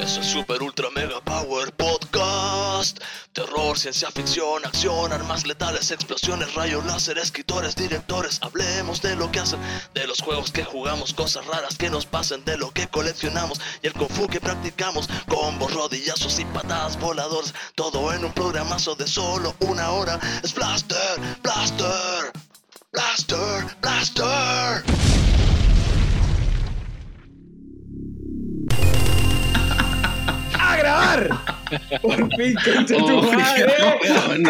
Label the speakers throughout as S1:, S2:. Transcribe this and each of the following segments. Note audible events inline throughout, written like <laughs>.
S1: Es el super ultra mega power podcast. Terror, ciencia ficción, acción, armas letales, explosiones, rayos láser, escritores, directores. Hablemos de lo que hacen, de los juegos que jugamos, cosas raras que nos pasan, de lo que coleccionamos y el kung fu que practicamos. Combos, rodillazos y patadas voladoras. Todo en un programazo de solo una hora. Es Blaster, Blaster, Blaster, Blaster.
S2: Grabar! Por fin, concha tu
S3: Oh,
S2: madre.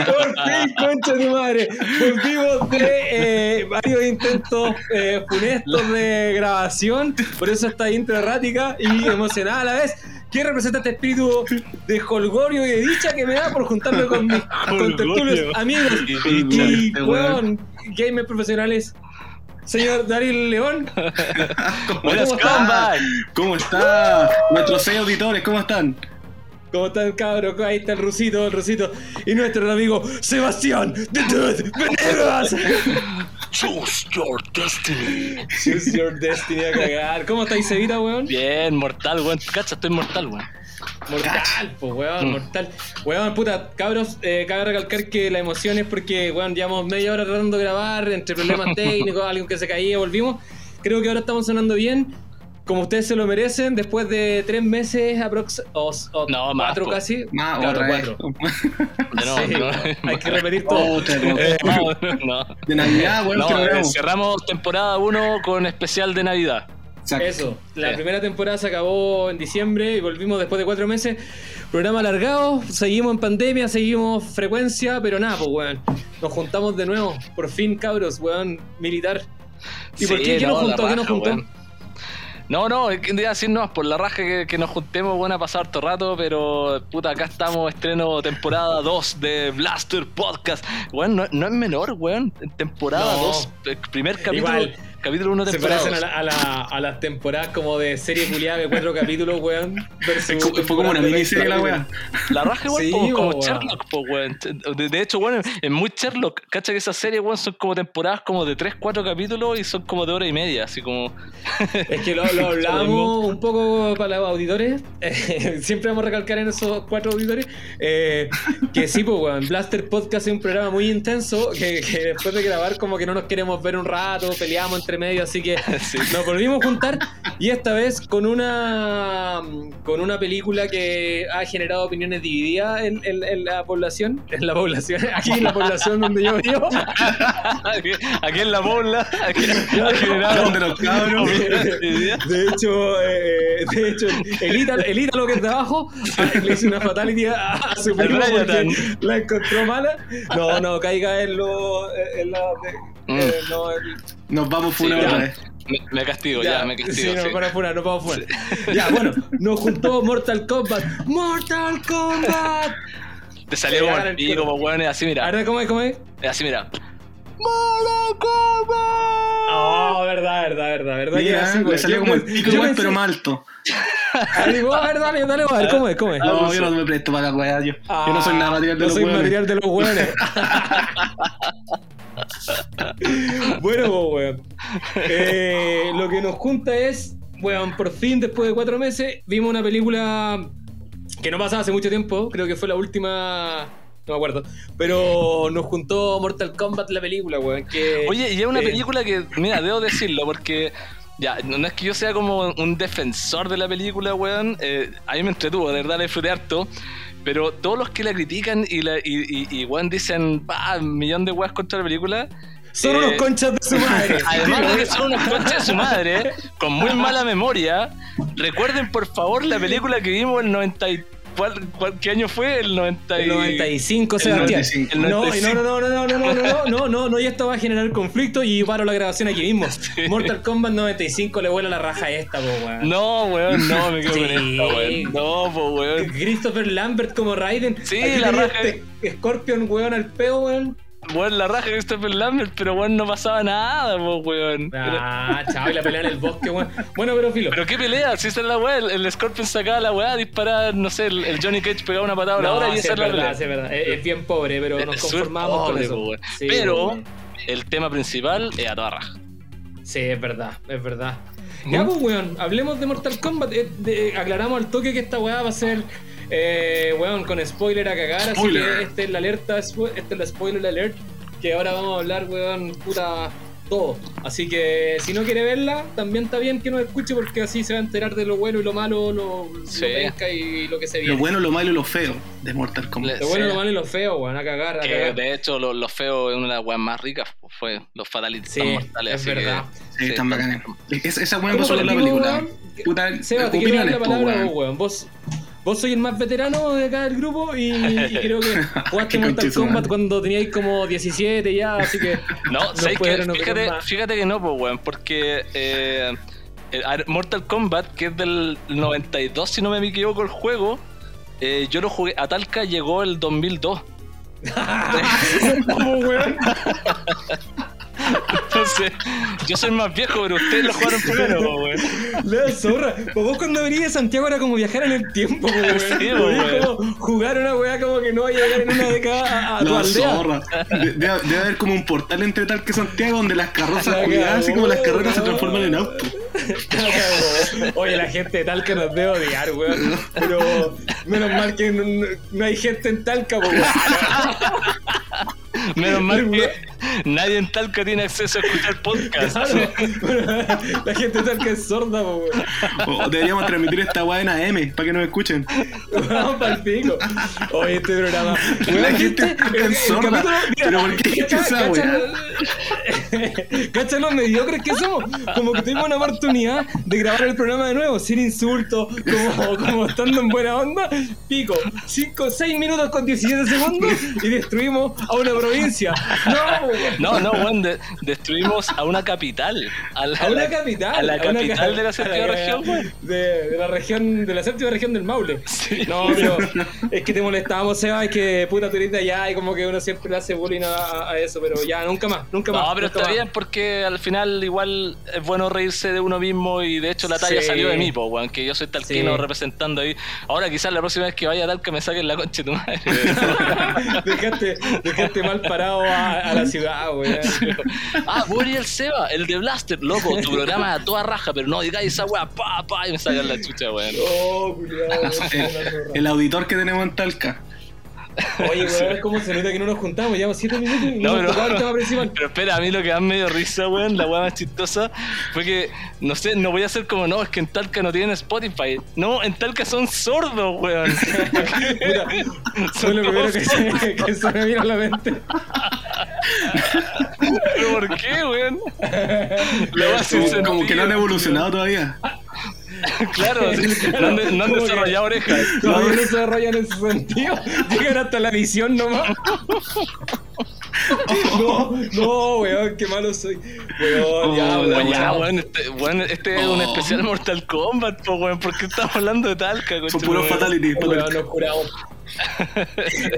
S2: Por fin, concha tu madre. Volvimos de eh, varios intentos eh, funestos de grabación. Por eso esta intro errática y emocionada a la vez. ¿Qué representa este espíritu de holgorio y de dicha que me da por juntarme con mis <laughs> contertulios amigos y,
S3: Este
S2: weón, gamers profesionales? Señor Darío León,
S3: Buenas <laughs>
S2: ¿Cómo
S3: combat. ¿Cómo está? Nuestros seis auditores, ¿cómo están?
S2: ¿Cómo están, cabros? Ahí está el Rusito, el Rusito. Y nuestro amigo Sebastián de Dude Venegas.
S1: Choose your destiny.
S2: Choose your destiny a cagar. ¿Cómo estáis, Sevita, weón?
S4: Bien, mortal, weón. Cacha, estoy mortal, weón.
S2: Mortal, pues, weón, mortal. Weón, puta, cabros, eh, cabe recalcar que la emoción es porque, weón, llevamos media hora tratando de grabar, entre problemas <laughs> técnicos, alguien que se caía, volvimos. Creo que ahora estamos sonando bien. Como ustedes se lo merecen, después de tres meses aprox o, o
S4: No, más,
S2: cuatro
S4: po.
S2: casi.
S3: Más,
S2: Claro,
S3: otra vez.
S2: cuatro. <laughs>
S4: De no,
S2: Sí,
S4: no.
S2: hay que repetir todo.
S3: Otra vez.
S4: Eh, <laughs> no, no.
S3: De Navidad, weón,
S4: No,
S3: que
S4: eh, cerramos temporada 1 con especial de Navidad.
S3: Exacto.
S2: Eso, la
S4: Sí.
S2: primera temporada se acabó en diciembre y volvimos después de cuatro meses. Programa alargado, seguimos en pandemia, seguimos frecuencia, pero nada, pues weón. Nos juntamos de nuevo, por fin, cabros, weón, militar. ¿Y por qué? ¿Qué nos juntó? ¿Qué nos juntó?
S4: No, no, es que debe decirnos por la raja que, que nos juntemos, bueno, a pasar harto rato, pero puta, acá estamos, estreno temporada <laughs> 2 de Blaster Podcast. Weón, no, no es menor, weón. Temporada
S2: No.
S4: 2, primer capítulo,
S2: Igual.
S4: Capítulo 1
S2: Se parecen a,
S4: 2.
S2: la- a, la- a las temporadas como de serie culiada de cuatro capítulos, weón.
S3: Fue como una miniserie la
S2: 20
S3: weá.
S4: La raja igual
S2: Sí,
S4: como, como
S2: weón.
S4: Sherlock, po, weón. De, de hecho, bueno, es muy Sherlock. Cacha que esas series, weón, son como temporadas como de 3, 4 capítulos y son como de hora y media, así como... <laughs>
S2: Es que lo, lo <laughs> hablamos un poco para los auditores. eh, <laughs> siempre vamos a recalcar en esos cuatro auditores. eh, que sí, pues, weón. Blaster Podcast es un programa muy intenso. Que, que después de grabar, como que no nos queremos ver un rato, peleamos entre medio. Así que <laughs>
S4: Sí.
S2: nos volvimos a juntar. Y esta vez con una con una película que ha generado opiniones divididas en, en- en la población. En la población, <laughs> aquí en la población donde yo vivo.
S4: aquí, aquí en la bola, aquí, en la
S3: Donde los cabros.
S2: De hecho, eh, de hecho el Ítalo, el Ítalo que es de abajo ah, le hizo una fatality a, a su primo porque la encontró mala. No, no, caiga en lo. En la, de- eh, no, el-
S3: Nos vamos
S4: Sí,
S3: fuera
S4: ya.
S3: otra vez.
S4: Me, me castigo, ya, me
S2: sí,
S4: castigo.
S2: no,
S4: sí.
S2: para fuera, no vamos fuera. Ya, bueno, <laughs> nos juntó Mortal Kombat. ¡Mortal Kombat!
S4: Te salió
S2: Eh,
S4: como el pico, weón, es así,
S2: A
S4: mira.
S2: ver, ¿cómo es? ¿Cómo es?
S4: Así, mira.
S2: Oh, verdad, verdad, verdad, verdad.
S3: Mira,
S2: así,
S3: le salió
S2: Yo
S3: como el pico igual, pero más alto. <laughs>
S2: Ah, digo, a ver, dale, dale, a ver, ¿cómo es? ¿Cómo es?
S3: No, yo no me presto para la weá, yo. Yo no soy nada material de
S2: no
S3: los
S2: soy
S3: weones.
S2: material de los hueones. <laughs> <laughs> bueno, pues, weón. Eh, lo que nos junta es, weón, por fin, después de cuatro meses, vimos una película que no pasaba hace mucho tiempo. Creo que fue la última. No me acuerdo. Pero nos juntó Mortal Kombat la película, weón. Que,
S4: Oye, y es una
S2: eh,
S4: película que, mira, debo decirlo, porque ya, no no es que yo sea como un defensor de la película, weón. eh, a mí me entretuvo, de verdad la disfruté harto. Pero todos los que la critican y, la, y, y, y, weón, dicen, un millón de weas contra la película.
S2: Son
S4: eh,
S2: unos conchas de su madre. <laughs>
S4: Además de que son unos conchas de su madre, con muy mala memoria, recuerden por favor la película que vimos el 90 y- ¿cuál- cuál- ¿Qué año fue? El 90 y-
S2: El 95,
S4: el
S2: Sebastián.
S3: 95.
S4: El
S2: No, y no,
S4: 95.
S2: no, no, no, no, no, no, no, no, no, no, y esto va a generar conflicto y paro la grabación aquí mismo. Mortal Kombat 95 le vuela la raja a esta, po, weón.
S4: No, weón, no, me quedo con
S2: Sí.
S4: esta, weón. No, po, weón.
S2: Christopher Lambert como Raiden.
S4: Sí,
S2: Aquí
S4: la raja.
S2: este Scorpion, weón, al peo, weón.
S4: Weón, la raja de Christopher Lambert, pero weón, no pasaba nada, po, weón.
S2: Ah, chaval, la pelea en el bosque, weón. Bueno, pero filo.
S4: pero qué pelea, si esa es la weá, el, el Scorpion sacaba la weá, disparaba, no sé, el, el Johnny Cage pegaba una patada a la
S2: No,
S4: hora y esa
S2: es
S4: es la
S2: verdad,
S4: pelea.
S2: sí, es verdad. Es, es bien pobre, pero nos conformamos con eso.
S4: po, weón.
S2: Sí,
S4: pero
S2: weón.
S4: el tema principal es a toda raja.
S2: Sí, es verdad, es verdad. Ya, pues, weón, hablemos de Mortal Kombat. Eh, de- aclaramos al toque que esta weá va a ser, eh, weón, con spoiler a cagar.
S3: Spoiler.
S2: Así que esta es la alerta, esta es la spoiler alert. Que ahora vamos a hablar, weón, puta, todo. Así que si no quiere verla, también está bien que nos escuche porque así se va a enterar de lo bueno y lo malo, lo,
S4: Sí.
S2: lo penca y lo que se viene.
S3: Lo bueno, lo malo y lo feo de Mortal Kombat.
S2: Lo bueno,
S4: Sí.
S2: lo malo y lo feo, weón, a cagar, a
S4: Que
S2: cagar.
S4: de hecho lo, lo feo es una de las weas más ricas, pues, fue los fatalities
S2: Sí,
S4: mortales.
S2: es
S4: así que-
S2: verdad.
S3: Sí, están bacanes. Esa, esa
S2: ¿Cómo
S3: pasó en la película.
S2: weón?
S3: Puta,
S2: Seba, te quiero dar
S3: opiniones,
S2: la palabra
S3: weón.
S2: vos, weón. Vos, sois el más veterano de acá del grupo y, y <laughs> creo que jugaste Mortal Kombat cuando teníais como 17 ya, así que... <laughs>
S4: No,
S2: pudieron opinar
S4: Fíjate, fíjate que no, pues, weón, porque eh, Mortal Kombat, que es del 92, si no me equivoco, el juego, eh, yo lo jugué, a Talca llegó el 2002. <laughs>
S2: ¿Cómo, weón?
S4: Entonces, yo soy más viejo, pero ustedes lo jugaron primero, weón.
S2: La zorra. Pues vos cuando venís de Santiago era como viajar en el tiempo, weón.
S4: Sí,
S2: como jugar una weá como que no va a llegar en una década a, a tu
S3: La
S2: aldea.
S3: zorra. De- Debe, haber como un portal entre tal que Santiago donde las carrozas
S2: La
S3: así como las carreras se transforman en auto.
S2: Oye, la gente de Talca nos debe odiar, weón. Pero menos mal que no, no hay gente en Talca, weón.
S4: Menos mal que nadie en Talca tiene acceso a escuchar podcast.
S2: Claro, <laughs> la gente de Talca es sorda, po,
S3: deberíamos transmitir esta weá en AM para que nos escuchen.
S2: Vamos pa'l pico. Oye, este programa.
S3: La gente es sorda. Pero ¿por qué
S2: cacha-
S3: esa weá?
S2: Cacha <laughs> los mediocres que somos. Como que tuvimos una oportunidad de grabar el programa de nuevo, sin insultos, como, como estando en buena onda. Pico, 5, 6 minutos con 17 segundos y destruimos a una provincia. No, weón.
S4: No, no, weón, de- destruimos a una capital. A, la,
S2: A una capital.
S4: A la
S2: a
S4: capital
S2: ca-
S4: de la séptima región, weón.
S2: De, de la región, de la séptima región del Maule. No, pero es que te molestábamos, Seba, es que puta de allá y como que uno siempre le hace bullying a, a eso, pero ya, nunca más, nunca más.
S4: No, pero está
S2: más.
S4: bien porque al final igual es bueno reírse de uno mismo y de hecho la talla
S2: Sí.
S4: salió de mí, po, weón, que yo soy talquino
S2: Sí.
S4: representando ahí. Ahora quizás la próxima vez que vaya a Talca me saquen la concha de tu madre. <laughs>
S2: dejaste, dejaste mal parado a la ciudad, weón.
S4: ah, vos <laughs> eres el Seba, el de Blaster, loco, tu programa a toda raja, pero no digáis esa weá, pa, pa, y me sacan la chucha, weón.
S2: Oh, weón, zorra.
S3: El auditor que tenemos en Talca.
S2: Oye, weón, <laughs> ¿cómo se nota que no nos juntamos? Llevamos 7 minutos y
S4: No,
S2: no, tema principal.
S4: Pero espera, a mí lo que más me dio risa, weón, la weá más chistosa, fue que, no sé, no voy a hacer como, no, es que en Talca no tienen Spotify. No, en Talca son sordos, weón.
S2: Fue
S4: Son
S2: lo primero que se, que se me vino a la mente.
S4: ¿Pero por qué, weón? <laughs> La weá
S3: Como, como que no han evolucionado todavía. <laughs>
S4: Claro, sí, no han, no han desarrollado orejas. <laughs>
S2: No se desarrollan en ese sentido. <laughs> Llegan hasta la visión nomás. No, no, weón, qué malo soy. Weón, ya,
S3: Oh,
S2: weón, ya,
S4: este, weón, este es un
S3: Oh.
S4: especial Mortal Kombat, po, weón, ¿por qué estamos hablando de Talca,
S3: Fue puro fatality.
S2: Weón, nos curamos.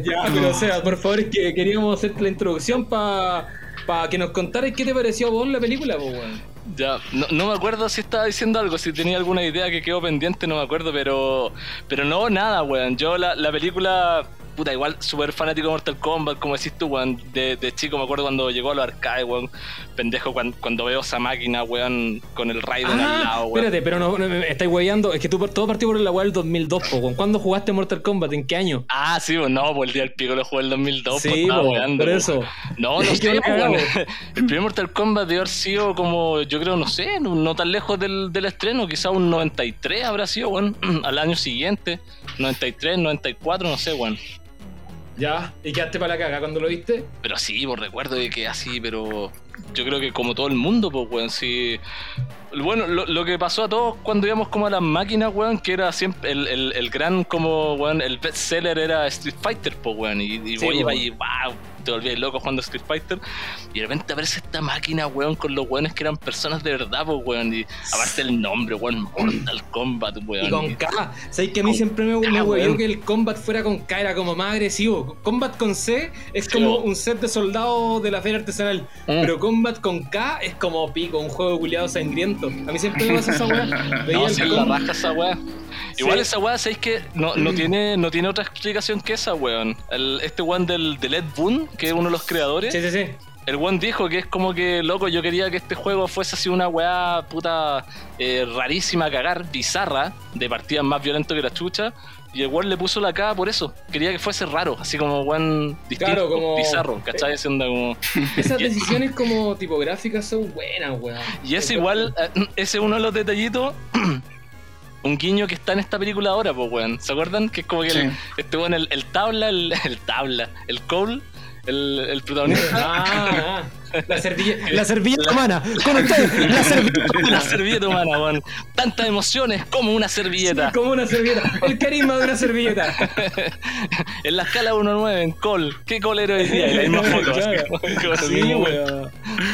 S2: ya, pero o sea, por favor, es que queríamos hacerte la introducción para pa que nos contaras qué te pareció a vos la película, po, weón.
S4: Ya, no, no me acuerdo si estaba diciendo algo, si tenía alguna idea que quedó pendiente, no me acuerdo, pero pero no, nada, weón. Yo la, la película, puta, igual súper fanático de Mortal Kombat, como decís tú, weón. De, de chico me acuerdo cuando llegó a los arcades, weón. Pendejo cuando, cuando veo esa máquina, weón, con el Raiden al
S2: Ah,
S4: lado, weón.
S2: espérate, pero no, no, me estáis weyando. Es que tú todo partió por la weá del 2002, po, weón. ¿Cuándo jugaste Mortal Kombat? ¿En qué año?
S4: Ah, sí, pues no, pues el día del pico lo jugué en el 2002,
S2: Sí,
S4: pues estaba
S2: po,
S4: weando,
S2: por
S4: po.
S2: eso.
S4: No, no <laughs>
S2: ¿Qué
S4: sé, weón. <laughs> El primer Mortal Kombat debe haber sido como, yo creo, no sé, no, no tan lejos del, del estreno, quizá un 93 habrá sido, weón, <clears throat> al año siguiente. 93, 94, no sé, weón.
S2: Ya, y quedaste para la caga cuando lo viste.
S4: Pero sí, por recuerdo de que así, pero yo creo que como todo el mundo, pues, weón, sí. Bueno, lo, lo que pasó a todos cuando íbamos como a las máquinas, weón, que era siempre el, el, el gran, como, weón, el bestseller era Street Fighter, pues, weón, y, y
S2: Sí,
S4: vos ibas
S2: weón.
S4: y, wow, te volvías loco jugando Street Fighter, y de repente aparece esta máquina, weón, con los weones que eran personas de verdad, pues, weón, y aparte el nombre, weón, Mortal Kombat, weón.
S2: Y con K. ¿Sabes que a mí siempre me, me
S4: weón.
S2: que el combat fuera con K, era como más agresivo? Combat con C es
S4: Sí,
S2: como un set de soldados de la feria artesanal.
S4: Mm.
S2: Pero combat con K es como pico, un juego culiado sangriento. A mí siempre me pasa esa weá.
S4: No, si la raja esa weá.
S2: Sí.
S4: Igual esa weá, ¿sabéis que no, no, <clears throat> tiene, no tiene otra explicación que esa, weón? El, este weón del, del Ed Boon, que es uno de los creadores,
S2: Sí, sí, sí.
S4: el one dijo que es como que, loco, yo quería que este juego fuese así una weá puta eh, rarísima a cagar, bizarra, de partidas más violento que la chucha. Y el one le puso la cara por eso. Quería que fuese raro, así como one distinto,
S2: Claro, como-
S4: bizarro, ¿cachai? Haciendo como... <laughs>
S2: Esas <laughs> decisiones como tipográficas son buenas, weón.
S4: Y es igual, eh, ese es uno de los detallitos. <clears throat> Un guiño que está en esta película ahora, pues, weón. ¿Se acuerdan? Que es como que el- este weón, el, el tabla, el, <laughs> el tabla, el Cole, el, el protagonista.
S2: Ah, ah, la servilleta, <laughs> la servilleta humana. Con usted, la servilleta
S4: Una
S2: humana.
S4: servilleta humana, weón. Tantas emociones como una servilleta.
S2: Como una servilleta. El carisma de una servilleta. <laughs>
S4: en la escala 1-9, en Cole. ¿Qué Cole era hoy día? Y la misma foto. <laughs>
S2: Claro. Sí,
S4: weón.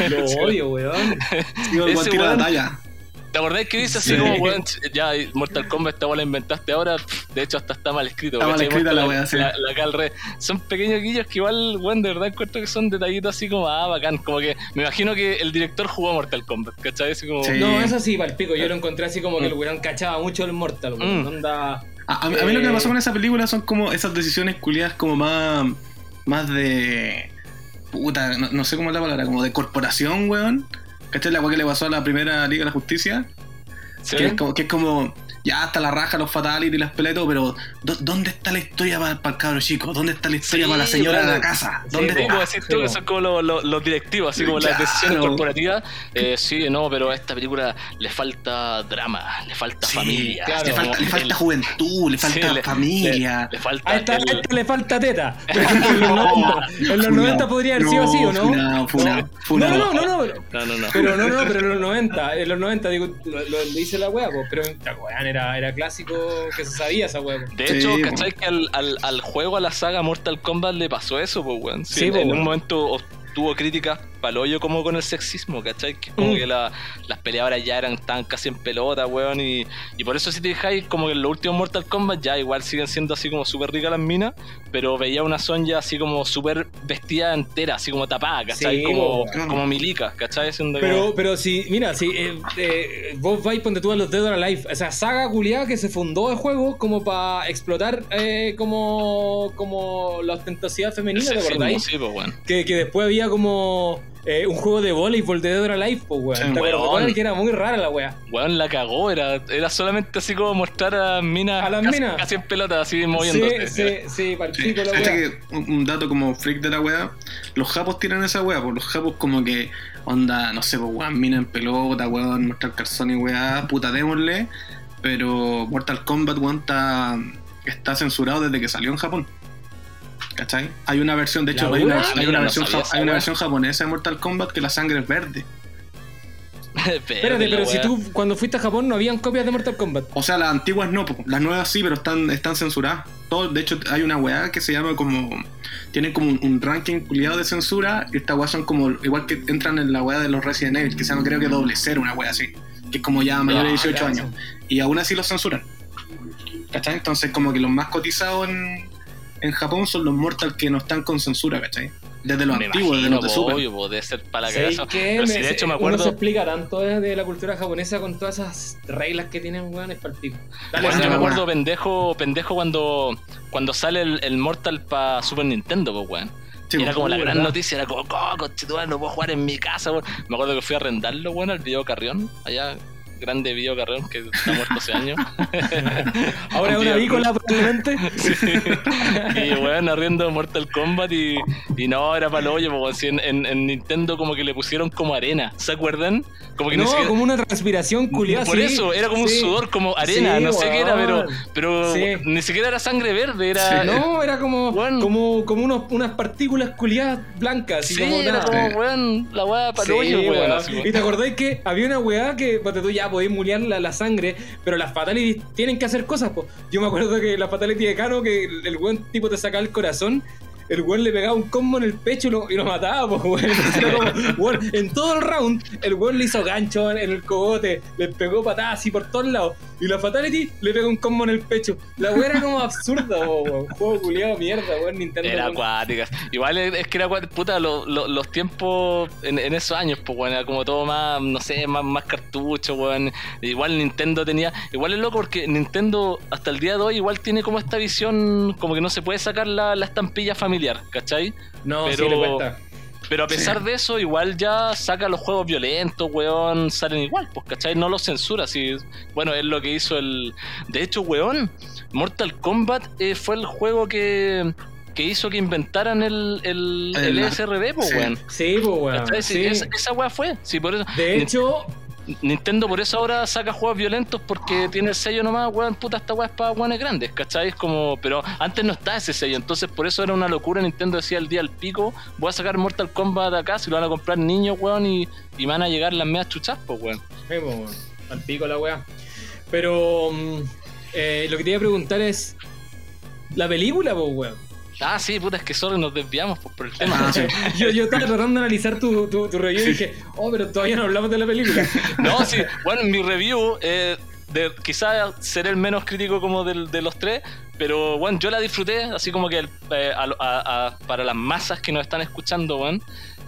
S2: Lo odio, weón.
S3: Digo, igual tira la talla.
S4: ¿Te acordás que dice así
S3: Sí.
S4: como, weón, ya Mortal Kombat esta weá la inventaste ahora? De hecho, hasta está mal escrito.
S3: Está mal escrita la weá, sí.
S4: La, la revés. Son pequeños guillos que igual, weón, de verdad encuentro que son detallitos así como, ah, bacán. Como que me imagino que el director jugó a Mortal Kombat, ¿cachai? Así como,
S3: Sí.
S2: No, eso sí, palpico. Yo lo encontré así como que el weón cachaba mucho el Mortal, weón.
S4: Mm.
S2: Onda.
S3: A, a mí a mí lo que me
S2: Eh.
S3: pasó con esa película son como esas decisiones culiadas como más. más de. puta, no, no sé cómo es la palabra, como de corporación, weón. ¿Cachai? La weá que le pasó a la primera Liga de la Justicia.
S4: ¿sí?
S3: Que, es como, que es como, ya hasta la raja, los fatality y las peleas y todo, pero ¿dó- ¿dónde está la historia para, el cabro chico? ¿Dónde está la historia
S4: Sí,
S3: para la señora de la casa? ¿Dónde
S4: Sí,
S3: está?
S4: como decís tú, que son como los, los- los directivos, así como las decisiones corporativas. Eh, sí, no, pero a esta película le falta drama, le falta
S3: Sí,
S4: familia.
S2: claro.
S3: le, falta, le
S4: el-
S3: falta juventud, le falta
S4: Sí, le-
S3: familia.
S4: Le, le falta
S2: A esta,
S4: el-
S2: esta le falta teta. <laughs> En los 90, en los 90 podría haber sido así, ¿o no? No, no, no, no, no.
S4: No, no, no.
S2: Pero no, no, pero en los 90, en los 90, digo, lo, lo dice la wea, pero la wea era, era clásico que se sabía esa wea. po.
S4: De
S3: Sí,
S4: hecho. ¿cachai? Que al, al, al juego, a la saga Mortal Kombat le pasó eso, pues, weón. Sí,
S2: Sí,
S4: en,
S2: po,
S4: en
S2: weón.
S4: un momento obtuvo críticas palollo como con el sexismo, ¿cachai? Que como
S2: Mm.
S4: que la- las peleadoras ya eran tan casi en pelota, weón. Y, y por eso, si te fijáis, como que en los últimos Mortal Kombat ya igual siguen siendo así como súper ricas las minas, pero veía una Sonja así como súper vestida entera, así como tapada, ¿cachai?
S2: Sí,
S4: como, como milica, ¿cachai? Siendo
S2: Pero,
S4: como-
S2: pero si, mira, si eh, eh, vos vais ponte tú a los Dead or Alive, esa saga culiada que se fundó el juego como para explotar eh, como, como la ostentosidad femenina, ¿te acordáis?
S4: Sí, pues, weón.
S2: Que, que después había como eh, un juego de voleibol de Dead or Alive, pues weón.
S3: Sí,
S2: ¿Te acuerdas?
S4: weón.
S2: ¿Te acuerdas que era muy rara la wea?
S4: Weón, la cagó, era, era solamente así como mostrar a minas
S2: A las
S4: casi,
S2: minas.
S4: casi en pelota, así
S2: Sí,
S4: moviéndose.
S2: sí, sí,
S3: Sí,
S2: la wea.
S3: que un un dato como freak de la wea, los japos tienen esa wea, pues los japos como que onda, no sé, pues weón, mina en pelota, weón, mostrar calzón y weá, puta démosle, pero Mortal Kombat weón está, está censurado desde que salió en Japón. ¿Cachai? Hay una versión, de hecho,
S2: ¿La
S3: hay una, hay una versión,
S4: sabía
S3: hay una versión japonesa de Mortal Kombat que la sangre es verde. <laughs>
S2: Espérate, pero si tú cuando fuiste a Japón no habían copias de Mortal Kombat.
S3: O sea, las antiguas no, las nuevas sí, pero están, están censuradas. Todo, de hecho, hay una weá que se llama como. Tienen como un, un ranking culiado de censura. Y estas weas son como. Igual que entran en la weá de los Resident Evil, que se llama creo que doble cero, una weá así. Que es como ya mayor de
S2: Ah,
S3: 18
S2: claro,
S3: años. Y aún así los censuran. ¿Cachai? Entonces, como que los más cotizados en, en Japón son los Mortal que no están con censura, ¿cachai? Desde los
S4: me
S3: antiguos, desde
S4: imagino,
S3: los de
S4: po,
S3: Super.
S4: obvio, po, debe ser para la
S2: ¿Sabes
S4: cagazo.
S2: qué?
S4: Pero
S2: Me-
S4: si de hecho me
S2: Uno se
S4: acuerdo,
S2: explica tanto de, la cultura japonesa con todas esas reglas que tienen, weón, es palpico. Dale,
S4: Bueno, yo me acuerdo pendejo, pendejo cuando, cuando sale el, el Mortal para Super Nintendo, pues weón.
S3: Sí,
S4: era como la gran
S2: ¿verdad?
S4: noticia, era como, oh, no puedo jugar en mi casa, weón. Me acuerdo que fui a arrendarlo, weón, al video Carrión, allá, grande video Carrión, que está muerto hace años. <laughs>
S2: Ahora es una avícola probablemente. <laughs>
S4: y weón, arriendo Mortal Kombat y, y no, era para hoyo, en, en, en Nintendo como que le pusieron como arena, ¿se acuerdan? Como que
S2: No,
S4: siquiera-
S2: como una transpiración culiada.
S4: Por
S2: sí,
S4: eso, era como
S2: sí.
S4: un sudor, como arena,
S2: Sí,
S4: no sé qué era, pero, pero
S2: Sí.
S4: ni siquiera era sangre verde, era...
S3: Sí.
S2: No, era como, como, como unos, unas partículas culiadas blancas. Así
S4: Sí,
S2: como
S4: era como, weón, la weá para
S2: Sí,
S4: hoyo, weón.
S2: Y te acordáis que había una weá que tú ya podéis mulear la, sangre, pero las fatalities tienen que hacer cosas, po. Yo me acuerdo que la fatality de Cano, que el, weón tipo te sacaba el corazón. El weón le pegaba un combo en el pecho y lo, y lo mataba, weón. <laughs> Weón, En todo el round, el weón le hizo gancho en, en el cogote, le pegó patadas así por todos lados. Y la Fatality le pegó un combo en el pecho. La weá era como absurda, weón. Juego culiado mierda, weón, Nintendo.
S4: Era
S2: weón.
S4: acuáticas. Igual es es que era acuática, puta, lo- lo- los tiempos en, en esos años, pues, weón, era como todo más, no sé, más, más cartucho, weón. Igual Nintendo tenía. Igual es loco porque Nintendo hasta el día de hoy igual tiene como esta visión, como que no se puede sacar la, la estampilla familiar, ¿cachai?
S2: No,
S4: Pero-
S2: sí le cuesta.
S4: Pero a pesar de eso, igual ya saca los juegos violentos, weón, salen igual, pues, ¿cachai? No los censura, así. Bueno, es lo que hizo el. De hecho, weón, Mortal Kombat eh, fue el juego que, que hizo que inventaran el, el, el
S3: El-
S4: ESRB, pues,
S3: sí.
S4: weón.
S2: Sí, pues, weón.
S4: ¿Cachai? Sí,
S2: sí.
S4: Esa, esa weá fue. Sí, por eso.
S2: De hecho,
S4: Nintendo por eso ahora saca juegos violentos porque tiene el sello nomás, weón, puta, esta weá es para weones grandes, ¿cachai? Es como, pero antes no estaba ese sello, entonces por eso era una locura, Nintendo decía el día al pico, voy a sacar Mortal Kombat acá, si lo van a comprar niños, weón, y, y van a llegar las medias chuchas, pues, weón.
S2: Sí, pues, al pico la weá. Pero mm, eh, lo que te iba a preguntar es. La película, pues, weón.
S4: Ah, sí, puta, es que solo nos desviamos por el tema.
S3: Ah, sí. <laughs>
S2: Yo, yo estaba tratando de analizar tu, tu, tu review y dije, oh, pero todavía no hablamos de la película. <laughs>
S4: No, sí, bueno, mi review, eh, de, quizás seré el menos crítico como del- de los tres, pero bueno, yo la disfruté, así como que el- eh, a- a- a- para las masas que nos están escuchando, bueno,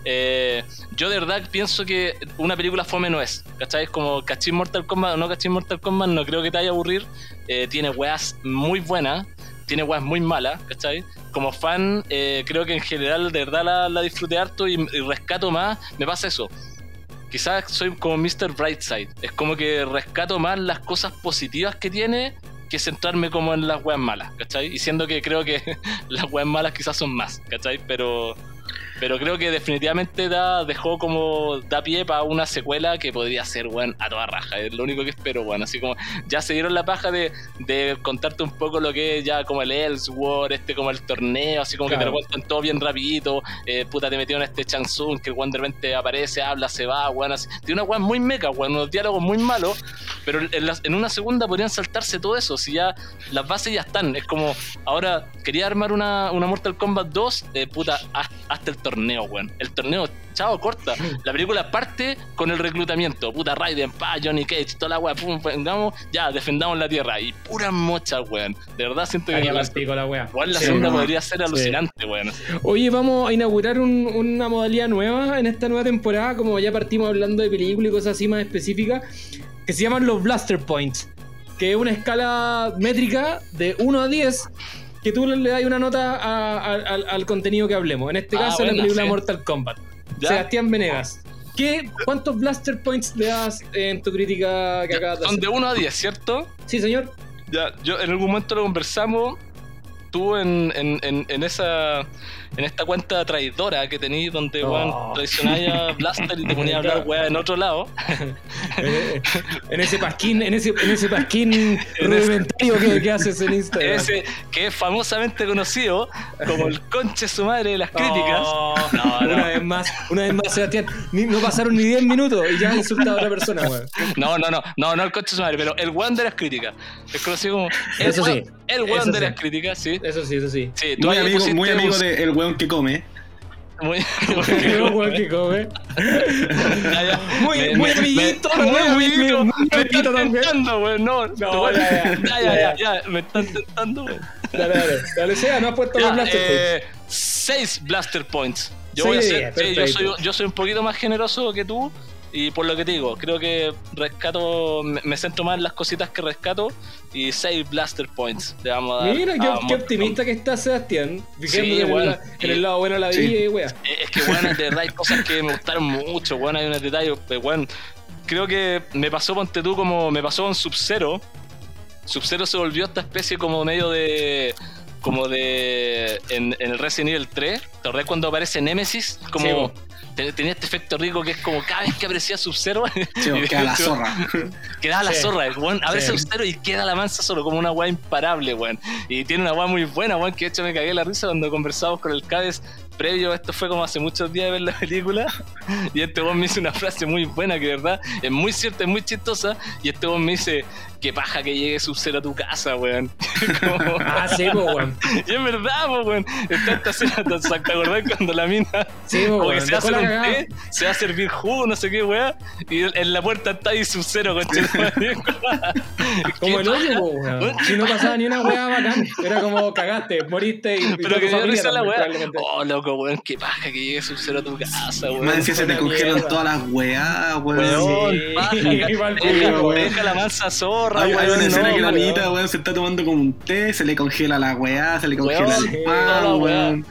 S4: eh, yo de verdad pienso que una película fome no es, ¿cachai? Es como cachín Mortal Kombat o no cachín Mortal Kombat, no creo que te vaya a aburrir, eh, tiene weas muy buenas, tiene weas muy malas, ¿cachai? Como fan, eh, creo que en general de verdad la, la disfruté harto y, rescato más, me pasa eso quizás soy como Mr. Brightside. Es como que rescato más las cosas positivas que tiene que centrarme como en las weas malas, ¿cachai? Y siendo que creo que <laughs> las weas malas quizás son más, ¿cachai? Pero, pero creo que definitivamente da, dejó como, da pie para una secuela que podría ser, weón, a toda raja. Es lo único que espero, weón. Así como, ya se dieron la paja de, de contarte un poco lo que es ya como el Ellsworth, este como el torneo, así como que te
S2: Claro.
S4: lo cuentan todo bien rapidito. Eh, puta, te metieron este Chansung, que el weón de repente aparece, habla, se va, weón. Así. Tiene una weón muy meca, weón, unos diálogos muy malos, pero en, las- en una segunda podrían saltarse todo eso, si ya las bases ya están. Es como, ahora quería armar una, una Mortal Kombat 2, eh, puta, hasta el torneo, weón. El torneo, chao, corta. La película parte con el reclutamiento, puta, Raiden, pa, Johnny Cage, toda la weá, pum, vengamos, ya, defendamos la tierra. Y pura mocha, weón. De verdad siento que
S2: Estaría
S4: la,
S2: weá.
S4: igual la
S2: Sí.
S4: segunda
S3: no.
S4: podría ser alucinante, weón.
S2: Oye, vamos a inaugurar un- una modalidad nueva en esta nueva temporada, como ya partimos hablando de películas y cosas así más específicas, que se llaman los Blaster Points, que es una escala métrica de 1 a 10, que tú le das una nota a- a- al, al contenido que hablemos. En este
S4: Ah,
S2: caso, la
S4: buena,
S2: película
S4: sí.
S2: Mortal Kombat.
S4: Ya.
S2: Sebastián Venegas. ¿Qué, ¿Cuántos Blaster Points le das en tu crítica que acabas de
S4: Son
S2: hacer?
S4: de 1 a 10, ¿cierto?
S2: Sí, señor.
S4: Ya, yo en algún momento lo conversamos. Tú en, en, en, en esa en esta cuenta traidora que tenéis donde
S2: Oh.
S4: weón traicionáis a Blaster y te ponías a hablar weá en otro lado. <laughs>
S2: en, en ese pasquín, en ese, en ese pasquín <laughs> rudimentario que, que haces en Instagram.
S4: Ese que es famosamente conocido como el conche su madre de las críticas.
S2: Oh, <laughs>
S4: No, no.
S2: Una vez más, una vez más, Sebastián. Ni- no pasaron ni 10 minutos y ya has insultado a otra persona, weón.
S4: No, no, no, no, no el conche su madre, pero el weón de las críticas. Es conocido como el
S2: Eso sí,
S4: weón, el weón
S2: eso
S4: de
S2: sí.
S4: las críticas, sí.
S2: Eso sí, eso sí.
S4: Sí, tú
S3: Muy amigo,
S4: pusiste
S3: muy amigo weón que come.
S4: muy,
S2: Qué weón que come. Muy- muy amiguito, muy
S4: muy
S2: amiguito, muy
S4: me están tentando, weón, no,
S2: No,
S4: weón,
S2: ya,
S4: ya,
S2: ya,
S4: ya, me están tentando, weón.
S2: Dale, dale. Dale, sea, no has puesto los blaster points.
S4: eh, seis blaster points. Yo voy a ser, yo soy un poquito más generoso que tú. Y por lo que te digo, creo que rescato, me, me centro más en las cositas que rescato y 6 blaster points. Le vamos a dar
S2: Mira,
S4: a
S2: qué, optimista que está Sebastián.
S4: Sí,
S2: en,
S4: bueno,
S2: la- en el lado bueno de la
S3: sí.
S2: vida y wea.
S4: Eh, Es que, bueno, de verdad hay cosas que me gustaron mucho, bueno, hay unos detalles, pero bueno, creo que me pasó, ponte tú, como me pasó con Sub-Zero. Sub-Zero se volvió esta especie como medio de... Como de... En, en el Resident Evil 3, ¿te acordás cuando aparece Nemesis? Como...
S2: Sí,
S4: Tenía este efecto rico que es como cada vez que aparecía Sub-Zero <laughs>
S3: Sí, queda la zorra. <laughs>
S4: quedaba la
S2: Sí.
S4: zorra, weón. A veces
S2: Sí.
S4: Sub-Zero y queda la mansa solo, como una weá imparable, weón. Y tiene una weá muy buena, weón, que de hecho me cagué la risa cuando conversamos con el Cades previo, esto fue como hace muchos días de ver la película, <laughs> y este weón me hizo una frase muy buena que de verdad es muy cierta, es muy chistosa, y este weón me dice, qué paja que llegue Sub-Zero a tu casa, weón. Como-
S2: Ah, sí, po, weón.
S4: y es verdad, po, weón. Está esta escena, ¿te acordás cuando la mina
S2: Sí, po,
S4: como que
S2: weón.
S4: se
S2: Dejó
S4: hacer un té, se va a servir jugo, no sé qué, weá, y en la puerta está ahí Sub-Zero, <laughs>
S2: Como el hoyo, weón.
S4: Weón,
S2: Si no pasaba ni una weá bacán. Era como cagaste, moriste y.
S4: Pero que
S2: familia
S4: risa la weá. Oh, loco, weón. Qué paja que llegue Sub-Zero a tu casa, weón.
S3: Más decía se te congelan todas las weás, weón.
S4: Weón, <laughs> deja,
S2: weón.
S4: la mansa zorra,
S3: Hay, hay
S4: weón.
S3: una escena que la
S4: weón.
S3: niñita, weón, se está tomando como un té, se le congela la weá, se le congela
S4: Weón,
S3: el pan,
S4: weá.
S3: weón.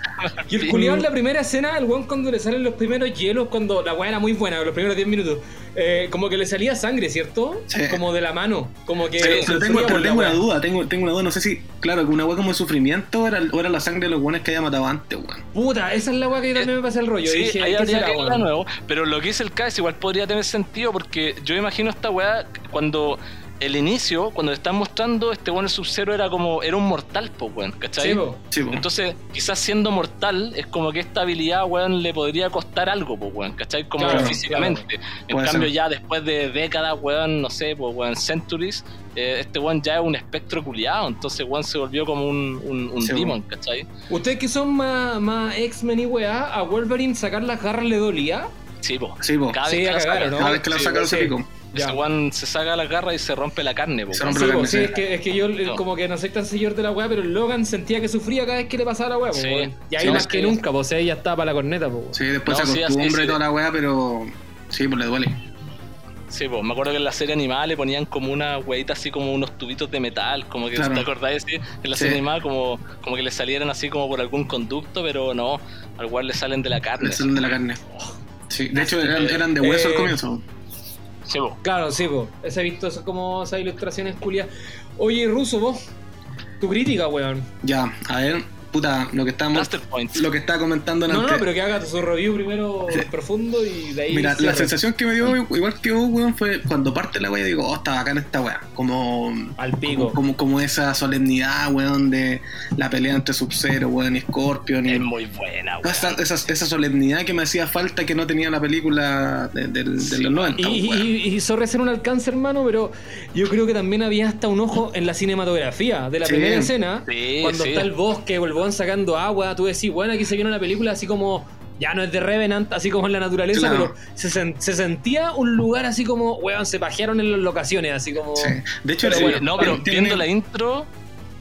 S2: Y el culiao en la primera escena, el weón cuando le salen los primeros hielos, cuando la weá era muy buena, los primeros 10 minutos, eh, como que le salía sangre, ¿cierto?
S3: Sí.
S2: Como de la mano, como que...
S3: Pero, pero tengo, pero tengo una duda, tengo, tengo una duda, no sé si, claro, que una weá como de sufrimiento era, o era la sangre de los weones que había matado antes, weón.
S2: Puta, esa es la weá que también me pasa el rollo.
S4: Sí,
S2: Dije,
S4: ahí
S2: ¿qué
S4: habría
S2: será,
S4: nuevo. Pero lo que dice el K igual podría tener sentido porque yo imagino esta weá cuando el inicio, cuando le están mostrando, este weón el Sub-Zero era como, era un mortal, po, weón, ¿cachai?
S2: Sí, po.
S3: Sí, po.
S4: Entonces, quizás siendo mortal, es como que esta habilidad, weón, le podría costar algo, pues, weón, ¿cachai? Como
S2: Claro,
S4: físicamente. En
S3: Puede
S4: cambio,
S3: ser.
S4: ya después de décadas, weón, no sé, pues, weón, centuries, eh, este weón ya es un espectro culiado, entonces, weón, se volvió como un, un, un
S3: Sí,
S4: demon, ¿cachai?
S2: Ustedes que son más, más X-Men y weá, a Wolverine sacar las garras le dolía.
S4: Sí, po.
S3: Sí, po.
S4: Cada
S2: Sí,
S4: vez que la
S2: cagar,
S4: saca,
S2: ¿no?
S3: Cada vez que la
S4: weón,
S3: se
S2: sí.
S3: picó.
S4: Ese weón se saca las garras y se rompe la carne, po,
S3: Se rompe
S2: Sí,
S3: la
S2: po,
S3: carne,
S2: sí, es que, es que yo
S4: No.
S2: como que no soy tan señor de la weá, pero Logan sentía que sufría cada vez que le pasaba la weá,
S4: Sí.
S2: Y ahí
S4: Sí,
S2: más que nunca, pues ella estaba para la corneta, po.
S3: Sí, después
S4: No,
S3: se
S4: sí,
S3: acostumbra y
S4: sí.
S3: toda la weá, pero sí, pues le duele.
S4: Sí, pues me acuerdo que en la serie animada le ponían como una hueita así como unos tubitos de metal, como que
S3: Claro.
S4: te acordáis sí? en la
S3: Sí.
S4: serie animada como, como que le salieran así como por algún conducto, pero no, al cual le salen de la carne.
S3: Le salen de la carne. Sí, de hecho eran, eran de hueso al
S2: Eh,
S3: comienzo.
S4: Sí.
S2: Claro, sí. Ese he visto eso como esas ilustraciones culias. Oye, Ruso, vos, tu crítica, weón.
S3: Ya, a ver, puta, lo que estábamos, lo que estaba comentando
S2: No, no,
S3: antes.
S2: pero que haga su review primero profundo y de ahí.
S3: Mira, la sensación que me dio, igual que vos, weón, fue cuando parte la weá, digo, oh, está bacán esta weá. Como,
S2: Al pico.
S3: como, como, como esa solemnidad, weón, de la pelea entre Sub-Zero, weón, y Scorpion. Y
S4: Es muy buena, weón.
S3: esa, esa, esa solemnidad que me hacía falta que no tenía la película de, de- de
S4: Sí,
S3: los 90.
S2: Y,
S3: weón.
S2: y, y sorry hacer un alcance, hermano, pero yo creo que también había hasta un ojo en la cinematografía de la
S3: Sí.
S2: primera escena.
S4: Sí,
S2: cuando
S4: sí.
S2: está el bosque o el sacando agua, tú decís, bueno, aquí se viene una película así como. Ya no es de Revenant, así como en la naturaleza,
S3: Claro.
S2: pero se, sen- se sentía un lugar así como, weón, se pajearon en las locaciones, así como.
S3: Sí. De hecho,
S2: Pero
S3: sí,
S2: bueno,
S4: no, pero
S3: tiene-
S4: viendo la intro,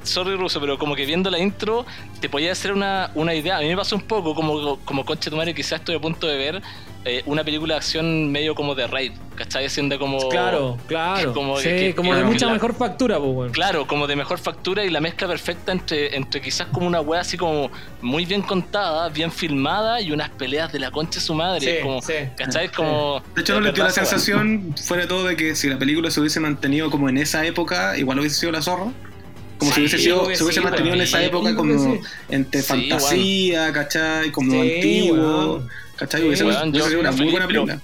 S4: sorry Ruso, pero como que viendo la intro te podía hacer una, una idea. A mí me pasó un poco como, como conche tu madre, quizás estoy a punto de ver eh, una película de acción medio como de raid, ¿cachai? Siendo como...
S2: Claro, claro.
S4: Como
S2: sí,
S4: que- que-
S2: como de
S3: que
S2: mucha
S4: la-
S2: mejor factura, pues, weón.
S4: Claro, como de mejor factura y la mezcla perfecta entre, entre quizás como una wea así como muy bien contada, bien filmada y unas peleas de la concha de su madre.
S2: Sí,
S4: como,
S2: sí.
S4: ¿Cachai? Como...
S3: De hecho, no le dio la sensación, fuera de todo, de que si la película se hubiese mantenido como en esa época, igual hubiese sido la zorra. Como si hubiese sido,
S2: obvio que
S3: se hubiese
S2: sí,
S3: mantenido en esa época como entre
S4: Sí,
S3: fantasía, ¿cachai? Como antiguo,
S2: weón.
S3: ¿cachai? Hubiese,
S4: yo
S3: sido una muy buena película.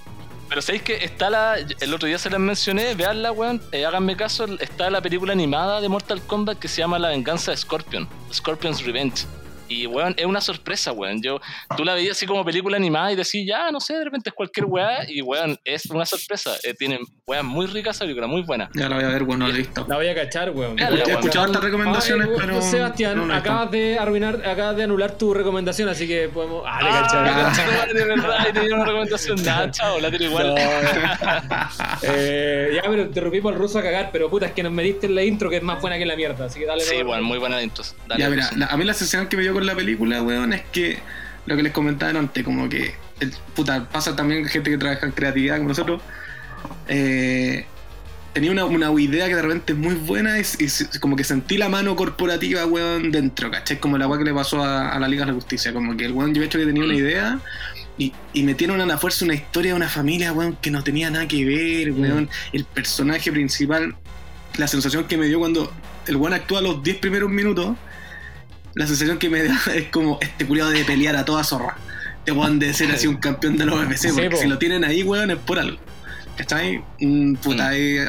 S4: Pero sabéis que está la. El otro día se las mencioné, veanla, weón. eh, háganme caso, está la película animada de Mortal Kombat que se llama La venganza de Scorpion, Scorpion's Revenge. Y, weón, es una sorpresa, weón. Yo, tú la veías así como película animada y decís, ya, no sé, de repente es cualquier weá. Y, weón, es una sorpresa. Eh, tiene weón muy rica esa película, muy buena.
S3: Ya la voy a ver, bueno, no la he visto.
S2: La voy a cachar, weón.
S4: He escuchado
S3: hartas recomendaciones,
S2: eh,
S3: pero
S2: Sebastián,
S3: no la
S2: acabas de arruinar, acabas de anular tu recomendación, así que podemos. Ah, le
S4: Ah,
S2: cachar. <laughs>
S4: de verdad, y tenía una recomendación. <laughs> Nada, chao, la tiro igual. <laughs>
S2: Eh, ya, pero interrumpimos al ruso a cagar, pero puta, es que nos mediste en la intro que es más buena que la mierda, así que dale.
S4: Sí, muy buena intro. Dale,
S3: Ya, mira,
S4: Russo.
S3: la- a mí la sensación que me dio con la película, weón, es que lo que les comentaba antes, como que, el, puta, pasa también gente que trabaja en creatividad como nosotros, eh, tenía una, una idea que de repente es muy buena y, como que sentí la mano corporativa, weón, dentro, ¿cachai? Como la weá que le pasó a, a la Liga de la Justicia, como que el weón yo he hecho que tenía una idea y, y metieron a la fuerza una historia de una familia, weón, que no tenía nada que ver, weón, el personaje principal, la sensación que me dio cuando el weón actúa los 10 primeros minutos, la sensación que me da <laughs> es como este culiado de pelear a toda zorra. Este weón de ser así <laughs> un campeón de los
S2: Sí,
S3: porque
S2: po.
S3: si lo tienen ahí, weón, es por algo. ¿Cachai? Mm, puta,
S4: Mm.
S3: eh,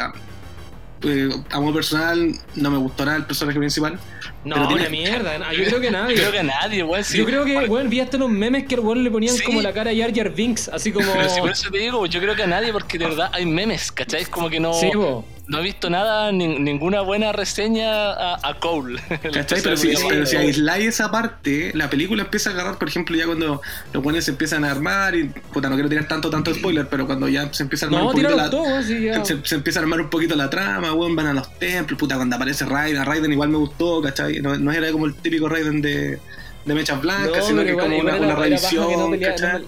S3: eh, a modo personal, no me gustó nada el personaje principal.
S2: No,
S3: pero tiene-
S2: una mierda. <laughs> Yo creo que nadie.
S4: Creo que nadie, weón. sí.
S2: Yo creo que,
S4: Bueno,
S2: weón, vi hasta unos memes que el weón le ponían
S4: Sí.
S2: como la cara a Jar Jar Binks, así como. <laughs>
S4: Pero si por eso te digo, yo creo que a nadie, porque de verdad hay memes, ¿cachai? Es como que no,
S2: Sí, po.
S4: No he visto nada, ni- ninguna buena reseña a, a Cole. <laughs>
S3: ¿Cachai? Pero si, pero si aisláis esa parte, la película empieza a agarrar, por ejemplo, ya cuando los buenos se empiezan a armar, y puta, no quiero tirar tanto, tanto spoiler, pero cuando ya se empieza a armar
S2: No,
S3: un poquito la,
S2: todo, ya.
S3: se, se empieza a armar un poquito la trama, weón, van a los templos, puta, cuando aparece Raiden, Raiden igual me gustó, ¿cachai? No, no era como el típico Raiden de, de mechas blancas,
S2: No,
S3: sino que
S2: igual-
S3: como
S2: igual
S3: una, una revisión,
S2: no
S3: ¿cachai?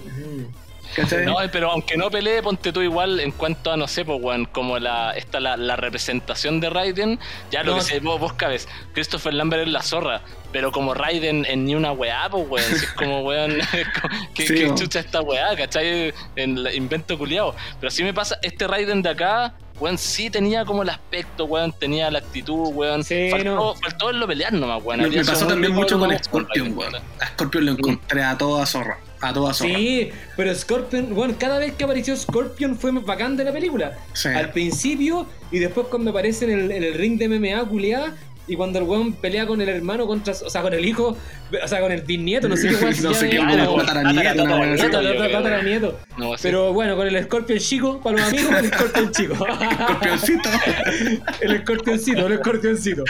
S2: No pele- Mm.
S3: ¿Cachai?
S4: No, pero aunque no pelee, ponte tú igual en cuanto a, no sé, pues, weón, como la, esta, la, la representación de Raiden, ya lo
S2: No,
S4: que sé, vos, vos cabes, Christopher Lambert es la zorra, pero como Raiden en ni una weá, pues, weón, si es como, <laughs> weón, <laughs> que,
S3: Sí,
S4: que chucha esta weá, ¿cachai? En el invento culiado. Pero sí me pasa, este Raiden de acá, weón, sí tenía como el aspecto, weón, tenía la actitud, weón.
S2: Sí,
S4: faltó,
S2: no.
S4: faltó en lo pelear nomás, weón.
S3: Me, me pasó también mucho con Scorpion, weón. A Scorpion lo encontré a toda zorra. A toda zorra.
S2: Sí, pero Scorpion, bueno, cada vez que apareció Scorpion fue bacán de la película.
S3: Sí.
S2: Al principio y después cuando aparece en el, en el ring de MMA culiada y cuando el weón pelea con el hermano contra, o sea, con el hijo, o sea, con el bisnieto, no sé qué <laughs> weón
S3: No sé qué,
S4: weón.
S2: nieto. Pero bueno, con el Scorpion chico, para los amigos, el Scorpion chico. <laughs>
S3: Scorpioncito.
S2: el escorpioncito, el escorpioncito.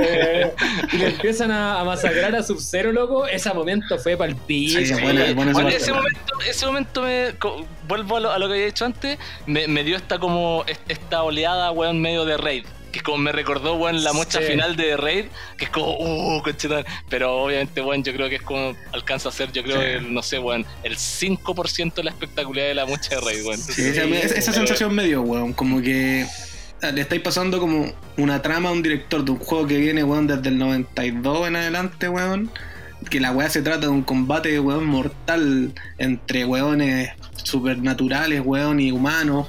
S2: Eh, y le empiezan a, a masacrar a Sub-Zero, loco. Ese momento fue para el piso.
S3: Sí,
S4: Bueno, ese momento, ese momento me co- vuelvo a lo, a lo que había dicho antes, me, me dio esta como est- esta oleada, weón, medio de raid. Que como me recordó, weón, la mocha
S2: Sí.
S4: final de Raid, que es como, uh, conchetumare. Pero obviamente, weón, yo creo que es como alcanza a ser, yo creo,
S3: Sí.
S4: el, no sé, weón, el 5% de la espectacularidad de la mocha de Raid, weón.
S3: Sí, esa, esa- esa sensación me dio, weón. Como que ah, le estáis pasando como una trama a un director de un juego que viene, weón, desde el 92 en adelante, weón. Que la weá se trata de un combate, weón, mortal entre weones supernaturales, weón, y humanos.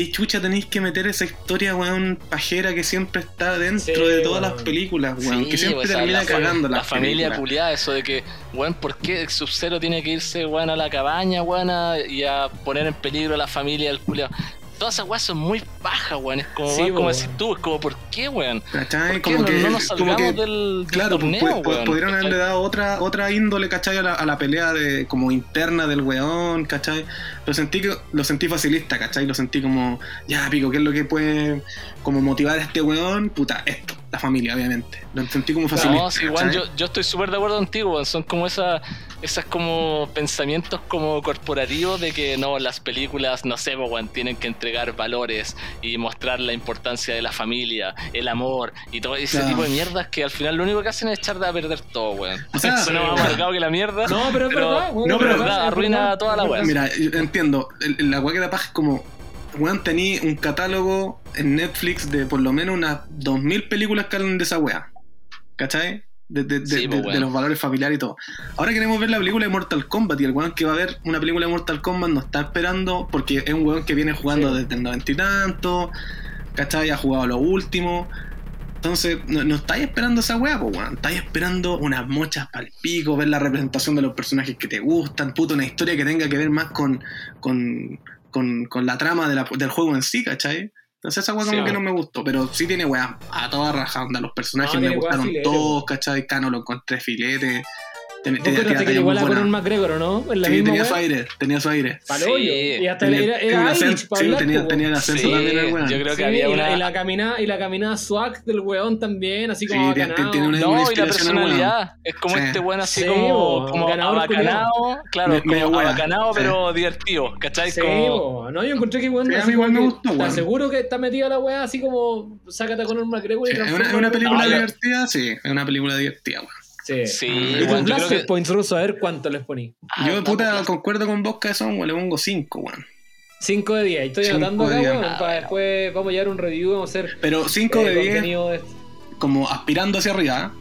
S3: ¿Por qué chucha tenéis que meter esa historia, weón, pajera que siempre está dentro
S2: Sí,
S3: de todas
S2: weón.
S3: las películas, weón?
S4: Sí,
S3: que siempre
S4: sea,
S3: termina
S4: la,
S3: cagando
S4: La
S3: las
S4: familia culiada, eso de que, weón, ¿por qué Sub-Zero tiene que irse, weón, a la cabaña, weón, a- y a poner en peligro a la familia del culiado? Todas esas weas son muy bajas, weón. Es como,
S2: Sí,
S4: weón, como decís tú, es como, ¿por qué, weón?
S3: ¿Cachai?
S4: ¿Por qué
S3: Como
S4: no,
S3: que,
S4: no nos
S3: como
S4: salgamos
S3: que
S4: del, del
S3: Claro, pues,
S4: torneo,
S3: pu- pu-
S4: weón?
S3: pudieron haberle dado otra, otra índole, ¿cachai? A la, a la pelea de como interna del weón, ¿cachai? Lo sentí que, lo sentí facilista, ¿cachai? Lo sentí como, ya pico, ¿qué es lo que puede como motivar a este weón? Puta, esto, la familia, obviamente. Lo sentí como facilista.
S4: No, sí, weón,
S3: ¿cachai?
S4: yo, yo estoy súper de acuerdo contigo, weón. Son como esas, esas como pensamientos como corporativos de que no, las películas, no sé, weón, tienen que entregar valores y mostrar la importancia de la familia, el amor y todo ese
S3: Claro.
S4: tipo de mierdas que al final lo único que hacen es echar a perder todo, weón.
S3: O sea,
S4: Suena más
S3: sí,
S4: amargado que la mierda.
S2: No, pero es verdad, weón,
S3: no, pero
S2: verdad,
S4: arruina toda la
S2: verdad.
S3: Mira, yo entiendo, el- la weá que da paja es como, weón, tenía un catálogo en Netflix de por lo menos unas 2000 películas que hablan de esa weá. ¿Cachai? De, de- de-
S4: Sí,
S3: de-
S4: pues,
S3: de los valores familiares y todo. Ahora queremos ver la película de Mortal Kombat y el weón que va a ver una película de Mortal Kombat nos está esperando porque es un weón que viene jugando
S2: Sí.
S3: desde el noventa y tanto, ¿cachai? Ha jugado lo último. Entonces, no, no estáis esperando esa weá, pues weón. Estáis esperando unas mochas pal pico, ver la representación de los personajes que te gustan, puto, una historia que tenga que ver más con, con, con, con la trama de la- del juego en sí, ¿cachai? Entonces esa weá como
S4: Sí,
S3: que no me gustó, pero sí tiene weá a toda raja, onda, los personajes
S2: No,
S3: me gustaron todos. ¿cachai? Cano lo encontré filete. Ten-
S2: ¿Vos
S3: tenía-
S2: encontraste
S3: tenía
S2: que llegó a la
S3: muy buena-
S2: Conor McGregor, o no? En la
S3: Sí,
S2: misma
S3: tenía
S2: weá.
S3: su aire, tenía su aire.
S4: Sí.
S2: Y hasta
S3: Tenía-
S2: era,
S3: tenía un
S2: era
S3: acento,
S2: Irish, pa'
S3: sí,
S2: hablar,
S3: tenía,
S2: po.
S3: tenía el acento
S4: Sí,
S3: también el weón.
S4: yo creo que
S2: Sí,
S4: había
S2: y,
S4: una...
S2: la, y la caminada y la caminada swag del weón también, así como
S3: Sí, tiene- una-
S4: No, y la personalidad. Es como
S3: Sí.
S4: este weón así
S2: Sí,
S4: como,
S2: bo,
S4: como
S2: ganador
S4: abacanado. Claro,
S3: Me-
S4: como abacanado,
S3: Sí.
S4: pero divertido. ¿Cachai?
S2: Sí,
S4: como...
S2: bo. no, yo encontré que weón,
S3: Sí, a mí igual me gustó,
S2: Te
S3: weón.
S2: aseguro que está metida la weá así como sácate a Conor McGregor y
S3: es, una, película divertida, sí, es una película divertida, weón.
S2: Sí.
S4: Sí, yo creo
S2: blaster
S4: que-
S2: points rusos, a ver cuánto les poní.
S4: Ah,
S3: Yo,
S4: no,
S3: puta, concuerdo con vos, que son, weón, le pongo 5, weón.
S2: 5 de 10. Estoy anotando acá,
S3: 10.
S2: weón,
S4: Ah,
S2: para después vamos a llevar un review, vamos a hacer
S3: Pero 5
S2: eh,
S3: de 10,
S2: contenido de-
S3: como aspirando hacia arriba.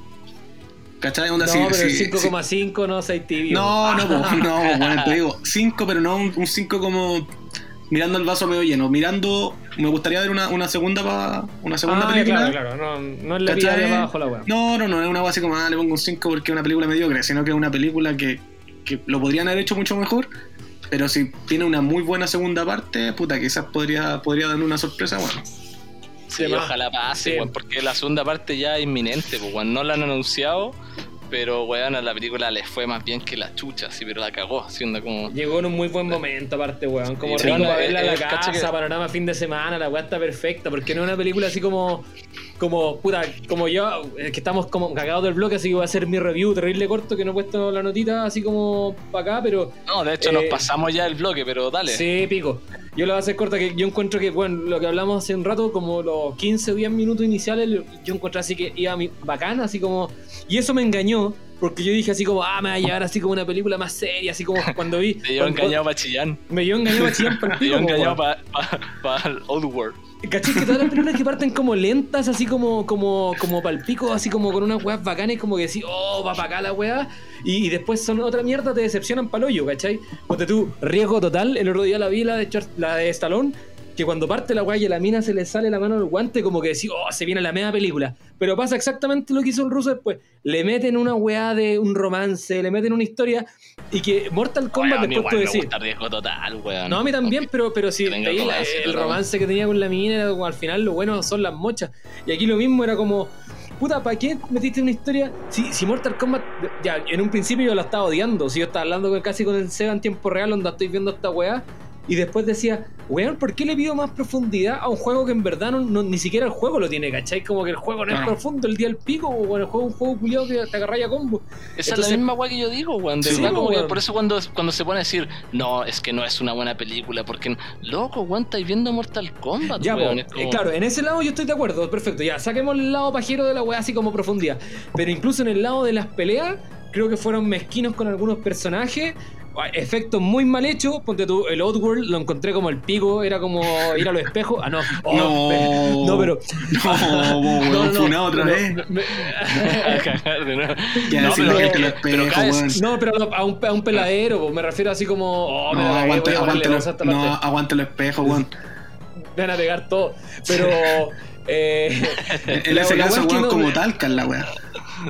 S3: ¿Cachai? Onda
S2: No,
S3: así,
S2: pero el
S3: sí,
S2: 5,5 no seis tibio.
S3: No, no, po, <laughs> no, bueno, te digo, 5, pero no un 5 como mirando el vaso medio lleno. Mirando, me gustaría ver una, una segunda pa- una segunda
S2: Ah,
S3: película.
S2: claro, claro, no, no es la vida de abajo la weá.
S3: No, no, no, es una base como, ah, le pongo un 5 porque es una película mediocre, sino que es una película que, que lo podrían haber hecho mucho mejor. Pero si tiene una muy buena segunda parte, puta, quizás podría, podría dar una sorpresa, bueno.
S4: Sí, ojalá pase,
S2: Sí.
S4: porque la segunda parte ya es inminente, pues. No la han anunciado, pero, weón, a la película les fue más bien que la chucha, sí, pero la cagó, haciendo como...
S2: Llegó en un muy buen momento, aparte, weón. Como
S4: Sí,
S2: rico verla en
S4: eh,
S2: la
S4: eh,
S2: casa,
S4: que-
S2: panorama fin de semana, la weá está perfecta. Porque no es una película así como. Como, puta, como yo, eh, que estamos como cagados del bloque, así que voy a hacer mi review terrible corto, que no he puesto la notita así como para acá, pero
S4: No, de hecho
S2: Eh,
S4: nos pasamos ya el bloque, pero dale.
S2: Sí, pico. Yo la voy a hacer corta, que yo encuentro que, bueno, lo que hablamos hace un rato, como los 15 o 10 minutos iniciales, yo encontré así que iba bacán, así como... Y eso me engañó, porque yo dije así como, ah, me va a llevar así como una película más seria, así como cuando vi. <laughs>
S4: Llevo
S2: cuando-
S4: engañado para Chillán.
S2: Me llevó engañado a Chillán por el
S4: Te llevo
S2: pico, po,
S4: engañado para el Old World.
S2: ¿Cachai? Que todas las películas que parten como lentas, así como, como, como pal pico, así como con unas weas bacanas, como que decís, oh, va para acá la wea, y, y después son otra mierda, te decepcionan pa'l hoyo, ¿cachai? Ponte tú, riesgo total, el otro día la vi la de, Char- la de Stallone, que cuando parte la wea y a la mina se le sale la mano del guante, como que decís, oh, se viene la media película. Pero pasa exactamente lo que hizo el ruso después. Le meten una weá de un romance, le meten una historia, y que Mortal Kombat
S4: Oye,
S2: después tú decís.
S4: gusta riesgo total, weón.
S2: No, a mí también, pero, pero si veis la-
S4: romance,
S2: el romance que tenía con la mina, era como, al final lo bueno son las mochas. Y aquí lo mismo era como, puta, ¿para qué metiste una historia? Si, si Mortal Kombat, ya, en un principio yo la estaba odiando, si yo estaba hablando con- casi con el Sega en tiempo real, donde estoy viendo esta weá, y después decía, weón, ¿por qué le pido más profundidad a un juego que en verdad no, no- ni siquiera el juego lo tiene, ¿cachai? Como que el juego no es
S3: Claro.
S2: profundo, el día del pico, o bueno, el juego es un juego culiado que te agarra a combo.
S4: Esa es la misma weá que yo digo, weón. De
S2: Sí,
S4: verdad, como que
S2: weón.
S4: por eso cuando, cuando se pone a decir, no, es que no es una buena película, porque, loco, weón, estáis viendo Mortal Kombat,
S2: Ya,
S4: weón.
S2: po,
S4: es como-
S2: eh, claro, en ese lado yo estoy de acuerdo, perfecto. Ya, saquemos el lado pajero de la weá así como profundidad. Pero incluso en el lado de las peleas, creo que fueron mezquinos con algunos personajes. Efectos muy mal hechos. Ponte tú, el Outworld lo encontré como el pico, era como ir a los espejos. Ah, no. Oh, <laughs>
S3: No.
S2: no, pero.
S3: No, otra
S2: no,
S3: vez.
S4: No,
S3: espejo,
S4: caes-
S3: weón.
S2: no, pero a un, a un peladero, po, me refiero así como. Oh,
S3: No,
S2: cagué,
S3: aguante, aguante, los, no, aguante los espejos, weón. <laughs>
S2: Van a pegar todo. Pero. <laughs> Eh,
S3: En ese caso, weón,
S2: no-
S3: como talca la weá.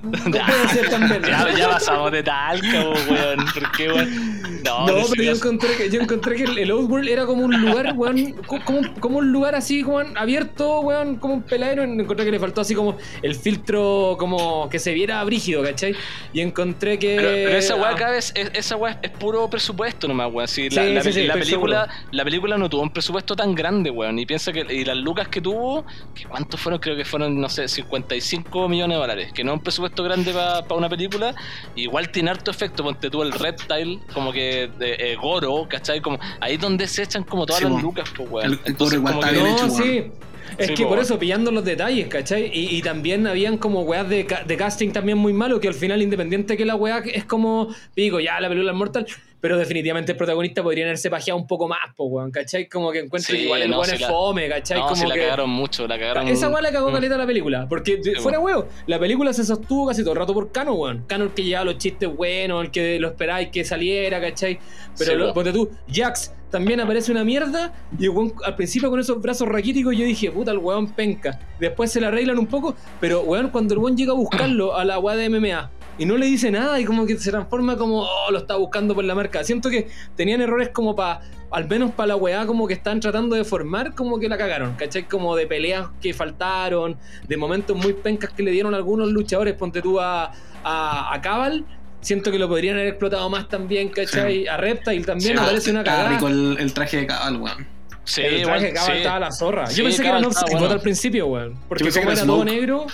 S2: No <laughs> puede ser también.
S4: Ya, ya pasamos de talca, weón. ¿Por qué, weón? No,
S2: No, pero yo encontré que, yo encontré que el, el Outworld era como un lugar, weón, co- como, como un lugar así, weón, abierto, weón, como un peladero. Encontré que le faltó así como el filtro, como que se viera brígido, ¿cachai? Y encontré que.
S4: Pero, pero esa weá
S2: ah,
S4: cada vez, es- esa weá es puro presupuesto nomás, weón. Si la,
S2: Sí,
S4: la-
S2: sí, sí,
S4: la película, la película no tuvo un presupuesto tan grande, weón. Y piensa que y las lucas que tuvo, que ¿cuántos fueron? Creo que fueron, no sé, 55 millones de dólares. Que no un presupuesto grande para una película. Igual tiene harto efecto. Ponte tú el Reptile, como que de eh, Goro, ¿cachai? Como ahí es donde se echan como todas
S3: Sí,
S4: las lucas, pues, weón.
S3: El- el
S4: Entonces,
S3: Goro igual
S4: como
S3: está
S4: que-
S2: No,
S3: hecho,
S2: sí. Es
S4: Sí,
S2: que
S4: po.
S2: por eso, pillando los detalles, ¿cachai? Y, y también habían como weas de, ca- de casting también muy malos, que al final, independiente que la wea es como, digo, ya la película es mortal, pero definitivamente el protagonista podría haberse pajeado un poco más, po, weón, ¿cachai? Como que encuentro
S4: Sí,
S2: igual el
S4: no,
S2: weón es
S4: la-
S2: fome, ¿cachai?
S4: No,
S2: como
S4: si la
S2: que...
S4: cagaron mucho, la cagaron.
S2: Esa weá le cagó
S4: Mm.
S2: caleta la película. Porque
S4: Sí,
S2: fuera huevo, la película se sostuvo casi todo el rato por Cano, weón. Cano el que llevaba los chistes buenos, el que lo esperáis que saliera, ¿cachai? Pero
S4: Sí,
S2: lo-
S4: weón.
S2: ponte tú, Jax también aparece una mierda. Y el weón, al principio con esos brazos raquíticos yo dije, puta, el weón penca. Después se la arreglan un poco, pero weón, cuando el weón llega a buscarlo a la weá de MMA. Y no le dice nada y como que se transforma como, oh, lo está buscando por la marca. Siento que tenían errores como para, al menos para la weá, como que están tratando de formar, como que la cagaron, ¿cachai? Como de peleas que faltaron, de momentos muy pencas que le dieron algunos luchadores, ponte tú a, a, a Cabal. Siento que lo podrían haber explotado más también, ¿cachai? A Reptile también
S4: Sí,
S2: me parece una cagada.
S3: rico el, el traje de cabal, weón.
S4: Sí,
S2: el traje de Cabal
S4: sí.
S2: estaba la zorra.
S4: Sí,
S2: Yo pensé que era no
S4: bueno.
S2: al principio, weón. Porque como era
S3: era
S2: todo negro,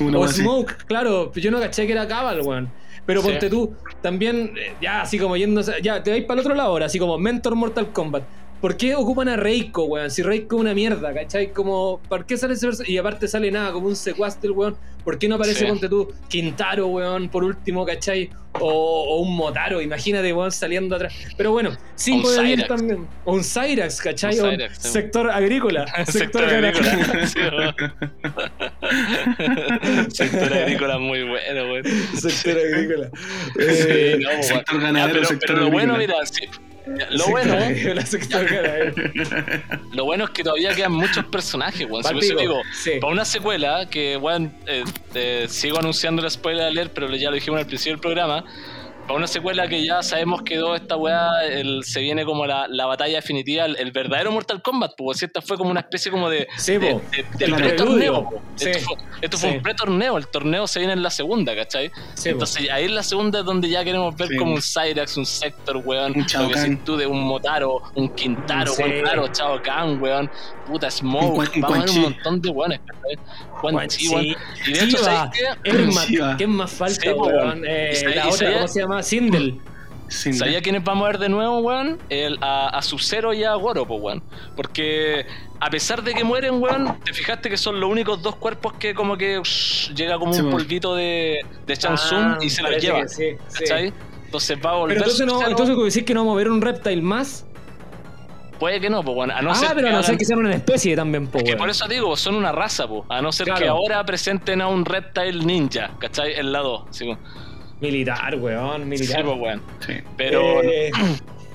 S3: una
S2: o
S3: así.
S2: Smoke, claro, yo no caché que era Cabal, weón. Pero
S4: Sí.
S2: ponte tú, también, eh, ya así como yéndose, ya te vais para el otro lado ahora, así como Mentor Mortal Kombat. ¿Por qué ocupan a Reiko, weón? Si Reiko es una mierda, ¿cachai? Como, ¿por qué sale ese verso? Y aparte sale nada, como un secuaz del weón. ¿Por qué no aparece,
S4: Sí.
S2: ponte tú, Quintaro, weón, por último, ¿cachai? O, o un Motaro, imagínate, weón, saliendo atrás. Pero bueno, cinco
S4: Un
S2: de 10
S4: Cyrax.
S2: también. O un Cyrax, ¿cachai?
S4: Un Cyrax, sí.
S2: sector agrícola. <laughs>
S4: Sector agrícola. Sí. <laughs> Sector agrícola muy bueno, weón.
S2: sector agrícola.
S4: Sí,
S2: Eh,
S4: no,
S3: sector ganadero,
S4: pero,
S3: sector
S4: pero lo bueno, mira, sí. Lo bueno,
S2: ganadero. <laughs> <laughs>
S4: lo bueno es que todavía quedan muchos personajes, weón. Si eso digo,
S2: sí.
S4: para una secuela, que weón, eh, eh, sigo anunciando el spoiler alert, pero ya lo dijimos al principio del programa. Para una secuela que ya sabemos que toda esta weá el- se viene como la, la batalla definitiva, el, el verdadero Mortal Kombat, pues si esta fue como una especie como de,
S2: Sí,
S4: de, de- pre-torneo.
S2: Sí.
S4: Esto fue, esto fue
S2: Sí.
S4: un pre-torneo, el torneo se viene en la segunda, ¿cachai?
S2: Po.
S4: Entonces ahí en la segunda es donde ya queremos ver
S3: Sí.
S4: como un Cyrax, un Sector, weón,
S3: Un
S4: lo que tú de un Motaro, un Quintaro,
S2: Sí.
S4: weón, claro, Chao Kahn, weón, puta Smoke,
S3: Un Quan- un
S4: vamos a ver un montón de weones, Quan Chi, weón. Y de hecho,
S2: Chiva,
S4: ¿sabes qué?
S2: Ermac,
S3: Chiva.
S2: ¿qué más falta, weón? Eh, la otra, ¿cómo se llama? Sindel.
S3: Sin
S4: ¿Sabía quiénes vamos a ver de nuevo, weón? El, a, a Sub-Zero y a Goro, pues, weón. Porque a pesar de que mueren, weón, te fijaste que son los únicos dos cuerpos que como que ush, llega como
S3: Sí,
S4: un polvito de, de
S2: Ah,
S4: y se lo
S2: parece
S4: lleva.
S2: que sí, sí.
S4: ¿Cachai? Entonces va a volver.
S2: Pero entonces, no, entonces decís que no vamos a ver un reptile más.
S4: Puede que no, pues, weón. A no
S2: ah,
S4: ser
S2: pero a no
S4: hagan-
S2: ser que sean una especie también, po,
S4: Que
S2: weón.
S4: por eso digo, son una raza, po. A no ser
S2: Claro.
S4: que ahora presenten a un reptile ninja, ¿cachai? El lado. Como,
S2: Militar, weón,
S4: sí,
S2: militar.
S4: pues, weón.
S3: Sí.
S4: Pero.
S2: Eh,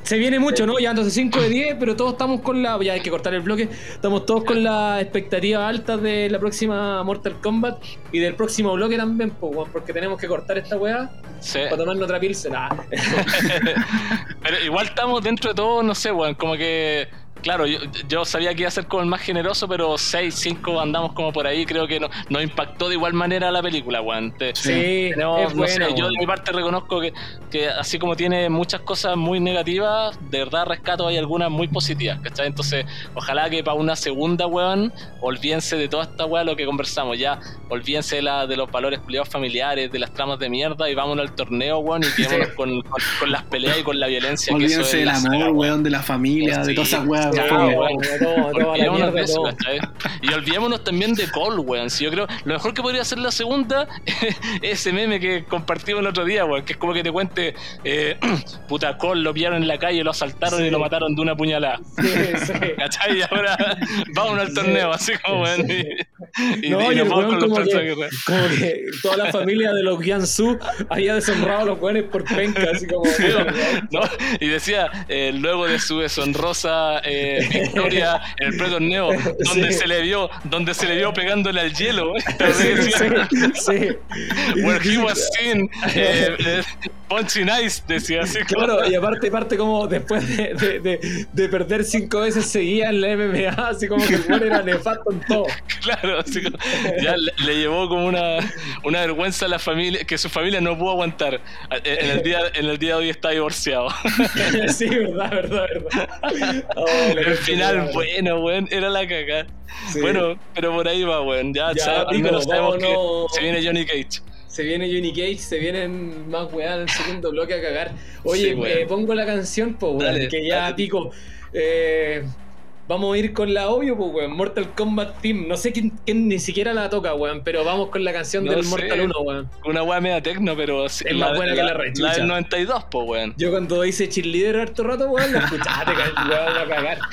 S2: se viene mucho, ¿no? Ya entonces 5 de 10, pero todos estamos con la. Ya hay que cortar el bloque. Estamos todos con la expectativa alta de la próxima Mortal Kombat y del próximo bloque también, po, weón, porque tenemos que cortar esta weá
S4: sí.
S2: para tomarnos otra pilsen. Ah. <laughs>
S4: Pero igual estamos dentro de todo, no sé, weón. Como que. Claro, yo, yo sabía que iba a ser como el más generoso, pero 6, 5 andamos como por ahí. Creo que no, nos impactó de igual manera la película, weón.
S2: Sí,
S4: tenemos-
S2: es
S4: no sé,
S2: buena,
S4: yo de mi parte reconozco que, que así como tiene muchas cosas muy negativas, de verdad rescato hay algunas muy positivas, ¿cachai? Entonces, ojalá que para una segunda, weón, olvídense de toda esta weá lo que conversamos ya, olvídense de, la, de los valores culiados familiares, de las tramas de mierda y vámonos al torneo, weón, y <laughs> quedémonos con, con- con las peleas y con la violencia.
S3: Olvídense del amor,
S4: weón.
S3: weón, de la familia, de todas esas weas.
S4: Y olvidémonos también de Cole, weón. Si yo creo, lo mejor que podría hacer la segunda <laughs> es ese meme que compartimos el otro día, weón. Que es como que te cuente, eh, <clears throat> puta, Cole lo pillaron en la calle, lo asaltaron
S2: Sí.
S4: y lo mataron de una puñalada.
S2: Sí, sí. <laughs>
S4: ¿Cachai? Y ahora <laughs> vámonos al torneo, así como, weón. Y, y,
S2: No,
S4: y
S2: y el
S4: vamos
S2: weón
S4: con los
S2: como que-
S4: personajes.
S2: Como que toda la familia de los Guianzú había deshonrado a los weones por penca, así como.
S4: ¿no? Y decía, eh, luego de su deshonrosa eh, <laughs> victoria en el pre-torneo, donde
S2: Sí.
S4: se le vio, donde se le vio pegándole al hielo, ¿eh?
S2: Sí, sí.
S4: Where he was seen, eh, eh, punching ice, decía así como-
S2: Claro, y aparte, parte como después de, de, de, de perder cinco veces seguía en la MMA, así como que weón era nefasto en todo.
S4: Claro, así como- ya le, le llevó como una, una vergüenza a la familia, que su familia no pudo aguantar. En el día, en el día de hoy está divorciado. <laughs>
S2: Sí, verdad, verdad, verdad. Oh, <laughs> <laughs>
S4: el final, bueno, weón, era la caca.
S2: Sí.
S4: Bueno, pero por ahí va, weón. Ya,
S2: Ya,
S4: al menos sabemos
S2: vámonos.
S4: que se viene Johnny Cage.
S2: Se viene Johnny Cage, se vienen más weá en el segundo bloque a cagar. Oye,
S4: Sí,
S2: eh, pongo la canción, pues, weón, que ya
S4: dale.
S2: pico. Eh, vamos a ir con la obvio, pues, weón. Mortal Kombat Team. No sé quién, quién ni siquiera la toca, weón, pero vamos con la canción
S4: No
S2: del
S4: sé.
S2: Mortal 1, weón.
S4: Una weá media tecno, pero sí,
S2: Es más buena que la rechucha.
S4: La del 92, po, weón.
S2: Yo cuando hice cheerleader harto rato, weón, la escuchaste, weón, a cagar. <laughs>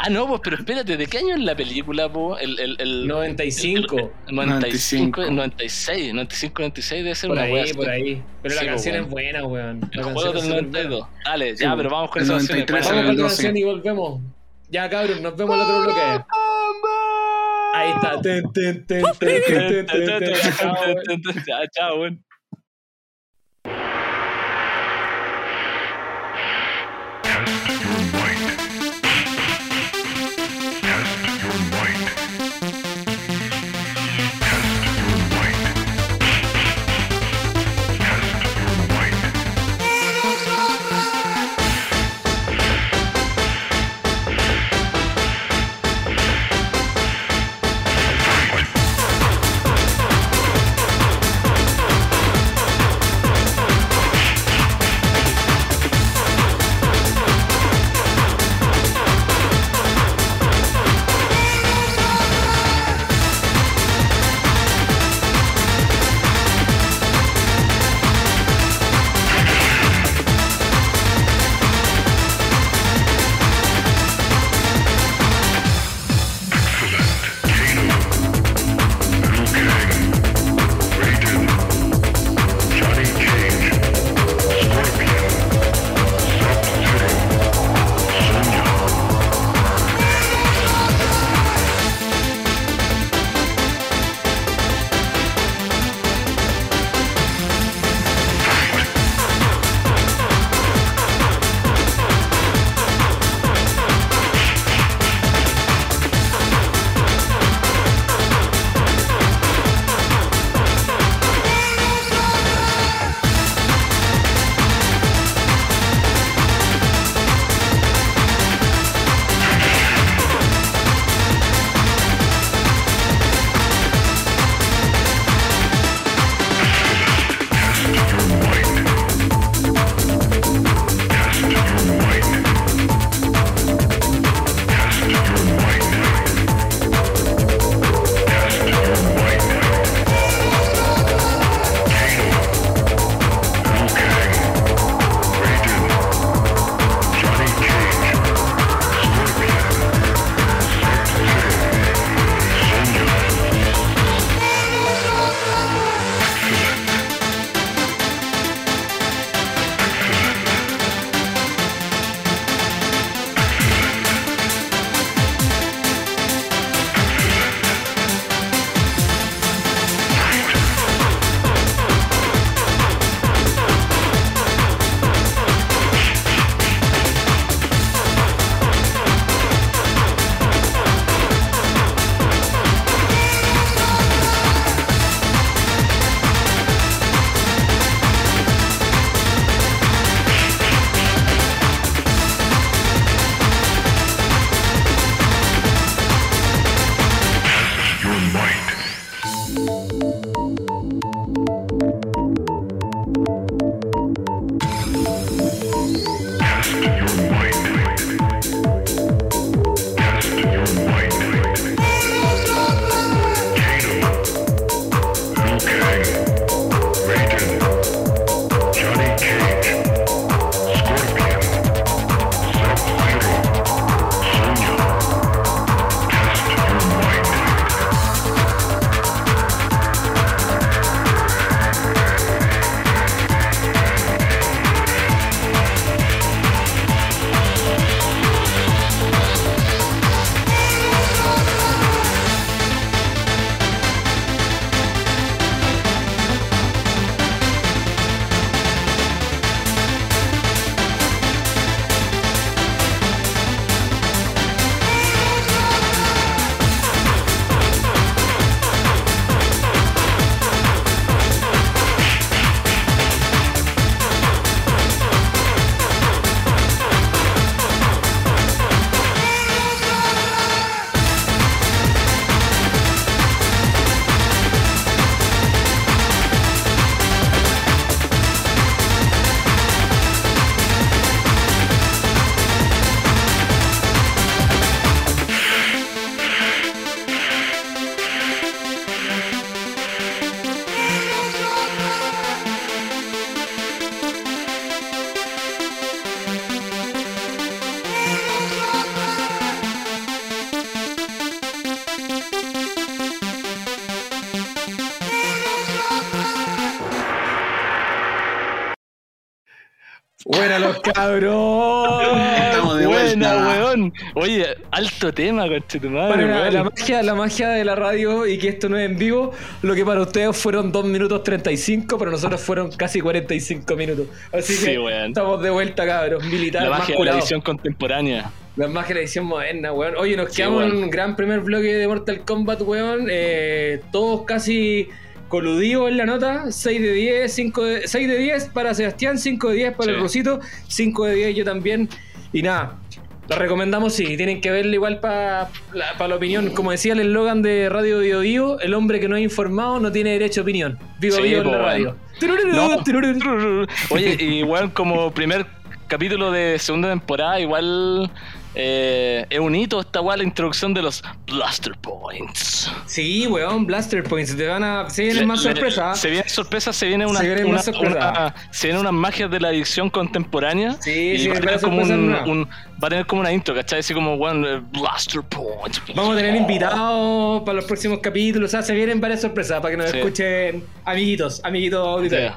S4: Ah, no, pues, pero espérate, ¿de qué año es la película, po? El, el, el,
S2: 95.
S4: el 95,
S3: 95.
S4: 96, 95, 96 debe ser
S2: Por
S4: una
S2: ahí,
S4: weá
S2: por ahí. Pero la
S4: Sí,
S2: canción
S4: weón.
S2: es buena, weón.
S4: El
S2: La
S4: juego
S2: canción
S4: del
S2: es súper buena.
S4: 92. Dale,
S3: Sí,
S4: ya,
S3: po.
S4: pero vamos con
S3: El
S4: esa
S3: 93
S4: canción.
S2: Vamos con
S3: el
S2: la
S3: 12.
S2: canción y volvemos. Ya, cabrón, nos vemos al otro bloque. Ahí está. Ten, Cabros.
S3: Estamos de
S4: Buena,
S3: vuelta.
S4: weón. Oye, alto tema, conche tu madre,
S2: Para
S4: weón.
S2: la magia, la magia de la radio y que esto no es en vivo, lo que para ustedes fueron 2 minutos 35, para nosotros fueron casi 45 minutos. Así
S4: Sí,
S2: que
S4: weón.
S2: estamos de vuelta, cabros. Militar,
S4: La
S2: más
S4: magia de la edición contemporánea.
S2: La magia de la edición moderna, weón. Oye, nos
S4: Sí,
S2: quedamos en un gran primer bloque de Mortal Kombat, weón. Eh, todos casi coludidos en la nota. 6 de 10, 5 de, 6 de 10 para Sebastián, 5 de 10 para
S4: Sí.
S2: el Rosito, 5 de 10 yo también. Y nada, la recomendamos sí, tienen que verla igual para la, la opinión. Como decía el eslogan de Radio Bio Bio, el hombre que no es informado no tiene derecho a opinión. Vivo
S4: Sí,
S2: Bio en la radio.
S4: No. Oye, igual como primer capítulo de segunda temporada, igual eh, es un hito esta weá, la introducción de los Blaster Points.
S2: Sí, weón, Blaster Points. Te van a. Se vienen más
S4: Le-
S2: sorpresas.
S4: Se vienen sorpresas, se viene una,
S2: Se vienen
S4: una- una- se vienen unas magias de la edición contemporánea.
S2: Sí,
S4: y
S2: sí,
S4: va a
S2: varias
S4: tener como
S2: sorpresas
S4: un,
S2: nuevas.
S4: un- va a tener como una intro, ¿cachai? Así como bueno, Blaster Points.
S2: Vamos a tener invitados para los próximos capítulos. O sea, se vienen varias sorpresas para que nos
S4: Sí.
S2: escuchen amiguitos, amiguitos auditores.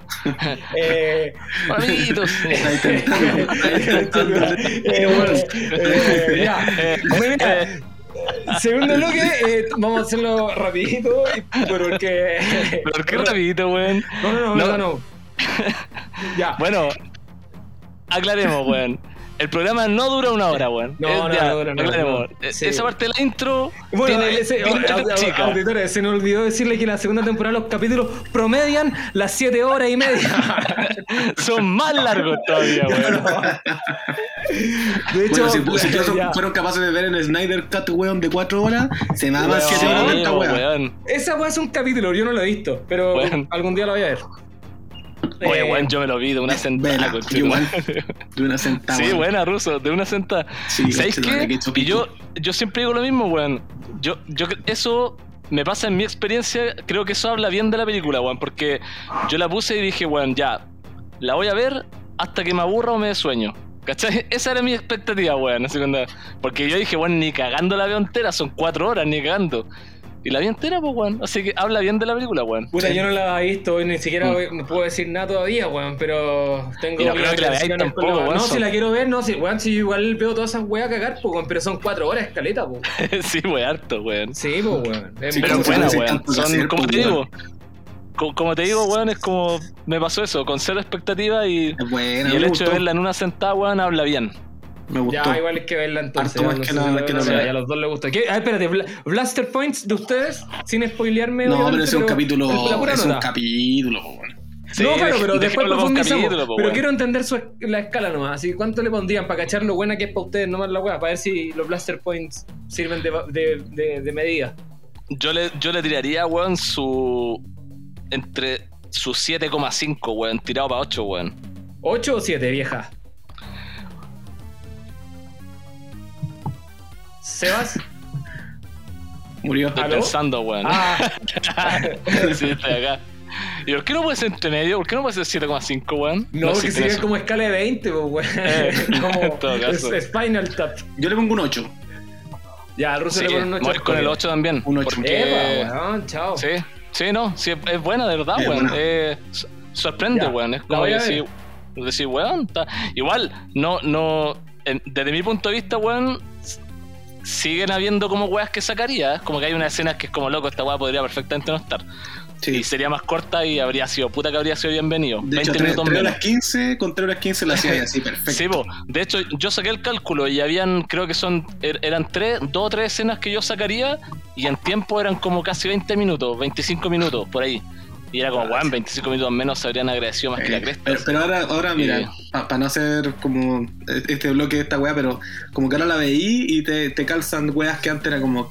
S2: Eh, <laughs>
S4: Amiguitos. <laughs>
S3: Intentando.
S2: eh, bueno, eh, ya. Bueno, mira, Segundo bloque, eh, vamos a hacerlo rapidito porque...
S4: Pero qué rapidito, weón.
S2: No, no, no,
S4: No.
S2: no, no. Ya.
S4: Bueno, aclaremos, weón. El programa no dura una hora, weón.
S2: No, no,
S4: ya,
S2: no dura una hora,
S4: aclaremos.
S2: no. Sí.
S4: Esa parte de la intro
S2: Bueno,
S4: tiene,
S2: ese-
S4: chica.
S2: auditores, se nos olvidó decirle que en la segunda temporada los capítulos promedian las 7 horas y media. <laughs>
S4: Son más largos todavía, weón. <laughs>
S2: De hecho,
S3: Bueno, si, si incluso
S2: ya.
S3: fueron capaces de ver el Snyder Cut, weón, de 4 horas, se maman
S2: Weón,
S3: 7 horas
S4: weón.
S2: esa weá es un capítulo, yo no lo he visto, pero algún día lo voy a ver. <laughs>
S4: Oye,
S2: Eh,
S4: weón, yo me lo vi de una sentada. <laughs>
S3: De una sentada.
S4: Sí, buena, Ruso, de una sentada.
S3: Sí,
S4: ¿Sabéis qué? Y yo, yo siempre digo lo mismo, weón. Yo, yo, eso me pasa en mi experiencia, creo que eso habla bien de la película, weón, porque yo la puse y dije, weón, ya, la voy a ver hasta que me aburra o me dé sueño. ¿Cachai? <laughs> Esa era mi expectativa, weón. porque yo dije, weón, ni cagando la veo entera, son cuatro horas, ni cagando. Y la vi entera, pues, weón. Así que habla bien de la película, weón.
S2: Puta,
S3: Sí.
S2: yo no la he visto, ni siquiera no puedo decir nada todavía, weón, pero tengo
S4: Y no creo que la veáis tampoco,
S2: por la-
S4: weón,
S2: No, si la quiero ver, no, si, weón, si yo igual veo todas esas weas cagar, pues, weón, pero son cuatro horas escaleta, pues. <laughs>
S4: sí, weón, harto, weón.
S2: Sí, pues, weón. Es
S3: Sí,
S4: Pero buena, weón. Son, como te digo, como te digo, weón, es como me pasó eso, con cero expectativa y,
S3: Es buena,
S4: y el hecho de verla en una sentada, weón, habla bien.
S3: Me gustó.
S2: Ya, igual es que verla entonces.
S3: Harto más que la-
S2: van a los dos les gusta. ¿Qué? Ah, espérate, Bla- Blaster Points de ustedes, sin spoilearme.
S3: No, pero es un capítulo. Es un capítulo, weón.
S4: Sí,
S2: no, claro, pero después profundizamos.
S4: capítulo, po,
S2: pero quiero entender su, la escala nomás. Así, ¿cuánto le pondrían para cachar lo buena que es para ustedes nomás la weá? Para ver si los Blaster Points sirven de, de, de- de medida.
S4: Yo le, yo le tiraría, weón, su. Entre su 7,5, weón, tirado para 8, weón.
S2: ¿8 o 7, vieja? ¿Sebas?
S3: Murió.
S4: Estoy
S2: ¿Aló?
S4: pensando, weón.
S2: Ah, <laughs>
S4: sí, estoy acá. ¿Y por qué no puede ser entre medio? ¿Por qué no puede ser 7,5, weón?
S2: no, porque
S4: existe
S2: sería como escala de 20, pues, weón.
S4: Eh, <laughs>
S2: como
S4: en todo caso.
S2: es- Spinal Tap.
S3: Yo le pongo un 8.
S2: Ya, al ruso
S4: Sí,
S2: le pone un 8.
S4: voy con el 8 también.
S3: Un ocho.
S4: Porque...
S2: Epa, weón, chao.
S4: Sí, sí, no, sí, es, es buena, de verdad, weón. Eh, sorprende, weón. Es
S2: la
S4: como decir, decir, weón, igual, no, no, en- desde mi punto de vista, weón, siguen habiendo como weas que sacaría. Como que hay unas escenas que es como loco, esta wea podría perfectamente no estar. Y
S3: Sí.
S4: sería más corta y habría sido, puta que habría sido bienvenido.
S3: De
S4: 20
S3: hecho, 3,
S4: minutos menos.
S3: horas 15, con 3 horas 15 la hacía <laughs> así, perfecto.
S4: Sí, po. de hecho, yo saqué el cálculo y habían, creo que son, er- eran tres, dos o tres escenas que yo sacaría y en tiempo eran como casi 20 minutos, 25 minutos, por ahí. Y era como, weón, 25 minutos menos se habrían agradecido más que la
S3: Eh,
S4: cresta.
S3: pero, pero ahora, ahora mira, para no hacer como este bloque de esta weá, pero como que ahora la veí y te, te calzan weas que antes era como.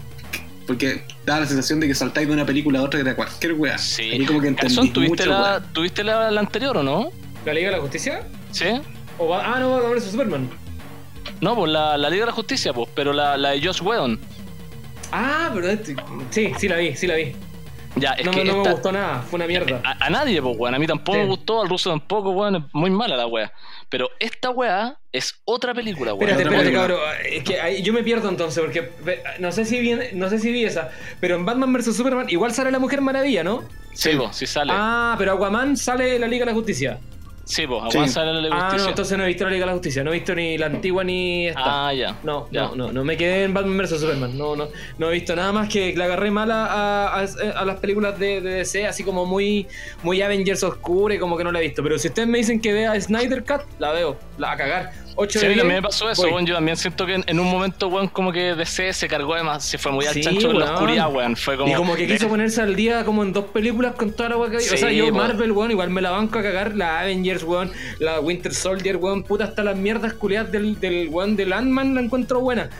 S3: Porque da la sensación de que saltáis de una película a otra que era cualquier wea.
S4: Sí.
S3: Ahí como que entendí
S4: Garzón, ¿tuviste,
S3: mucho,
S4: la. ¿tuviste la, la anterior o no?
S2: ¿La Liga de la Justicia?
S4: ¿Sí?
S2: ¿O va- ah, no, va a ver su Superman.
S4: No, pues la, la Liga de la Justicia, pues, pero la, la de Josh Whedon.
S2: Ah, pero este- sí, sí la vi, sí la vi.
S4: Ya, es
S2: no,
S4: que
S2: me- no me
S4: esta-
S2: gustó nada, fue una mierda.
S4: A, a nadie, pues, weón. A mí tampoco
S2: Sí.
S4: me gustó, al ruso tampoco, weón. Es muy mala la weá. Pero esta weá es otra película, weón.
S2: Espérate, espérate, cabrón. Es que ahí yo me pierdo entonces, porque no sé si vi, no sé si vi esa, pero en Batman vs Superman igual sale la Mujer Maravilla, ¿no?
S4: Sí, po, sí sale.
S2: Ah, pero Aquaman sale en la Liga de la Justicia.
S4: Sí, pues,
S3: Sí.
S4: Aguan sale la
S2: Ah, no,
S4: justicia.
S2: entonces no he visto la Liga de la Justicia, no he visto ni la antigua ni esta.
S4: Ah, ya.
S2: No,
S4: ya.
S2: no, no, no me quedé en Batman vs Superman. No, no, no he visto nada más que le agarré mal a, a- a- a las películas de, de DC, así como muy, muy Avengers oscura y como que no la he visto. Pero si ustedes me dicen que vea Snyder Cut, la veo, la a cagar. 8
S4: Sí, a
S2: de
S4: mí
S2: 10,
S4: también me pasó eso, weón. Yo también siento que en, en un momento, weón, como que DC se cargó de más, se fue muy al
S2: Sí,
S4: chancho con la
S2: weón.
S4: oscuridad, weón. Fue como.
S2: y como que quiso
S4: de-
S2: ponerse al día como en dos películas con toda la weá que había. O sea, yo. Marvel, weón, igual me la banco a cagar. La Avengers, weón, la Winter Soldier, weón, puta, hasta las mierdas culiadas del, del weón del Ant-Man la encuentro buena.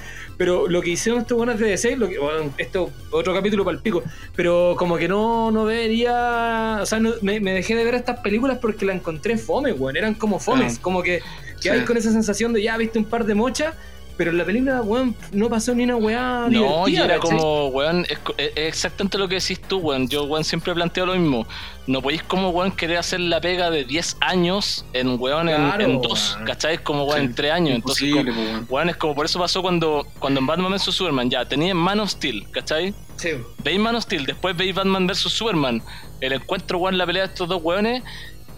S2: Pero lo que hicieron estos buenos de DC, lo que, bueno, esto otro capítulo para el pico, pero como que no, no vería, o sea, no- me, me dejé de ver estas películas porque la encontré fome, weón, eran como fomes,
S3: Ah.
S2: como que, que
S3: Sí.
S2: hay con esa sensación de ya viste un par de mochas, pero en la película, weón, no pasó ni una weá
S4: No, y era
S2: ¿cachai?
S4: como, weón, es, co- es- exactamente lo que decís tú, weón. Yo, weón, siempre planteo lo mismo. No podéis como, weón, querer hacer la pega de 10 años en, weón, en-
S2: Claro,
S4: en, dos,
S2: weón.
S4: ¿cachai? Como, weón,
S3: Sí,
S4: en 3 años. Entonces, como,
S3: weón.
S4: weón, es como, por eso pasó cuando, cuando en Batman vs Superman, ya, tenía Man of Steel, ¿cachai?
S2: Sí.
S4: Veis Man of Steel, después veis Batman vs Superman, el encuentro, weón, la pelea de estos dos weones,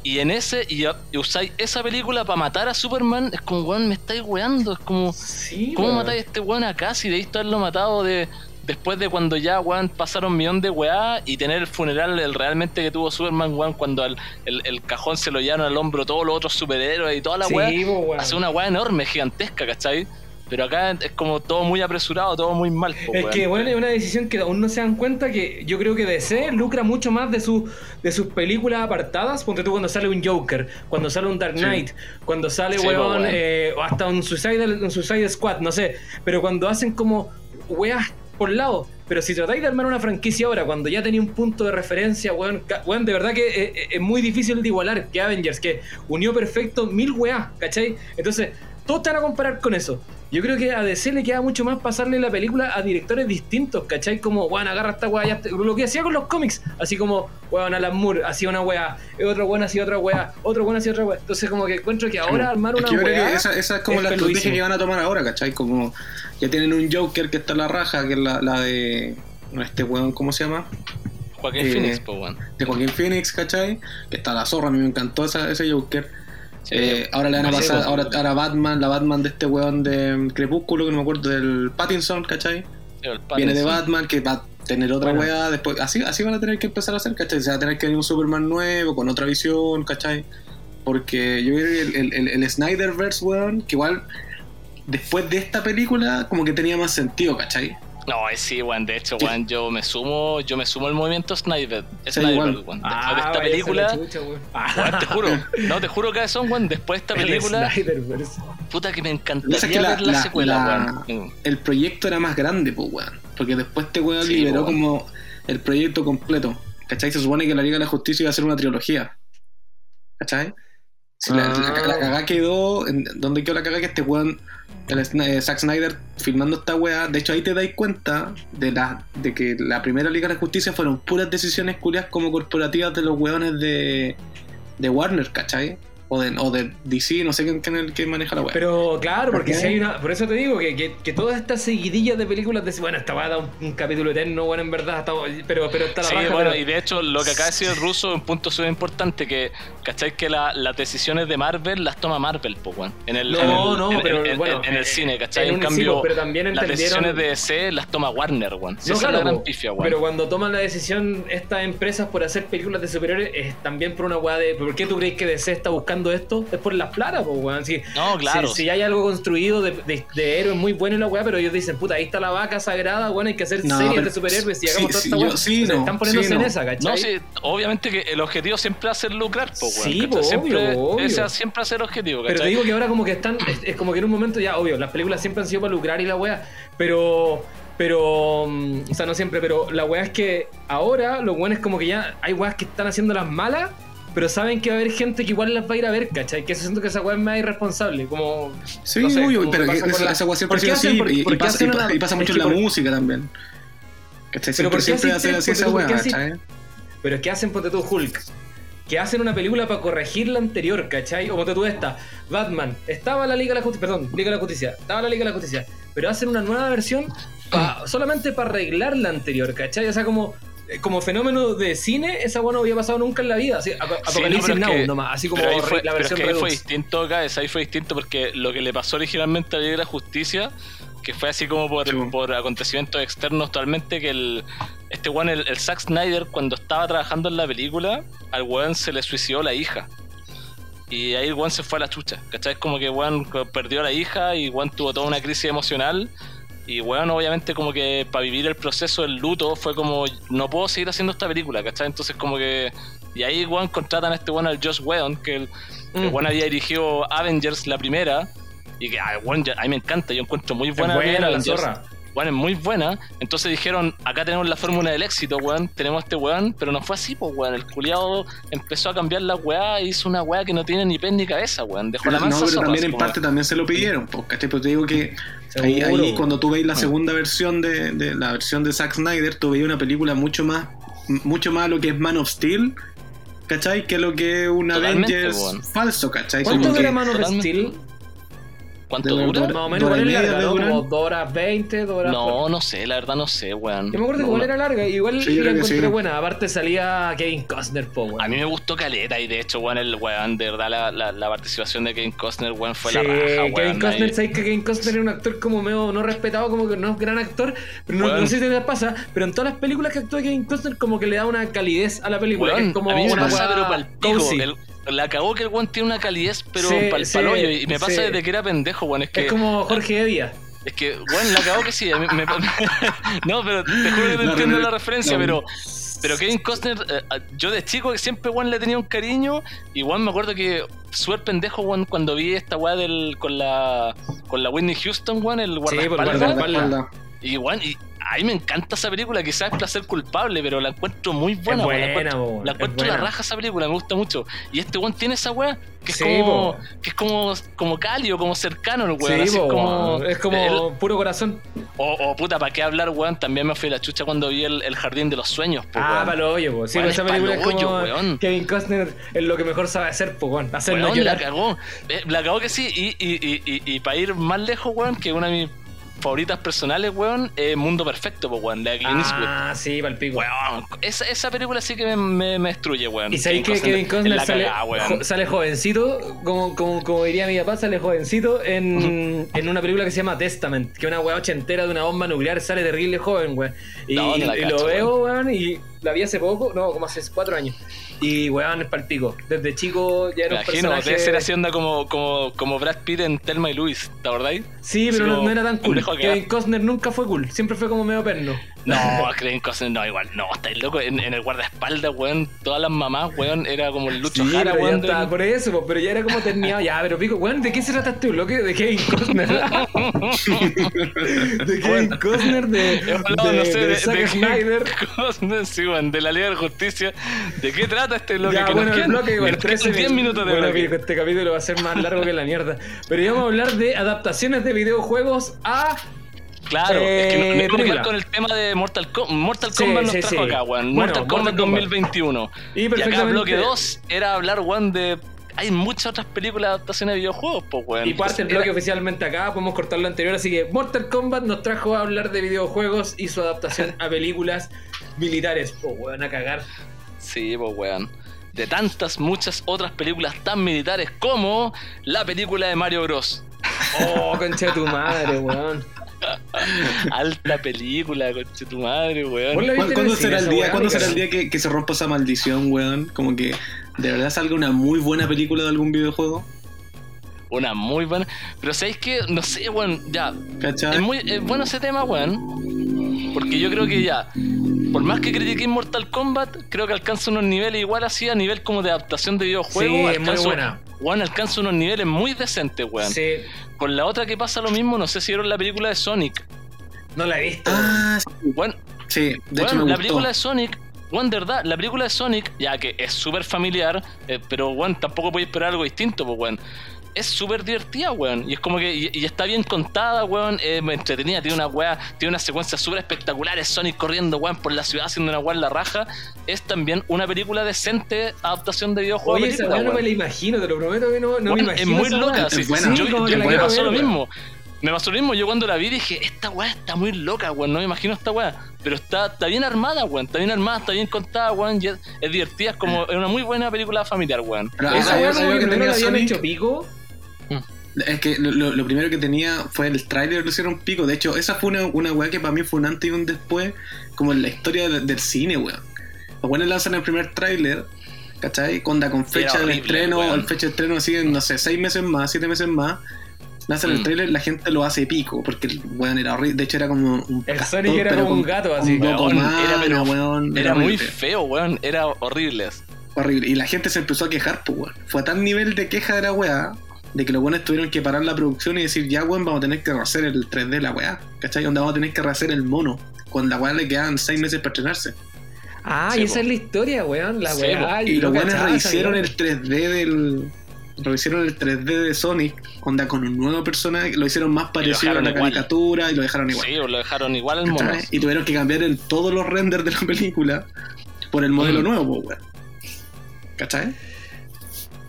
S4: y en ese, y, y usáis esa película para matar a Superman, es como, weón, me estáis weando, es como,
S2: Sí,
S4: ¿cómo matáis a este weón acá si debiste haberlo matado de después de cuando ya, weón, pasaron un millón de weá y tener el funeral el realmente que tuvo Superman, weón, cuando el, el cajón se lo llevaron al hombro todos los otros superhéroes y toda la
S2: Sí,
S4: weá, hace una weá enorme, gigantesca, ¿cachai? Pero acá es como todo muy apresurado, todo muy mal, po,
S2: Es que, bueno, es una decisión que aún no se dan cuenta que yo creo que DC lucra mucho más de, su, de sus películas apartadas. Ponte tú cuando sale un Joker, cuando sale un Dark
S3: Sí.
S2: Knight, cuando sale,
S4: Sí, po,
S2: weón,
S4: weón.
S2: eh, hasta un Suicide, un Suicide Squad, no sé. Pero cuando hacen como weas por lado. Pero si tratáis de armar una franquicia ahora, cuando ya tenía un punto de referencia, weón, weón, de verdad que eh, eh, es, muy difícil de igualar que Avengers, que unió perfecto mil weas, ¿cachai? Entonces, todos te van a comparar con eso. Yo creo que a DC le queda mucho más pasarle la película a directores distintos, ¿cachai? Como, weón, agarra esta weá, lo que hacía con los cómics, así como, weón, Alan Moore hacía una weá, otro weón hacía otra weá, otro weón hacía otra weá. Entonces, como que encuentro que ahora armar
S3: Es
S2: una
S3: que yo creo que esa, esa es como
S2: es
S3: la estrategia que van a tomar ahora, ¿cachai? Como ya tienen un Joker que está en la raja, que es la, la de este weón, ¿cómo se llama?
S4: Joaquín
S3: eh,
S4: Phoenix, po, weón.
S3: De Joaquín Phoenix, ¿cachai? Que está la zorra, a mí me encantó esa- ese Joker. Eh, ahora le van a pasar, ahora, ahora Batman, la Batman de este weón de Crepúsculo, que no me acuerdo, del Pattinson, ¿cachai? Viene de. Batman, que va a tener otra
S2: Bueno.
S3: weá después. Así, así van a tener que empezar a hacer, ¿cachai? Se va a tener que venir un Superman nuevo, con otra visión, ¿cachai? Porque yo creo que el, el, el, el Snyderverse, weón, que igual después de esta película, como que tenía más sentido, ¿cachai?
S4: No, sí, weón. De hecho, weón, yo me sumo, yo me sumo al movimiento Sniper.
S3: Sí,
S4: Sniper,
S3: igual.
S4: weón. Después
S2: Ah,
S4: de esta película,
S2: chucha, weón.
S4: weón, te juro, no te juro que son, weón. Después de esta <laughs>
S2: El
S4: película, puta que me encantaría
S3: es que la-
S4: ver la,
S3: la-
S4: secuela,
S3: la-
S4: weón.
S3: El proyecto era más grande, pues, weón. Porque después este weón
S4: Sí,
S3: liberó
S4: weón.
S3: como el proyecto completo. ¿Cachai? Se supone que la Liga de la Justicia iba a ser una trilogía. ¿Cachai? Si la,
S2: Ah.
S3: la, la cagá quedó. en- ¿Dónde quedó la cagá? Que este weón, el eh, Zack Snyder, filmando esta weá. De hecho, ahí te dais cuenta de, la, de que la primera Liga de la Justicia fueron puras decisiones curias como corporativas de los weones de, de Warner, ¿cachai? O de, o de DC, no sé quién, quién es el que maneja la weá.
S2: Pero claro, porque si hay una. Por eso te digo que, que, que todas estas seguidillas de películas de. Bueno, esta va a dar un, un capítulo eterno, bueno, en verdad. está- pero, pero está la
S4: Sí,
S2: raja,
S4: bueno,
S2: pero-
S4: y de hecho lo que acaba de decir el ruso es un punto súper importante que, ¿cachai? Que la- las decisiones de Marvel las toma Marvel, pues, weón. En el,
S2: No,
S4: en el,
S2: no,
S4: en-
S2: pero
S4: en-
S2: bueno,
S4: en el
S2: eh,
S4: cine, ¿cachai?
S2: en
S4: cambio,
S2: pero también
S4: las decisiones de DC las toma Warner, weón. Sí,
S2: No, claro,
S4: es la gran
S2: po,
S4: pifia, weón.
S2: pero cuando toman la decisión estas empresas por hacer películas de superhéroes es también por una weá de ¿por qué tú crees que DC está buscando esto? Es por las plata, pues weón. Si,
S4: No, claro.
S2: si, si hay algo construido de, de, de héroes muy bueno en la weá, pero ellos dicen, puta, ahí está la vaca sagrada, bueno, hay que hacer
S3: No,
S2: series
S3: pero-
S2: de superhéroes y
S3: sí,
S2: hagamos toda
S3: sí,
S2: esta
S3: yo-
S2: weá.
S3: sí, no,
S2: están poniéndose
S3: sí,
S2: en esa, ¿cachai?
S4: No, sí, obviamente que el objetivo siempre va a ser lucrar, po, weón.
S2: Sí, po,
S4: siempre,
S2: obvio.
S4: Ese siempre ser el objetivo,
S2: Pero te
S4: ¿cachai?
S2: digo que ahora como que están, es, es como que en un momento ya, obvio, las películas siempre han sido para lucrar y la weá, pero, pero, mm, o sea, no siempre, pero la weá es que ahora lo bueno es como que ya hay weas que están haciendo las malas, pero saben que va a haber gente que igual las va a ir a ver, ¿cachai? Que eso siento que esa weá es más irresponsable, como...
S3: Sí,
S2: no sé,
S3: obvio,
S2: como
S3: pero que esa,
S2: la-
S3: esa weá siempre
S2: ¿Por
S3: ha sido así. y, pasa,
S2: una-
S3: y mucho
S2: que
S3: en la
S2: por-
S3: música también. ¿Cachai?
S2: Pero
S3: Siempre,
S2: ¿por qué
S3: siempre
S2: hacen
S3: así esa
S2: ¿Por
S3: weá, ¿cachai?
S2: Pero es que hacen, ponte tú, Hulk. Que hacen una película para corregir la anterior, ¿cachai? O ponte tú esta. Batman. Estaba la Liga de la Justicia. Perdón, Liga de la Justicia. Estaba la Liga de la Justicia. Pero hacen una nueva versión pa- solamente para arreglar la anterior, ¿cachai? O sea, como, como fenómeno de cine, esa weá no había pasado nunca en la vida. Así, ap-
S4: Sí,
S2: Apocalipsis
S4: no,
S2: Now
S4: que-
S2: nomás. Así como
S4: fue,
S2: la
S4: pero es
S2: versión
S4: que ahí fue distinto, guys, ahí fue distinto porque lo que le pasó originalmente a la Liga de la Justicia, que fue así como por,
S3: Sí.
S4: por acontecimientos externos totalmente, que el este weón, el, el Zack Snyder, cuando estaba trabajando en la película, al weón se le suicidó la hija. Y ahí el weón se fue a la chucha, ¿cachai? Es como que weón perdió a la hija y weón tuvo toda una crisis emocional. Y weón, obviamente, como que para vivir el proceso del luto fue como, no puedo seguir haciendo esta película, ¿cachai? Entonces, como que. Y ahí, weón, contratan a este weón, al Josh Whedon, que el,
S2: Mm.
S4: había dirigido Avengers la primera. Y que, ah, weón, ya- a mí me encanta, yo encuentro muy
S2: Es
S4: buena,
S2: buena la zorra.
S4: Weón, es muy buena. Entonces dijeron, acá tenemos la fórmula del éxito, weón. Tenemos este weón, pero no fue así, pues, weón. El culiado empezó a cambiar la weá y hizo una weá que no tiene ni pez ni cabeza, weón. Dejó la
S3: No,
S4: mansa
S3: pero también en parte también se lo pidieron, pues, ¿cachai? Pero te digo que ahí, cuando tú veis la
S4: Ah.
S3: segunda versión de, de la versión de Zack Snyder, tú veis una película mucho más, mucho más lo que es Man of Steel, ¿cachai? Que lo que es un
S4: Totalmente,
S3: Avengers falso, ¿cachai?
S2: ¿Cuánto
S3: Como
S2: dura
S3: que-
S2: Man of
S4: totalmente.
S2: Steel?
S4: ¿Cuánto dura?
S3: de-
S2: Más o menos,
S3: ¿Dura
S2: igual es larga. Como 2 horas 20, 2 horas
S4: No, no sé, la verdad no sé, weón.
S2: Yo me acuerdo que
S4: No,
S2: igual
S4: no.
S2: era larga, igual
S3: Sí,
S2: la
S3: que
S2: encontré
S3: sí.
S2: buena. Aparte salía Kevin Costner, po, weón.
S4: A mí me gustó Caleta y de hecho, weón, el weón, de verdad, la, la, la participación de Kevin Costner, weón, fue
S2: Sí,
S4: la raja, weón.
S2: Kevin Costner,
S4: ahí.
S2: sabéis que Kevin Costner es un actor como medio no respetado, como que no es gran actor, pero no, sé si te pasa, pero en todas las películas que actúa Kevin Costner como que le da una calidez a la película, que
S4: Weón,
S2: es como
S4: a mí me
S2: una
S4: pasa, pero pa'l pico.
S2: cozy.
S4: El- la cagó que el weón tiene una calidez, pero
S2: Sí,
S4: pa'l
S2: sí,
S4: paloyo. Y me pasa
S2: sí.
S4: desde que era pendejo, weón. Es que,
S2: Es como Jorge Evia.
S4: es que weón, la cagó que sí. a mí me- <laughs> no, pero te juro que no
S3: La
S4: entiendo la referencia, pero. Pero Kevin Costner, eh, yo de chico que siempre weón le tenía un cariño. Y weón me acuerdo que súper pendejo, weón, cuando vi esta weá del, con la con la Whitney Houston, weón, el
S2: por
S4: guardaespaldas.
S2: guardaespaldas.
S4: y weón, y a mí me encanta esa película, quizás es placer culpable, pero la encuentro muy buena, weón, la
S2: buena,
S4: encuentro- la encuentro la
S2: buena.
S4: raja esa película, me gusta mucho. Y este weón tiene esa weá que es
S2: Sí,
S4: como que es como, como cálido, como cercano el weón.
S2: Sí,
S4: así es como,
S2: weón. es como
S4: el-
S2: puro corazón.
S4: o, o puta, ¿para qué hablar, weón? También me fui la chucha cuando vi el, el jardín de los sueños, po,
S2: ah,
S4: weón.
S2: palo hoyo. Sí,
S4: Weón,
S2: pues esa
S4: es
S2: película es como
S4: weón.
S2: Kevin Costner es lo que mejor sabe hacer, po, weón. Hacernos
S4: Weón, la
S2: llorar.
S4: cagó. Eh, la cagó que sí. Y, y, y, y, y para ir más lejos, weón, que una de mis favoritas personales, weón, es Mundo Perfecto, po, weón, la de Clint Eastwood.
S2: Ah, sí, pa'l pico.
S4: Weón, esa, esa película sí que me, me, me destruye, weón.
S2: Y sabéis que Kevin Costner
S4: la
S2: sale,
S4: cagada, weón.
S2: jo- sale jovencito, como, como, como diría mi papá, sale jovencito en, en una película que se llama Testament, que una weá ochentera de una bomba nuclear, sale terrible joven, weón. Y,
S4: No, no la
S2: y
S4: cacho,
S2: lo veo, weón, y la vi hace poco, no, como hace cuatro años. Y weón, es palpico. Desde chico ya era
S4: Me
S2: un
S4: imagino,
S2: personaje.
S4: debe ser así onda como, como, como Brad Pitt en Telma y Luis, ¿te acordáis?
S2: Sí, pero no, no era tan cool. Kevin. Costner nunca fue cool, siempre fue como medio perno.
S4: No, Kevin Costner no, igual, no, estáis loco. En, en el guardaespaldas, weón, todas las mamás, weón, era como el Lucho
S2: Sí,
S4: Jara, weón.
S2: estaba por eso, pero ya era como terminado. Ya, pero pico, weón, ¿de qué se trata este bloque? De Kevin Costner. <laughs> de Kevin
S4: Bueno.
S2: Costner, de, de,
S4: no sé,
S2: de
S4: de,
S2: Zack
S4: de
S2: Snyder.
S4: Costner, sí, weón, de la Liga de Justicia. ¿De qué trata este bloque?
S2: Ya,
S4: Que
S2: bueno,
S4: nos
S2: el bloque igual,
S4: nos quedan
S2: 13
S4: 10 minutos de
S2: bueno,
S4: bloque.
S2: este capítulo va a ser más largo que la mierda. Pero íbamos a hablar de adaptaciones de videojuegos a.
S4: Claro, es que no, no
S2: Eh,
S4: quedar con el tema de Mortal, Com- Mortal
S2: Sí,
S4: Kombat nos
S2: sí,
S4: trajo
S2: sí.
S4: acá, weón.
S2: Bueno,
S4: Mortal Kombat
S2: Mortal Kombat.
S4: 2021.
S2: Y
S4: Y acá bloque 2 era hablar, weón, de... Hay muchas otras películas de adaptaciones de videojuegos, pues, weón.
S2: Y parte el
S4: Era-
S2: bloque oficialmente acá, podemos cortar lo anterior, así que Mortal Kombat nos trajo a hablar de videojuegos y su adaptación <laughs> a películas militares. Oh, weón, a cagar.
S4: Sí, pues, weón. De tantas, muchas otras películas tan militares como la película de Mario Bros.
S2: Oh, concha de tu madre, weón. <laughs>
S4: Alta película, conche tu madre,
S2: ¿Vos
S4: weón.
S3: ¿Cuándo, será el día, ¿cuándo será el día que, que se rompa esa maldición, weón? Como que de verdad salga una muy buena película de algún videojuego.
S4: Una muy buena. Pero sabéis que, no sé, weón, ya.
S3: ¿Cachai?
S4: Es muy es bueno ese tema, weón. Porque yo creo que ya. Por más que critiqué Mortal Kombat, creo que alcanza unos niveles igual así a nivel como de adaptación de videojuegos.
S2: Sí, es muy
S4: alcanza-
S2: buena.
S4: Weón, alcanza unos niveles muy decentes, weón.
S2: Sí,
S4: Con la otra que pasa lo mismo, no sé si vieron la película de Sonic.
S2: no la he visto.
S3: Ah, sí,
S4: Weón,
S3: sí, de
S4: Weón,
S3: hecho me
S4: la
S3: gustó.
S4: película de Sonic, weón, de verdad, la película de Sonic, ya que es súper familiar, eh, pero weón, tampoco podéis esperar algo distinto, pues weón. Es súper divertida, weón. Y es como que, y, y está bien contada, weón. Es entretenida, tiene una weá, tiene unas secuencias súper espectaculares. Sonic corriendo, weón, por la ciudad haciendo una weá en la raja. Es también una película decente adaptación de videojuego.
S2: Oye, esa weá no me
S4: weón.
S2: la imagino, te lo prometo que no, no
S4: Weón,
S2: me
S4: es
S2: imagino.
S4: muy
S2: esa
S4: loca, sí,
S3: Es
S4: yo, yo- me pasó
S2: ver,
S4: lo
S2: weón.
S4: mismo. Me pasó lo mismo, yo cuando la vi dije, esta weá está muy loca, weón, no me imagino esta weá. Pero está, está bien armada, weón, está bien armada, está bien contada, weón, y es, es divertida, es como es una muy buena película familiar, weón.
S3: Pero
S2: Esa weá
S3: ¿sabes
S2: como
S3: lo
S2: que
S3: tenía
S2: la habían
S3: Sonic?
S2: hecho pico.
S3: Es que lo, primero que tenía fue el tráiler, lo hicieron pico. De hecho, esa fue una, una weá que para mí fue un antes y un después, como en la historia de- del cine, weón. Los buenos lanzan el primer tráiler, ¿cachai? Con, con fecha de
S4: horrible,
S3: estreno,
S4: weón.
S3: el fecha de estreno así en, no sé, seis meses más, siete meses más. Lanzan el
S4: Mm.
S3: tráiler, la gente lo hace pico, porque el weón era horrible. De hecho, era como un
S2: El
S3: castor,
S2: Sonic era
S3: pero
S2: como un gato, así.
S3: con poco
S4: Weón, era, pero-
S3: weón,
S4: Era muy
S3: horrible.
S4: feo, weón, era horrible.
S3: Horrible. Y la gente se empezó a quejar, pues, weón. Fue a tal nivel de queja de la weá, de que los buenos tuvieron que parar la producción y decir, ya, weón, vamos a tener que rehacer el 3D de la weá. ¿Cachai? Donde vamos a tener que rehacer el mono. Cuando la weá le quedaban 6 meses para estrenarse.
S2: Ah,
S4: Sí,
S2: y esa es la historia, weón. La
S4: Sí,
S2: weá.
S3: y los buenos rehicieron el 3D del. Rehicieron el 3D de Sonic, onda con un nuevo personaje, lo hicieron más parecido a la
S4: igual.
S3: caricatura y lo dejaron igual.
S4: Sí, lo dejaron igual al mono.
S3: ¿cachai? Y tuvieron que cambiar en todos los renders de la <laughs> película por el modelo
S4: Mm.
S3: nuevo, weón. ¿Cachai?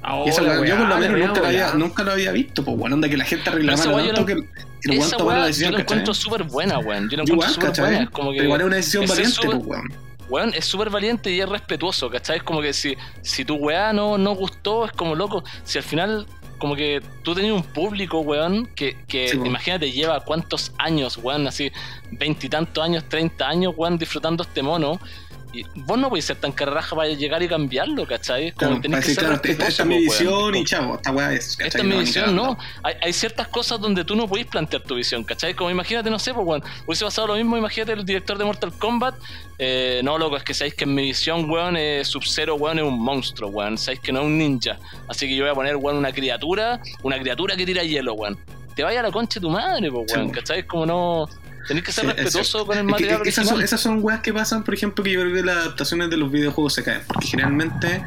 S3: Y weá, yo por lo menos nunca lo, había,
S2: volada.
S3: nunca lo había visto, pues bueno, onda que la gente reclamara
S4: yo
S3: tanto que el, weón tomara la
S4: yo
S3: decisión,
S4: la
S3: ¿cachai?
S4: encuentro súper buena, weón. Yo
S3: Igual,
S4: encuentro súper buena. Como que,
S3: Pero igual es una decisión valiente,
S4: súper-
S3: pues weón.
S4: weón, es súper valiente y es respetuoso, ¿cachai? Es como que si, si tu weá no, no gustó, es como loco. Si al final, como que tú tenías un público, weón, que, que
S3: Sí,
S4: imagínate, lleva cuántos años, weón, así, veintitantos años, treinta años, weón, disfrutando este mono. Y vos no podés ser tan carraja para llegar y cambiarlo, ¿cachai? Como
S3: Claro,
S4: tenés que
S3: decir, claro, esta, esta es mi visión y chavo, esta weá es, ¿cachai?
S4: Esta es mi
S3: No,
S4: visión, no. Hay, hay ciertas cosas donde tú no podés plantear tu visión, ¿cachai? Como imagínate, no sé, pues, weón, hubiese pasado lo mismo, imagínate el director de Mortal Kombat. eh, no, loco, es que sabéis que en mi visión, weón, eh, Sub-Zero, weón, es un monstruo, weón. Sabéis que no es un ninja. Así que yo voy a poner, weón, una criatura, una criatura que tira hielo, weón. Te vaya a la concha de tu madre, pues,
S3: Sí,
S4: weón,
S3: po.
S4: ¿cachai? Como no. Tenés que ser
S3: Sí, es
S4: respetuoso con el
S3: Es que
S4: material
S3: esas, son, esas son weas que pasan, por ejemplo, que yo creo que las adaptaciones de los videojuegos se caen. Porque generalmente,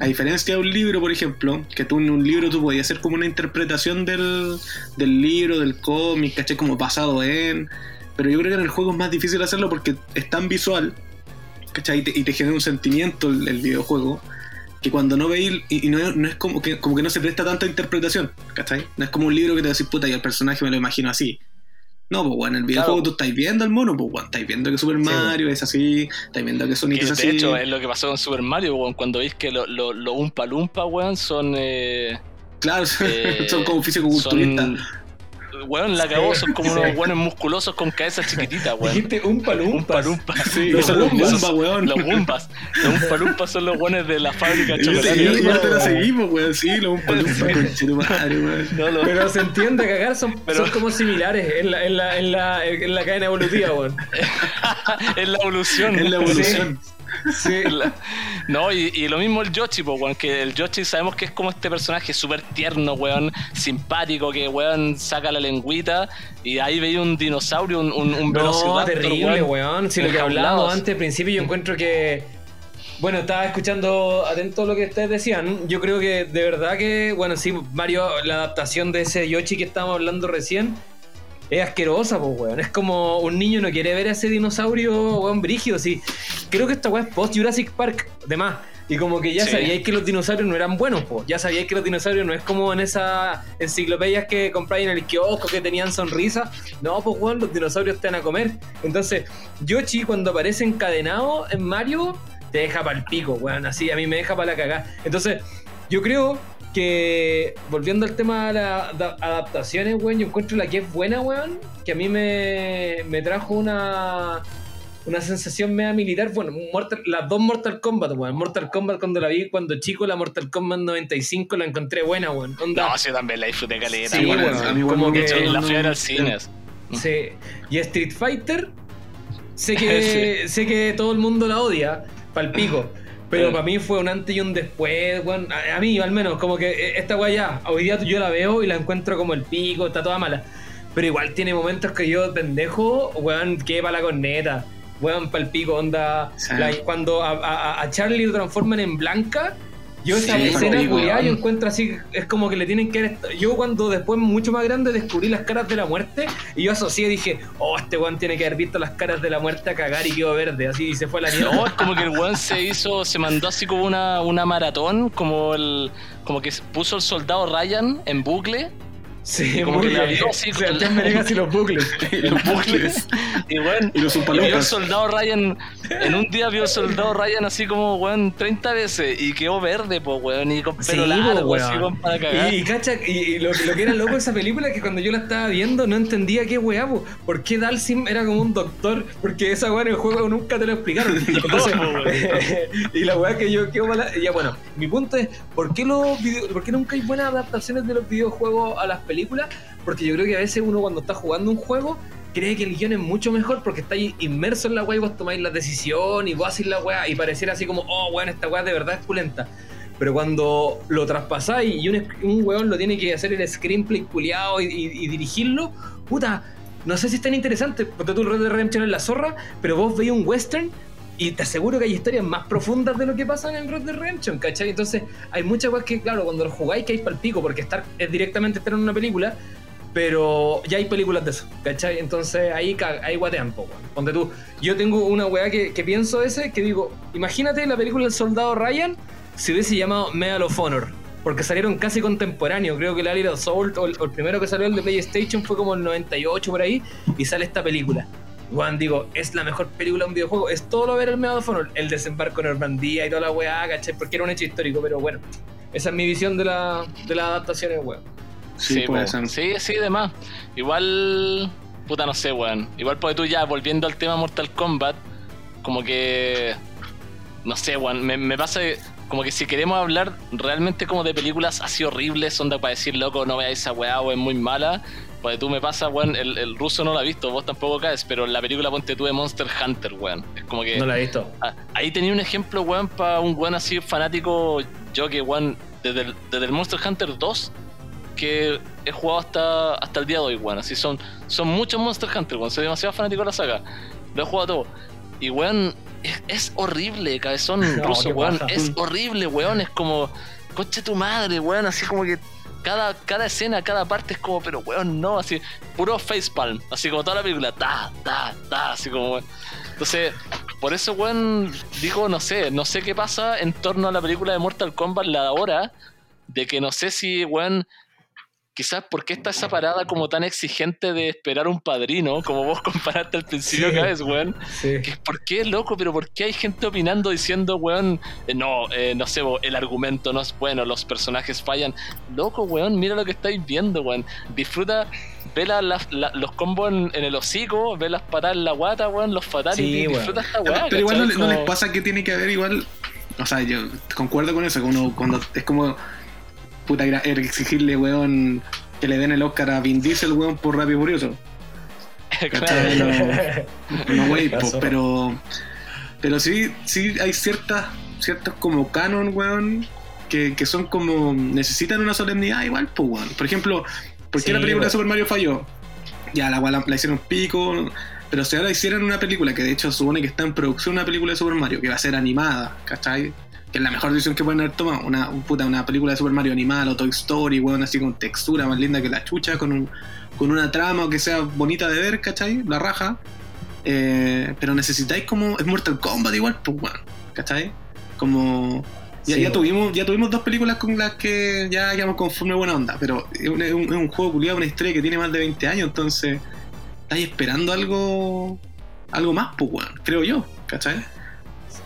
S3: a diferencia de un libro, por ejemplo, que tú en un libro tú podías hacer como una interpretación del, del libro, del cómic, ¿cachai? Como basado en. Pero yo creo que en el juego es más difícil hacerlo porque es tan visual, ¿cachai? Y te, y te genera un sentimiento el, el videojuego. Que cuando no veis, y, y no, no es como que, como que no se presta tanta interpretación, ¿cachai? No es como un libro que te decís, puta, y el personaje me lo imagino así. No, pues bueno, en el videojuego
S4: Claro.
S3: tú estáis viendo al mono, pues bueno, estáis viendo que Super Mario es así, estáis viendo que Sonic
S4: Que
S3: es
S4: de
S3: así.
S4: hecho es lo que pasó con Super Mario, weón, cuando veis que los lo, lo Umpa Lumpa, weón, son. Eh,
S3: Claro, <laughs>
S4: eh,
S3: son como físico-culturistas.
S4: Weón, la cagó, son como unos buenos musculosos con cabeza chiquitita, weón.
S2: Dijiste un
S4: Un
S2: palumpa.
S4: palumpa.
S3: Sí,
S2: los
S3: son weón.
S4: Los Goombas. Los Umpa Lumpas son los buenos de la fábrica de chocolate.
S2: Sí,
S3: y ahorita lo
S2: weón.
S3: seguimos, weón, sí, los.
S4: No, no.
S2: Pero se entiende cagar, son,
S4: Pero-
S2: son como similares en la, en la, en la, en la cadena evolutiva, weón. <laughs>
S4: es la evolución.
S3: Es la evolución.
S2: Sí. <laughs>
S4: La- No, y, y lo mismo el Yoshi, po, weón, que el Yoshi sabemos que es como este personaje súper tierno, weón, simpático, que weón saca la lengüita y ahí veía un dinosaurio, un, un, un
S2: No, terrible, weón. Si lo que hablábamos antes, al principio, yo encuentro que. Bueno, estaba escuchando atento lo que ustedes decían. Yo creo que de verdad que, bueno, sí, Mario, la adaptación de ese Yoshi que estábamos hablando recién es asquerosa, pues, weón. Es como un niño no quiere ver a ese dinosaurio, weón, brígido. Sí, creo que esta weón es post Jurassic Park, además. Y como que ya
S4: Sí.
S2: sabíais que los dinosaurios no eran buenos, pues. Ya sabíais que los dinosaurios no es como en esas enciclopedias que compráis en el kiosco que tenían sonrisa. No, pues, weón, los dinosaurios te van a comer. Entonces, Yoshi cuando aparece encadenado en Mario, te deja para el pico, weón. Así, a mí me deja para la cagada. Entonces, yo creo que, volviendo al tema de las da- adaptaciones, weón, yo encuentro la que es buena, weón, que a mí me, me trajo una, una sensación media militar. Bueno, Mortal- las dos Mortal Kombat, weón. Mortal Kombat cuando la vi cuando chico, la Mortal Kombat 95 la encontré buena, weón. Onda,
S4: No, sí, yo también la disfruté caleta.
S2: Sí,
S4: weón.
S2: como que-
S3: gustó,
S4: la fui a ver al cine.
S2: Sí. Y Street Fighter, sé <laughs> que, sé que todo el mundo la odia, pal pico. <laughs> Pero para mí fue un antes y un después, weón. A, a mí, al menos, como que eh, esta weá ya, hoy día yo la veo y la encuentro como el pico, está toda mala. Pero igual tiene momentos que yo, pendejo, weón, que para la corneta. Weón, pal pico, onda.
S3: Sí.
S2: la- cuando a, a- a Charlie lo transforman en blanca, Yo esa
S3: Sí,
S2: escena culiada, yo encuentro así, es como que le tienen que... dar- Yo cuando después, mucho más grande, descubrí las caras de la muerte, y yo asocié, dije, oh, este weón tiene que haber visto las caras de la muerte a cagar y quedó verde, así, y se fue a la mierda.
S4: No, es como que el weón se hizo, se mandó así como una, una maratón, como el, como que puso el soldado Ryan en bucle,
S2: Sí,
S4: como que la
S2: bien.
S4: vio así
S2: Sebastián Venegas y los bucles.
S4: los bucles, y weón,
S3: Y los
S4: y vio el soldado Ryan, en un día vio el soldado Ryan así como, weón, 30 veces, y quedó verde, pues, weón, y con pelo
S2: Sí,
S4: largo, así
S2: weón.
S4: como para cagar.
S2: Y, y cacha, y, y lo, lo que era loco de esa película es que cuando yo la estaba viendo no entendía qué weá, po. ¿por qué Dalsim era como un doctor? Porque esa weá en el juego nunca te lo explicaron. <laughs> Entonces, <laughs> y la weá que yo quiero mala, ya bueno, mi punto es, ¿por qué, los video- ¿por qué nunca hay buenas adaptaciones de los videojuegos a las películas? Porque yo creo que a veces uno cuando está jugando un juego cree que el guion es mucho mejor porque está ahí inmerso en la weá y vos tomáis la decisión y vos haces la weá y pareciera así como, oh, weón, esta weá de verdad es pulenta. Pero cuando lo traspasáis y un, un weón lo tiene que hacer el screenplay culiado y, y- y dirigirlo, puta, no sé si es tan interesante, porque tú el Red Redemption es la zorra, pero vos veis un western y te aseguro que hay historias más profundas de lo que pasa en el Red Dead ¿cachai? Entonces hay muchas cosas que, claro, cuando lo jugáis que hay pico porque estar, es directamente estar en una película, pero ya hay películas de eso, ¿cachai? Entonces ahí, ahí guatean poco. Ponte tú, yo tengo una weá que, pienso ese, que digo, imagínate la película El Soldado Ryan si hubiese llamado Medal of Honor. Porque salieron casi contemporáneos. Creo que el Alien Assault, o o el primero que salió el de PlayStation, fue como el 98 por ahí. Y sale esta película. Juan, digo, es la mejor película de un videojuego. Es todo lo ver el Medal of Honor. El desembarco en Normandía y toda la weá, ¿cachai? Porque era un hecho histórico. Pero bueno, esa es mi visión de la, de la adaptación en weón.
S3: Sí,
S4: po.
S3: ser.
S4: sí, sí, demás. Igual, puta, no sé, weón. Igual porque tú ya, volviendo al tema Mortal Kombat, como que, no sé, weón, me, me pasa que, como que si queremos hablar realmente como de películas así horribles, onda para decir, loco, no veáis esa weá o es muy mala, pues tú me pasa, weón, el, el ruso no lo ha visto, vos tampoco caes, pero la película ponte tú de Monster Hunter, weón. Es como que...
S2: No la he visto.
S4: Ah, ahí tenía un ejemplo, weón, para un weón así fanático, yo que, weón, desde el, desde el Monster Hunter 2, que he jugado hasta, hasta el día de hoy, weón. Así son, son muchos Monster Hunter, weón. Soy demasiado fanático de la saga. Lo he jugado todo. Y, weón, es, es horrible, cabezón <laughs>
S2: No,
S4: ruso, weón. Es horrible, weón. Es como, coche tu madre, weón. Así como que cada, cada escena, cada parte es como, pero weón, no, así, puro facepalm, así como toda la película, ta, ta, ta, así como. Entonces, por eso, weón, digo, no sé, no sé qué pasa en torno a la película de Mortal Kombat, la de ahora, de que no sé si, weón, quizás por qué está esa parada como tan exigente de esperar un padrino, como vos <laughs> comparaste al principio,
S2: Sí.
S4: cada vez, weón.
S2: Sí.
S4: Que, ¿Por qué, loco? ¿Pero por qué hay gente opinando diciendo, weón, eh, no, eh, no sé, el argumento no es bueno, los personajes fallan? Loco, weón, mira lo que estáis viendo, weón. Disfruta, ve la- la- la- los combos en, en el hocico, ve las patadas en la guata, weón, los fatalities,
S2: Sí, weón.
S4: disfruta esta weá.
S3: Pero igual no, les
S4: Como-
S3: pasa que tiene que haber igual. O sea, yo concuerdo con eso. que Uno, cuando es como. Puta, exigirle, weón, que le den el Oscar a Vin Diesel, weón, por Rápido y Furioso. <laughs> ¿Cachai? No, no, <laughs> wey, po, pero. Pero sí, sí hay ciertas. Ciertos como canon, weón. Que, que son como. Necesitan una solemnidad igual, pues, weón. Por ejemplo, ¿por qué
S2: Sí,
S3: la película de. Super Mario falló? Ya, la, la, la hicieron pico. Pero si ahora hicieran una película, que de hecho supone que está en producción una película de Super Mario, que va a ser animada, ¿cachai? Que es la mejor decisión que pueden haber tomado. Una, puta, una película de Super Mario animada o Toy Story, weón, así con textura más linda que la chucha, con, un, con una trama o que sea bonita de ver, ¿cachai? La raja. Eh, pero necesitáis como. Es Mortal Kombat igual, pues, weón, ¿cachai? Como. Ya,
S2: Sí,
S3: ya tuvimos, ya tuvimos dos películas con las que ya quedamos conforme buena onda, pero es un, es un- es un juego culiado, una historia que tiene más de 20 años, entonces estáis esperando algo algo más, pues, weón, creo yo, ¿cachai?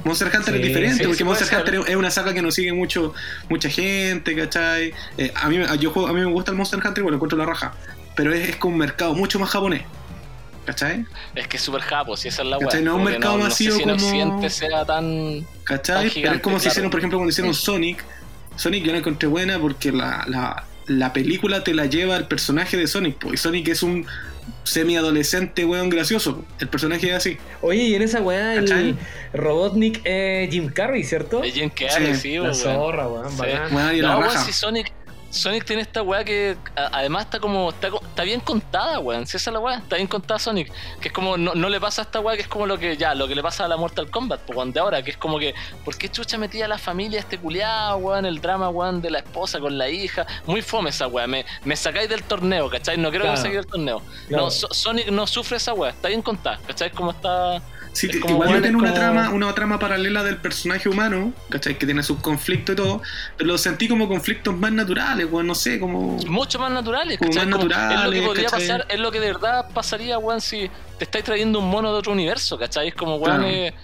S3: Monster Hunter
S2: Sí,
S3: es diferente,
S4: sí,
S3: porque
S4: sí
S3: Monster
S4: ser.
S3: Hunter es una saga que no sigue mucho mucha gente, ¿cachai? Eh, a, mí, a- yo juego- a mí me gusta el Monster Hunter, bueno, encuentro la raja, pero es, es con un mercado mucho más japonés, ¿cachai?
S4: Es que es súper japo, si esa es la weá.
S3: ¿Cachai? No es un mercado
S4: no,
S3: masivo
S4: no sé si en
S3: como-
S4: Occidente sea tan.
S3: ¿Cachai?
S4: Tan
S3: Pero es como si
S4: claro.
S3: hicieron, por ejemplo, cuando hicieron Sonic. Sonic yo la encontré buena porque la, la, la película te la lleva el personaje de Sonic. po, Y Sonic es un semi-adolescente, weón, gracioso. El personaje es así.
S2: Oye, y en esa weá el. Robotnik es Jim Carrey, ¿cierto?
S4: Es Jim Carrey,
S3: Sí,
S4: sí,
S2: La
S4: weón.
S2: zorra, weón,
S4: Sí.
S3: Weón, y la
S4: No, weón,
S3: raja.
S4: si Sonic, Sonic tiene esta weá que a- además está como, está, está bien contada, weón. Si esa es la weá, está bien contada Sonic. Que es como, no, no le pasa a esta weá, que es como lo que, ya, lo que le pasa a la Mortal Kombat, pues, weón, de ahora, que es como que, ¿por qué chucha metía a la familia este culiado, weón? El drama, weón, de la esposa con la hija. Muy fome esa weá. Me, me sacáis del torneo, ¿cachai? No quiero que me
S2: Claro.
S4: sacáis del torneo.
S2: Claro.
S4: No, So- Sonic no sufre esa weá, está bien contada, ¿cachai? Como está.
S3: Sí,
S4: Es
S3: igual
S4: weón,
S3: tiene una
S4: como-
S3: trama, una trama paralela del personaje humano, ¿cachai? Que tiene sus conflictos y todo, pero lo sentí como conflictos más naturales, weón, no sé, como...
S4: mucho más naturales,
S3: Como
S4: ¿cachai?
S3: más
S4: Como- es lo que
S3: naturales,
S4: podría
S3: ¿cachai?
S4: pasar, es lo que de verdad pasaría, weón, si te estáis trayendo un mono de otro universo, ¿cachai? Es como, weón,
S3: Claro.
S4: eh,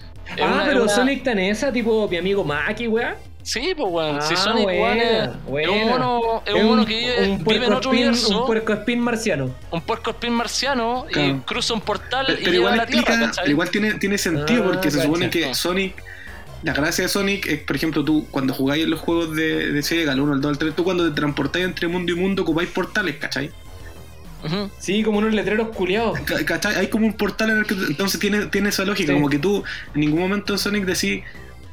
S2: Ah,
S4: una-
S2: pero
S4: una-
S2: Sonic en esa, tipo mi amigo Maki, weá.
S4: Sí, pues, weón, si
S2: Ah,
S4: Sonic, weón,
S2: buena,
S4: es, un mono, es un mono que vive,
S2: un
S4: vive en otro
S2: puercoespín-
S4: universo,
S2: Un puerco espín marciano.
S4: un puerco espín marciano, y cruza un portal
S3: Pero,
S4: y
S3: pero
S4: llega
S3: igual
S4: a la Tierra,
S3: igual tiene, tiene sentido
S2: Ah,
S3: porque se supone que Sonic, la gracia de Sonic es, por ejemplo, tú cuando jugáis en los juegos de, de Sega, el 1, el 2, el 3, tú cuando te transportáis entre mundo y mundo ocupáis portales, ¿cachai?
S2: Sí, como unos letreros culiados.
S3: Ca- ¿cachai? Hay como un portal en el que entonces tiene, tiene esa lógica,
S2: Sí.
S3: como que tú en ningún momento en Sonic decís,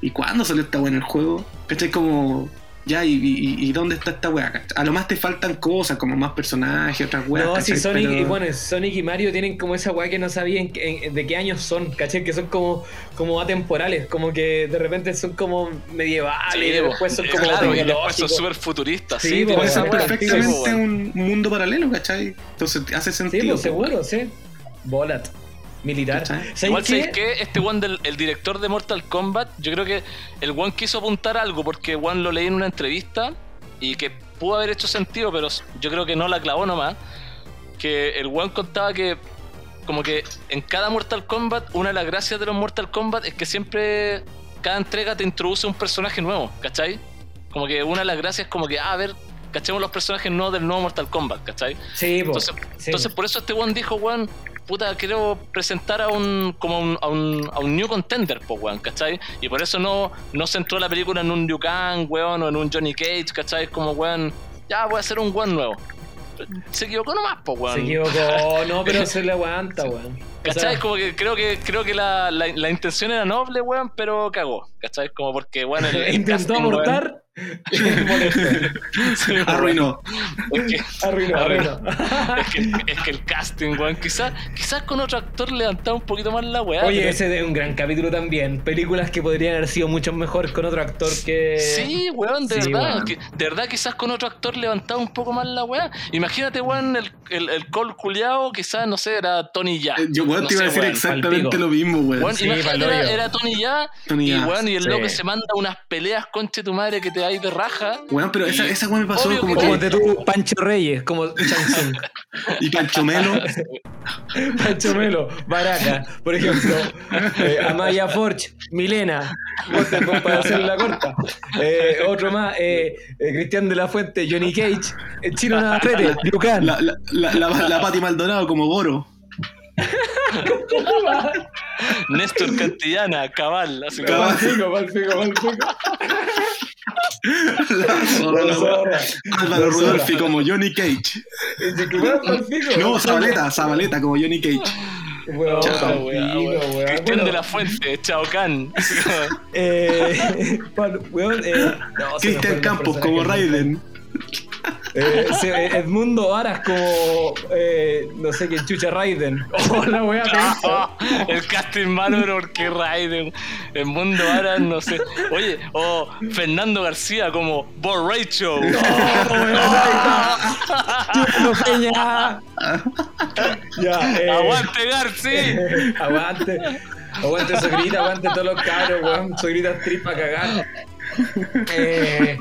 S3: ¿y cuándo salió esta weá en el juego? ¿Cachai? Como, ya, ¿y, y, y dónde está esta weá? A lo más te faltan cosas, como más personajes, otras weas.
S2: No,
S3: ¿cachai?
S2: si Sonic,
S3: Pero-
S2: y bueno, Sonic y Mario tienen como esa weá que no sabían de qué años son, ¿cachai? Que son como, como atemporales, como que de repente son como medievales,
S4: Sí,
S2: y después son como
S4: claro, y después son súper futuristas,
S2: Sí,
S4: sí,
S2: pues,
S3: Puede ser perfectamente
S2: sí,
S3: un mundo paralelo, ¿cachai? Entonces hace
S2: Sí,
S3: sentido.
S2: pues seguro, sí. Volat, militar.
S3: ¿Cachai?
S2: ¿Sabes
S4: Igual sabéis que este one del el director de Mortal Kombat, yo creo que el one quiso apuntar algo porque one lo leí en una entrevista y que pudo haber hecho sentido, pero yo creo que no la clavó nomás. Que el one contaba que como que en cada Mortal Kombat, una de las gracias de los Mortal Kombat es que siempre cada entrega te introduce un personaje nuevo, ¿cachai? Como que una de las gracias es como que, ah, a ver, cachemos los personajes nuevos del nuevo Mortal Kombat, ¿cachai?
S2: Sí,
S4: Entonces,
S2: sí.
S4: entonces por eso este weón dijo, weón, puta, quiero presentar a un como a un, a un, a un new contender, pues weón, ¿cachai? Y por eso no, no centró la película en un Liu Kang, weón, o en un Johnny Cage, ¿cachai? Es como, weón, ya voy a hacer un weón nuevo. Se equivocó nomás, pues weón.
S2: Se equivocó, no, pero se le aguanta, weón. O
S4: ¿Cachai?
S2: sea,
S4: Es como que creo que creo que la, la, la intención era noble, weón, pero cagó. ¿Cachai? Como porque, weón, el, el <laughs>
S2: intentó
S4: casting,
S2: abortar,
S4: weón, <laughs> <laughs>
S3: Arruinó.
S4: Es que,
S2: Arruinó, arruinó.
S4: es que, es que el casting, weón, quizás quizás con otro actor levantaba un poquito más la weá.
S2: Oye,
S4: pero-
S2: ese es un gran capítulo también. Películas que podrían haber sido mucho mejor con otro actor que.
S4: Sí, weón, de
S2: Sí,
S4: verdad.
S2: weón.
S4: que- de verdad, quizás con otro actor levantaba un poco más la weá. Imagínate, weón, el, el, el Cole culiao, quizás, no sé, era Tony Ya.
S3: Eh, Yo, weón,
S4: No
S3: te iba a decir
S4: weón.
S3: exactamente
S2: palpico.
S3: lo mismo, weón.
S4: Weón,
S2: Sí,
S4: imagínate, era, Tony Ya.
S3: Tony
S4: y,
S3: Ya,
S4: weón, y el
S2: sí.
S4: loco se manda unas peleas conche tu madre que te dais de raja.
S3: Weón, pero esa, esa weón me pasó como
S4: que.
S2: Como de tu Pancho Reyes, como Shang Tsung. <laughs>
S3: Y Pancho Melo. <laughs>
S2: Pancho Melo, Baraca, por ejemplo. Eh, Amaya Forge, Milena, con- para hacer la corta. Eh, otro más, eh, eh, Cristian de la Fuente, Johnny Cage, el Chino Navarrete, Kang.
S3: La, la, la, la, la Pati Maldonado como Goro.
S4: Néstor Cantillana, cabal. Así que,
S3: Cabal.
S2: Palpico, palpico,
S3: Álvaro. Rudolfi como Johnny Cage. No, Zabaleta, Zabaleta como Johnny Cage.
S2: Weón,
S3: Chao,
S4: weón, weón.
S2: weón.
S4: Cristian
S2: Bueno,
S4: de la Fuente, Chao Can.
S2: Eh, <laughs> weón, eh, no,
S3: Cristian Campos como Raiden. <laughs>
S2: Eh, eh, Edmundo Varas como eh, no sé quién chucha Raiden. Oh, la que hizo.
S4: Ah, el casting malo, pero porque Raiden. El mundo ahora, no sé. Oye, o Fernando García como Borracho. <laughs>
S2: Peña. Ya, eh,
S4: Aguante, Garci.
S2: aguante. Aguante Sogrita, aguante todos los cabros, weón. Sogrita strip para cagar. Eh,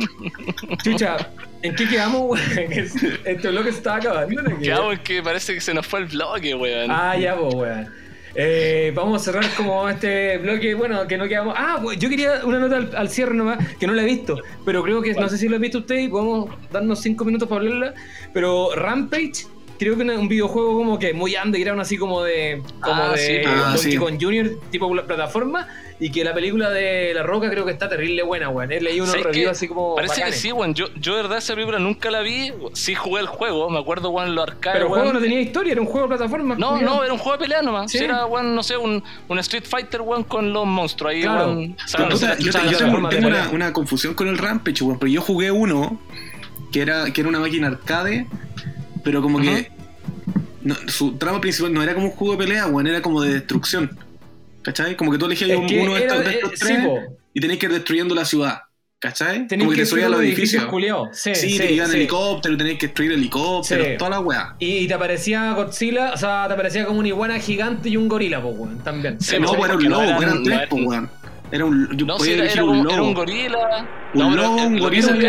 S2: chucha, ¿en qué quedamos, weón? <laughs> Este bloque se estaba acabando. ¿no?
S4: Es que parece que se nos fue el bloque, weón.
S2: Ah, ya, pues, weón. Eh, vamos a cerrar como este bloque, bueno, que no quedamos. Ah, yo quería una nota al, al cierre nomás, que no la he visto, pero creo que no sé si lo ha visto usted y podemos darnos cinco minutos para hablarla. Pero Rampage, creo que es un videojuego como que muy underground, así como de. como
S4: Ah,
S2: de
S4: sí,
S3: ah,
S2: Donkey
S3: sí.
S2: Kong Jr., tipo pla- plataforma, y que la película de La Roca creo que está terrible buena, weón. He leído unos
S4: ¿Sabes
S2: reviews así como.
S4: Parece
S2: bacanes.
S4: que sí, weón. Yo, yo de verdad esa película nunca la vi. Sí jugué el juego, me acuerdo, weón, en los arcades.
S2: Pero el juego no tenía historia, era un juego de plataforma.
S4: No, no, era un juego de pelea nomás.
S2: Sí.
S4: Sí, Era, weón, no sé, un, un Street Fighter, weón, con los monstruos ahí,
S2: Claro.
S4: weón.
S3: Pero,
S4: sacándose
S3: puta,
S4: la
S3: yo te- yo tengo, una confusión con el Rampage, weón, pero yo jugué uno que era, que era una máquina arcade, pero como que no- su trama principal no era como un juego de pelea, weón, era como de destrucción. ¿Cachai? Como que tú elegías
S2: Es
S3: un-
S2: que
S3: uno de
S2: era-
S3: estos, de estos
S2: sí,
S3: tres y tenías que ir destruyendo la ciudad. ¿Cachai?
S2: Tenéis
S3: como
S2: que
S3: que
S2: destruir
S3: los edificios.
S2: Sí,
S3: Sí,
S2: sí,
S3: te iban
S2: sí.
S3: helicóptero, tenías que destruir helicópteros,
S2: Sí.
S3: toda la weá.
S2: Y, y te aparecía Godzilla, o sea, te aparecía como una iguana gigante y un gorila, pues, weón, también.
S4: Sí,
S3: no, era un
S4: no
S3: lobo,
S4: eran-
S3: tres, pues, weón. Era un. Yo
S4: No, sí,
S3: podía
S4: era,
S3: elegir
S4: era
S3: un lobo.
S4: era un gorila.
S3: Un
S4: No,
S3: lobo, un gorila, un
S4: que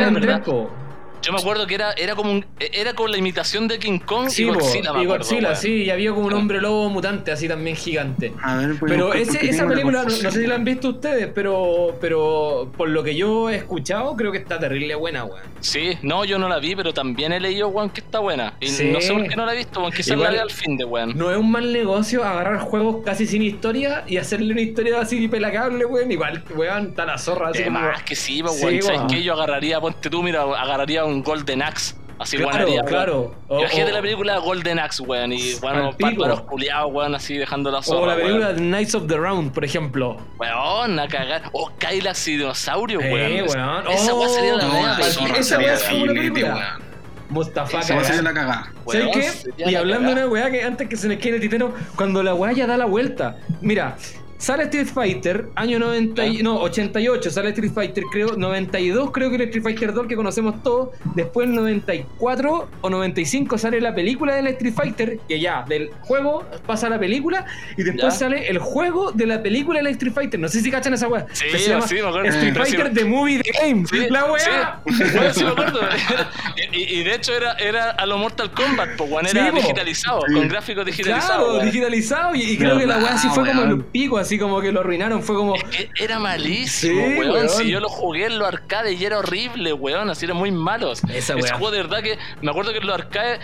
S2: po.
S4: Yo me acuerdo que era, era como un, era como la imitación de King Kong
S2: Sí,
S4: y
S2: po,
S4: Godzilla, me
S2: y
S4: acuerdo,
S2: Godzilla, sí, y había como un hombre lobo mutante así también gigante.
S3: A ver, pues,
S2: Pero ese, esa película, no, sé si la han visto ustedes, pero, pero por lo que yo he escuchado, creo que está terrible buena, weón.
S4: Sí, no, yo no la vi, pero también he leído, weón, que está buena. Y
S2: Sí.
S4: no sé por qué no la he visto, weón, quizás
S2: Igual-
S4: la vea al fin de, weón.
S2: No es un mal negocio agarrar juegos casi sin historia y hacerle una historia así pelacable, weón. Igual, weón, está la zorra así
S4: Eh,
S2: como...
S4: más que sí,
S2: Sí,
S4: weón. ¿Sabes qué? Yo agarraría, ponte tú, mira, agarraría un Golden Axe. Así, weón,
S2: Claro,
S4: weón.
S2: claro. O-
S4: Imagínate
S2: o-
S4: la película Golden Axe, weón, y, weón,
S2: pico.
S4: bárbaros culiados, weón, así dejando la zorra,
S2: O la película
S4: weón.
S2: Knights of the Round, por ejemplo.
S4: Weón, a cagar. O Kylax y dinosaurio,
S2: Eh,
S4: weón.
S2: weón.
S4: Esa weón sería la
S2: Oh,
S3: No,
S4: wea,
S3: la
S2: Esa
S3: zorra
S2: weá
S3: sería
S2: una película.
S3: weón.
S2: Mustafa
S3: Esa va a la cagada.
S2: ¿Sabes
S4: Weón,
S2: qué?
S4: sería
S2: Y
S4: la
S2: hablando de una weá que antes que se nos quede el titero, cuando la weá ya da la vuelta. Mira, sale Street Fighter, año 90, y- no, 88, sale Street Fighter, creo, 92 creo que era Street Fighter 2 que conocemos todos. Después, 94 o 95 sale la película del Street Fighter, que ya, del juego pasa a la película, y después
S4: Ya.
S2: sale el juego de la película del Street Fighter. No sé si cachan esa weá.
S4: Sí,
S2: que se llama
S4: sí, me acuerdo.
S2: Street
S4: sí
S2: Fighter The Movie The Game.
S4: Sí,
S2: la weá.
S4: Sí, sí me acuerdo. <laughs> y, y de hecho era, era a lo Mortal Kombat, pues, weón, era
S2: Sí,
S4: digitalizado, con gráficos digitalizados.
S2: Claro, digitalizado y, y creo que la weá así fue como el pico, así como que lo arruinaron, fue como...
S4: Es que era malísimo,
S2: Sí,
S4: weón.
S2: weón.
S4: Si yo lo jugué en los arcades y era horrible, weón. Así eran muy malos.
S2: Esa
S4: Ese
S2: weá.
S4: juego de verdad que me acuerdo que en los arcades,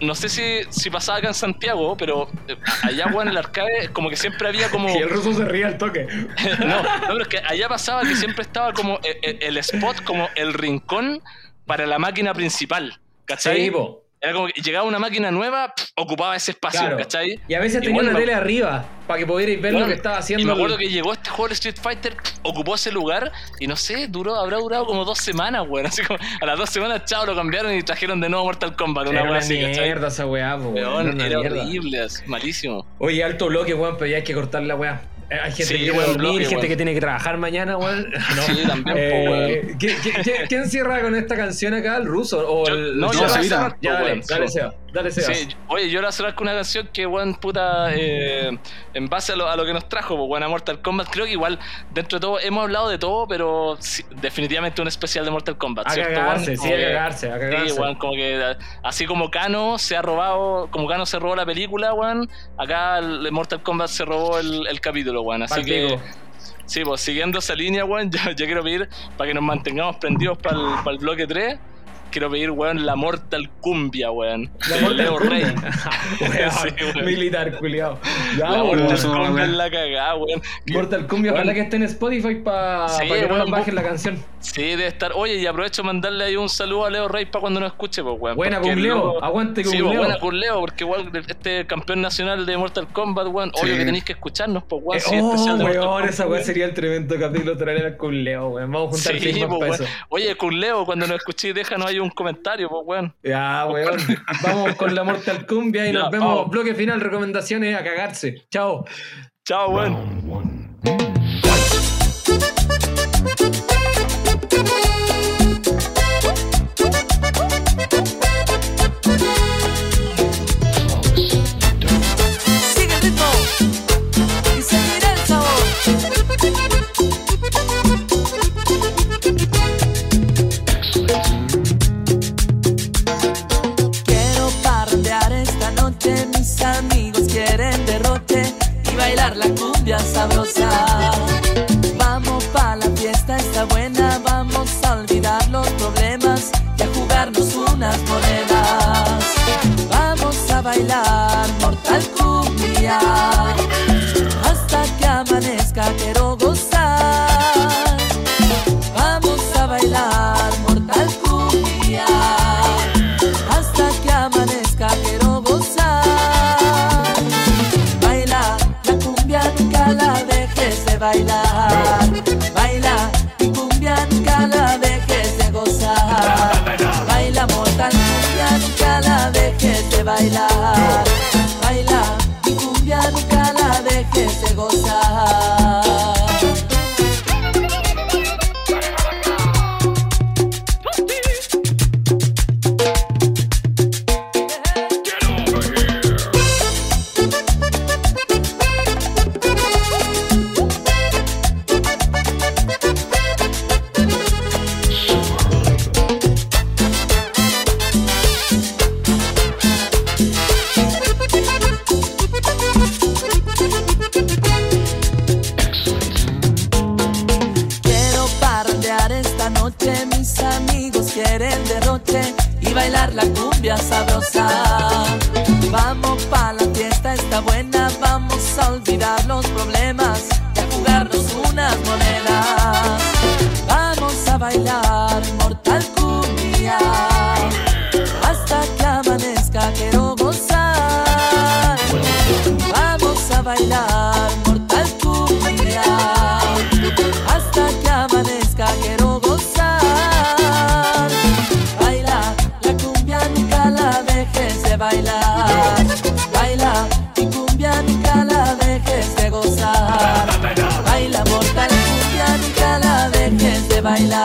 S4: no sé si, si pasaba acá en Santiago, pero eh, allá, weón, en el arcade, como que siempre había como. <laughs>
S2: Y el ruso se ría al toque. <laughs>
S4: no, no, pero es que allá pasaba que siempre estaba como eh, eh, el, spot, como el rincón para la máquina principal. ¿Cachai?
S2: Sí, po.
S4: Era como que llegaba una máquina nueva, pff, ocupaba ese espacio,
S2: Claro.
S4: ¿cachai?
S2: Y a veces tenía
S4: Igual
S2: una tele arriba para que pudierais ver lo
S4: Weón,
S2: que estaba haciendo.
S4: Y me
S2: el-
S4: acuerdo que llegó este juego de Street Fighter, ocupó ese lugar y no sé, duró, habrá durado como dos semanas, weón. Así como a las dos semanas, chao, lo cambiaron y trajeron de nuevo Mortal Kombat, una
S2: una
S4: así, ¿cachai?
S2: mierda esa weá, po, weón,
S4: era horrible, malísimo.
S2: Oye, alto bloque, weón, pero ya hay que cortar la weá. Eh, Hay gente
S4: Sí,
S2: que quiere
S4: buen
S2: dormir,
S4: bloque,
S2: gente que tiene que trabajar mañana, weón. No. <laughs>
S4: Sí, también, po,
S2: Eh, ¿quién, quién- cierra con esta canción acá? ¿El ruso? ¿O el,
S4: no, yo cerrar,
S3: cerrar,
S2: Ya,
S4: po,
S2: dale. Dale, Sebas.
S4: Sí, oye, yo le voy a cerrar con una canción que, weón, puta, eh, en base a lo, a lo que nos trajo, pues, weón, a Mortal Kombat, creo que igual, dentro de todo, hemos hablado de todo, pero sí, definitivamente un especial de Mortal Kombat,
S2: A
S4: ¿cierto,
S2: cagarse,
S4: weón?
S2: sí,
S4: Como
S2: a cagarse, a cagarse.
S4: Sí, weón, como que así como Kano se ha robado, como Kano se robó la película, weón, acá el Mortal Kombat se robó el, el capítulo, weón. Así que, sí, pues siguiendo esa línea, weón, <laughs> yo, yo quiero pedir, para que nos mantengamos prendidos para el, bloque 3, quiero pedir, weón, la Mortal Cumbia, weón.
S2: La Mortal
S4: Leo Rey. <laughs> <laughs>
S2: Weón,
S4: Sí, weón.
S2: Militar, culiao. Ya,
S4: La
S2: weón.
S4: Mortal Cumbia
S3: weón.
S4: es la cagada, weón.
S2: Mortal Cumbia,
S4: Weón.
S2: ojalá que esté en Spotify para
S4: Sí,
S2: que
S4: weón,
S2: bajen la canción.
S4: Sí, debe estar. Oye, y aprovecho de mandarle ahí un saludo a Leo Rey para cuando nos escuche, pues, weón.
S2: Buena con Leo, aguante con
S4: Sí, pues,
S2: Leo.
S4: buena con Leo, porque igual este campeón nacional de Mortal Kombat, weón, obvio que tenéis que escucharnos, pues, weón.
S2: Eh,
S4: sí,
S2: oh,
S4: especial de Mortal
S2: weón,
S4: Kombat,
S2: esa
S4: weón.
S2: sería el tremendo capítulo traer con Leo, weón. Vamos a juntar
S4: Sí, pues, weón. Oye, con Leo, cuando nos escuchéis, déjanos ahí un comentario, pues, weón.
S2: Ya, weón. Vamos con la Mortal Cumbia y <laughs>
S4: Ya,
S2: nos vemos.
S4: vamos.
S2: Bloque final, recomendaciones a cagarse. Chao.
S4: Chao, weón.
S5: Sabrosa. Vamos pa' la fiesta, está buena, vamos a olvidar los problemas y a jugarnos unas monedas. Vamos a bailar Mortal Cumbia hasta que amanezca, quiero bailar. Baila mi cumbia, nunca la dejes de gozar. Baila Mortal Cumbia, nunca la dejes de bailar.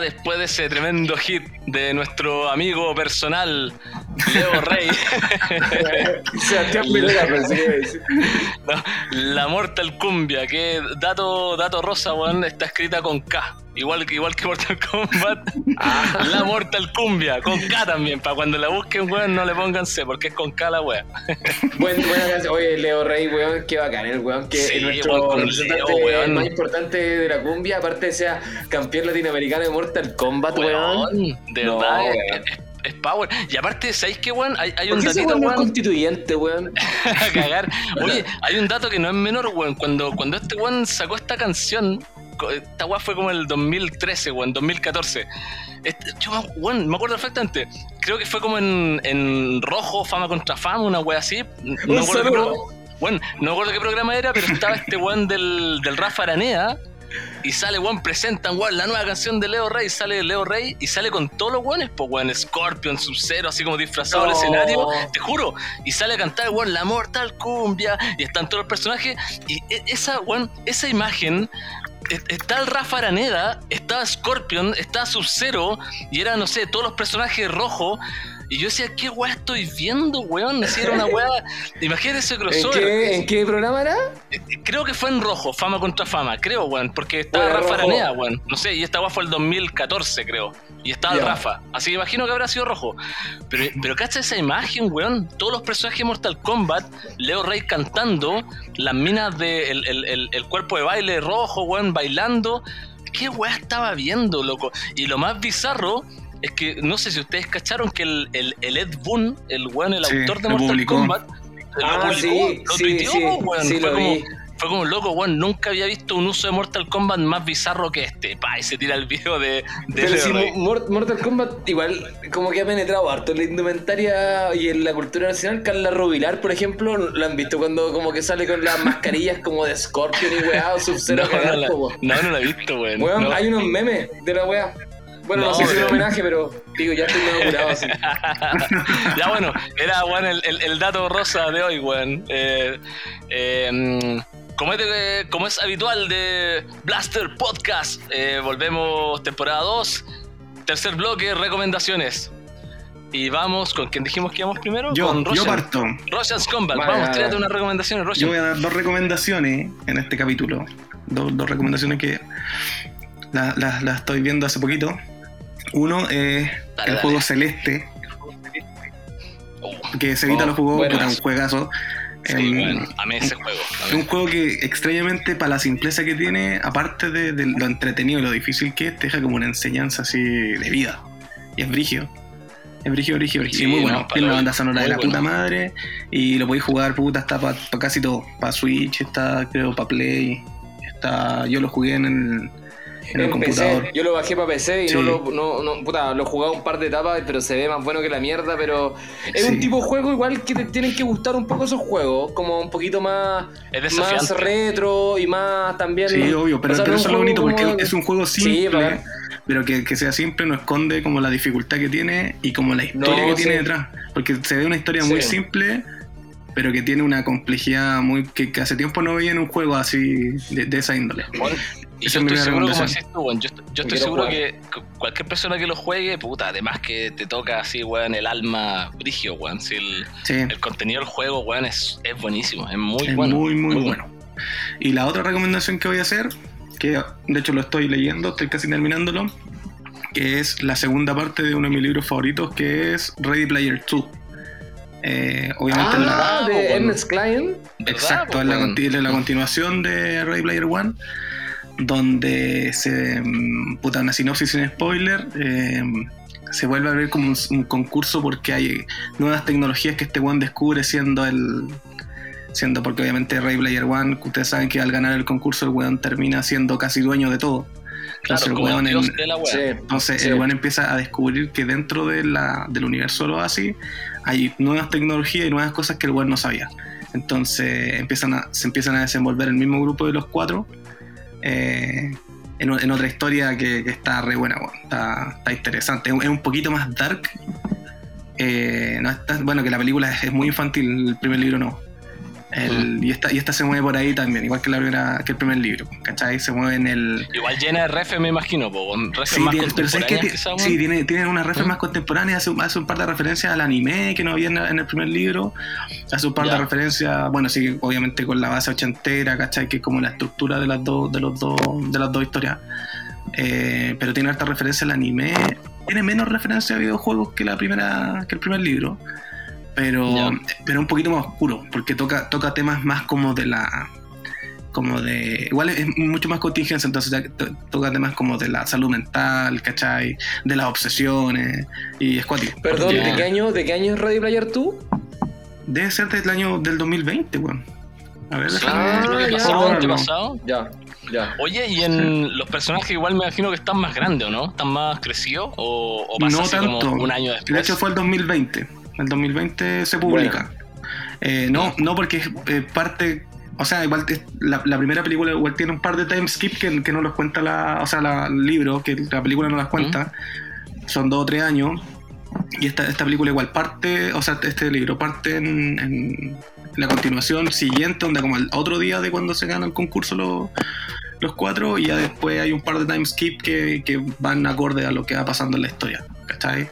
S4: Después de ese tremendo hit de nuestro amigo personal, Leo Rey. <laughs>
S2: Sebastián Milena, pensé que iba a decir.
S4: No, la Mortal Cumbia, que dato, dato rosa, weón, está escrita con K. Igual que, igual que Mortal <laughs> Kombat. La Mortal Cumbia, con K también, para cuando la busquen, weón, no le pongan C, porque es con K la wea. <laughs>
S2: Buen, buena canción. Oye, Leo Rey, weón, qué bacán, el weón que
S4: Sí,
S2: es nuestro
S4: weón,
S2: representante
S4: Leo, weón.
S2: más importante de la cumbia, aparte sea campeón latinoamericano de Mortal Kombat, weón.
S4: Weón, de
S2: No,
S4: verdad, es,
S2: weón.
S4: es- es power. Y aparte, ¿sabéis qué, weón? Hay, hay
S2: ¿Por
S4: un
S2: qué ese
S4: datito,
S2: weón no es
S4: weón.
S2: constituyente, weón? <laughs>
S4: a cagar. Oye, hay un dato que no es menor, weón. Cuando, cuando este weón sacó esta canción, esta weá fue como el 2013, weón, 2014. Este, yo, me- weón, me acuerdo perfectamente. Creo que fue como en, en rojo, fama contra fama, una weá así. No me acuerdo no me acuerdo qué programa era, pero estaba este weón del, del Rafa Aranea. Y sale, weón, presentan, weón, la nueva canción de Leo Rey. Sale Leo Rey y sale con todos los weones, pues, weón, Scorpion, Sub-Zero, así como disfrazado
S2: No.
S4: al escenario. Te juro. Y sale a cantar, weón, la Mortal Cumbia. Y están todos los personajes. Y e- esa, weón, esa imagen. Está el Rafa Araneda, estaba Scorpion, estaba Sub-Zero, y era, no sé, todos los personajes rojos. Y yo decía, ¿qué weá estoy viendo, weón? Así era una weá. Imagínate ese
S2: ¿En
S4: crossover.
S2: qué, ¿En qué programa era?
S4: Creo que fue en rojo, fama contra fama, creo, weón, porque estaba Rafa. Aranea, weón. No sé, y esta weá fue el 2014, creo. Y estaba
S2: Ya.
S4: Rafa. Así que imagino que habrá sido rojo. Pero, pero cacha esa imagen, weón. Todos los personajes de Mortal Kombat, Leo Rey cantando, las minas de el, el- el- el cuerpo de baile rojo, weón, bailando. ¿Qué weá estaba viendo, loco? Y lo más bizarro es que no sé si ustedes cacharon que el, el- el Ed Boon, el weón, el
S3: Sí,
S4: autor de Mortal
S3: publicó.
S4: Kombat, lo
S2: Ah,
S4: publicó,
S2: sí,
S4: lo tuiteó,
S2: sí,
S4: weón.
S2: sí,
S4: fue,
S2: lo
S4: como,
S2: vi.
S4: fue como loco, weón. Nunca había visto un uso de Mortal Kombat más bizarro que este. Pa, y se tira el video de,
S2: Pero si Mortal Kombat igual como que ha penetrado harto en la indumentaria y en la cultura nacional. Carla Rubilar, por ejemplo, ¿lo han visto cuando como que sale con las mascarillas como de Scorpion y weá o Sub-Zero <laughs>
S4: no, no, la, no, no la he visto, weón.
S2: Weón,
S4: No.
S2: hay unos memes de la weá. Bueno, no,
S4: No,
S2: sé si es un homenaje, pero digo, ya estoy medio curado así. <laughs>
S4: ya bueno, era weón, el, el- el dato rosa de hoy, weón. Eh, eh, mm, como, es de- como es habitual de Blaster Podcast, eh, volvemos temporada 2, tercer bloque, recomendaciones. Y vamos con quien dijimos que íbamos primero,
S3: Yo,
S4: con
S3: yo parto.
S4: Roshan's Combat.
S2: Vale,
S4: Vamos, tírate unas recomendaciones,
S3: Yo
S4: Roshan.
S3: voy a dar dos recomendaciones en este capítulo. Dos, dos recomendaciones que las estoy viendo hace poquito. Uno es
S4: Dale,
S3: el
S4: dale.
S3: juego Celeste, que Sevita
S2: Oh,
S3: lo jugó, puta, un juegazo.
S4: Sí,
S3: Em,
S4: bueno, amé ese juego.
S3: Es un juego que extrañamente para la simpleza que tiene, aparte de, de lo entretenido y lo difícil que es, te deja como una enseñanza así de vida. Y es brigio. Es brigio, brigio, brigio.
S4: Sí,
S3: y muy
S4: no,
S3: bueno. Tiene una banda sonora de la puta madre. Y lo podéis jugar, puta, está para casi todo. Para Switch, está creo para Play. Está, yo lo jugué en el, en el
S2: En
S3: computador.
S2: PC, yo lo bajé para PC y
S3: Sí.
S2: no lo, no, no, puta, lo jugaba un par de etapas, pero se ve más bueno que la mierda, pero es
S3: Sí.
S2: un tipo de juego igual que te tienen que gustar un poco esos juegos, como un poquito más,
S4: Es
S2: más retro y más también...
S3: Sí, obvio, pero,
S2: o sea,
S3: pero eso
S2: un
S3: es lo bonito porque es un juego simple, pero que, que sea simple no esconde como la dificultad que tiene y como la historia
S2: No,
S3: que tiene detrás. Porque se ve una historia muy simple, pero que tiene una complejidad muy que, que hace tiempo no veía en un juego así de, de esa índole.
S4: Bueno, y
S3: Esa
S4: yo estoy seguro, como
S3: recomendación.
S4: decís tú, weón, yo, yo estoy
S2: Quiero
S4: seguro
S2: jugar.
S4: que cu- cualquier persona que lo juegue, puta, además que te toca así, weón, el alma brigio, weón. Si el,
S3: Sí,
S4: el contenido del juego, weón, es, es buenísimo, es muy
S3: es
S4: bueno.
S3: muy, muy, bueno. Y la otra recomendación que voy a hacer, que de hecho lo estoy leyendo, estoy casi terminándolo, que es la segunda parte de uno de mis libros favoritos, que es Ready Player 2. Eh, obviamente la,
S2: Ah, de
S4: bueno.
S2: Ernest Klein.
S4: ¿Verdad,
S3: Exacto, es la, la continuación de Ready Player One, donde se. mm, Puta, una sinopsis sin spoiler. eh, se vuelve a ver como un, un concurso porque hay nuevas tecnologías que este one descubre siendo el. Siendo porque obviamente Ready Player One, que ustedes saben que al ganar el concurso el weón termina siendo casi dueño de todo. Entonces
S4: Claro,
S3: el
S4: como el
S3: weón en-
S4: dios de la.
S2: Sí.
S3: entonces
S2: Sí.
S3: el weón empieza a descubrir que dentro de la, del universo de los Oasis hay nuevas tecnologías y nuevas cosas que el weón no sabía. Entonces empiezan a, se empiezan a desenvolver el mismo grupo de los cuatro eh, en, otra historia que, está re buena. Está, interesante. Es un- poquito más dark. Eh, no está- bueno, que la película es muy infantil, el primer libro no. El- y, esta, y esta se mueve por ahí también, igual que, la primera, que el primer libro. ¿Cachai? Se mueve en el,
S4: Igual llena de ref, me imagino, po,
S3: Sí,
S4: más
S3: tiene,
S4: contemporáneas.
S3: Sí, tiene, tiene unas
S4: ¿Mm?
S3: más contemporáneas, hace, un- hace un par de referencias al anime que no había en, en el primer libro, hace un par de referencias, bueno, sí, obviamente con la base ochentera, ¿cachai? Que es como la estructura de las dos, de los dos, de las dos historias. Eh, pero tiene harta referencia al anime, tiene menos referencia a videojuegos que la primera, que el primer libro. Pero, pero un poquito más oscuro, porque toca, toca temas más como de la, como de. Igual es mucho más contingencia, entonces ya to- toca temas como de la salud mental, ¿cachai? De las obsesiones y es cuático.
S2: Perdón. ¿de qué año, ¿de qué año es Ready Player 2?
S3: Debe ser del año del 2020, weón. A ver,
S4: Sí,
S3: déjame.
S4: creo que pasado,
S3: Ah.
S2: Ya, ya.
S4: Oye, y en los personajes igual me imagino que están más grandes, ¿o no? ¿Están más crecidos? ¿O, o pasa
S3: No
S4: así
S3: tanto.
S4: como un año después?
S3: De hecho, fue el 2020. El 2020 se publica. Eh, no, no porque es eh, parte. O sea, igual es- la, la primera película igual tiene un par de time skip que, que no los cuenta la. O sea, la- el libro, que la película no las cuenta. Son dos o tres años. Y esta, esta película igual parte. O sea, este libro parte en, en la continuación siguiente, donde como el otro día de cuando se gana el concurso los, los cuatro. Y ya después hay un par de time skip que, que van acorde a lo que va pasando en la historia. ¿Cachai?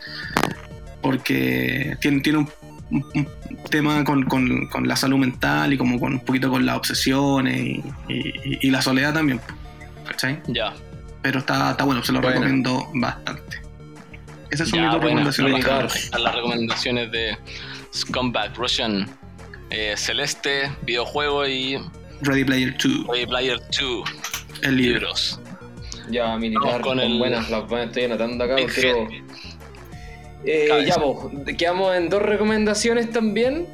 S3: Porque tiene, tiene un, un- un tema con, con- con la salud mental y como con un poquito con las obsesiones y, y- y la soledad también. ¿Cachai?
S4: Ya,
S3: Pero está, está bueno, se lo
S2: Bueno.
S3: recomiendo bastante. Esas son
S4: ya,
S3: mis dos
S4: bueno.
S3: recomendaciones.
S4: Ahí están las recomendaciones de Scumbag Russian, eh, Celeste, videojuego y
S3: Ready Player 2,
S4: Ready Player 2,
S3: el libro.
S4: libros.
S2: Ya, militar,
S4: con
S2: con
S4: el-
S2: buenas, las buenas estoy anotando acá, quiero... Eh, ya, pues, quedamos en dos recomendaciones también.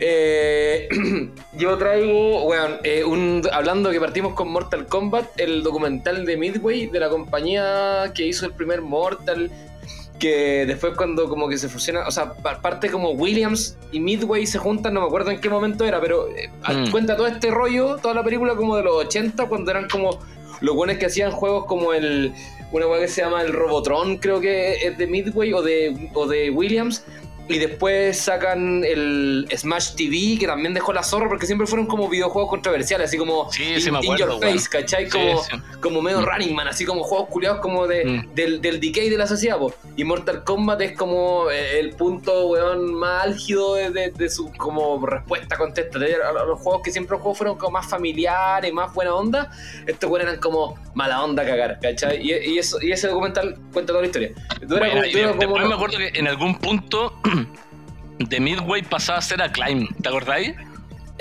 S2: Eh, <clears throat> yo traigo, bueno, eh, un, hablando que partimos con Mortal Kombat, el documental de Midway, de la compañía que hizo el primer Mortal, que después cuando como que se fusiona, o sea, pa- parte como Williams y Midway se juntan, no me acuerdo en qué momento era, pero eh,
S4: Mm.
S2: cuenta todo este rollo, toda la película como de los 80, cuando eran como los buenos que hacían juegos como el una weá que se llama el Robotron, creo que es de Midway o de, o de Williams. Y después sacan el Smash TV, que también dejó la zorra, porque siempre fueron como videojuegos controversiales, así como
S4: Sí, sí
S2: in, Your
S4: weón.
S2: Face, ¿cachai? Como,
S4: sí.
S2: como medio
S4: Mm.
S2: Running Man, así como juegos culiados como de,
S4: Mm.
S2: del, del decay de la sociedad, po. Y Mortal Kombat es como eh, el punto, weón, más álgido de, de- de su como respuesta contestataria a a los juegos que siempre los juegos fueron como más familiares, más buena onda. Estos weones eran como mala onda cagar, ¿cachai? Y, y eso, y ese documental cuenta toda la historia.
S4: Bueno, y después me acuerdo que en algún punto <clears throat> de Midway pasaba a ser a Climb, ¿te acordáis?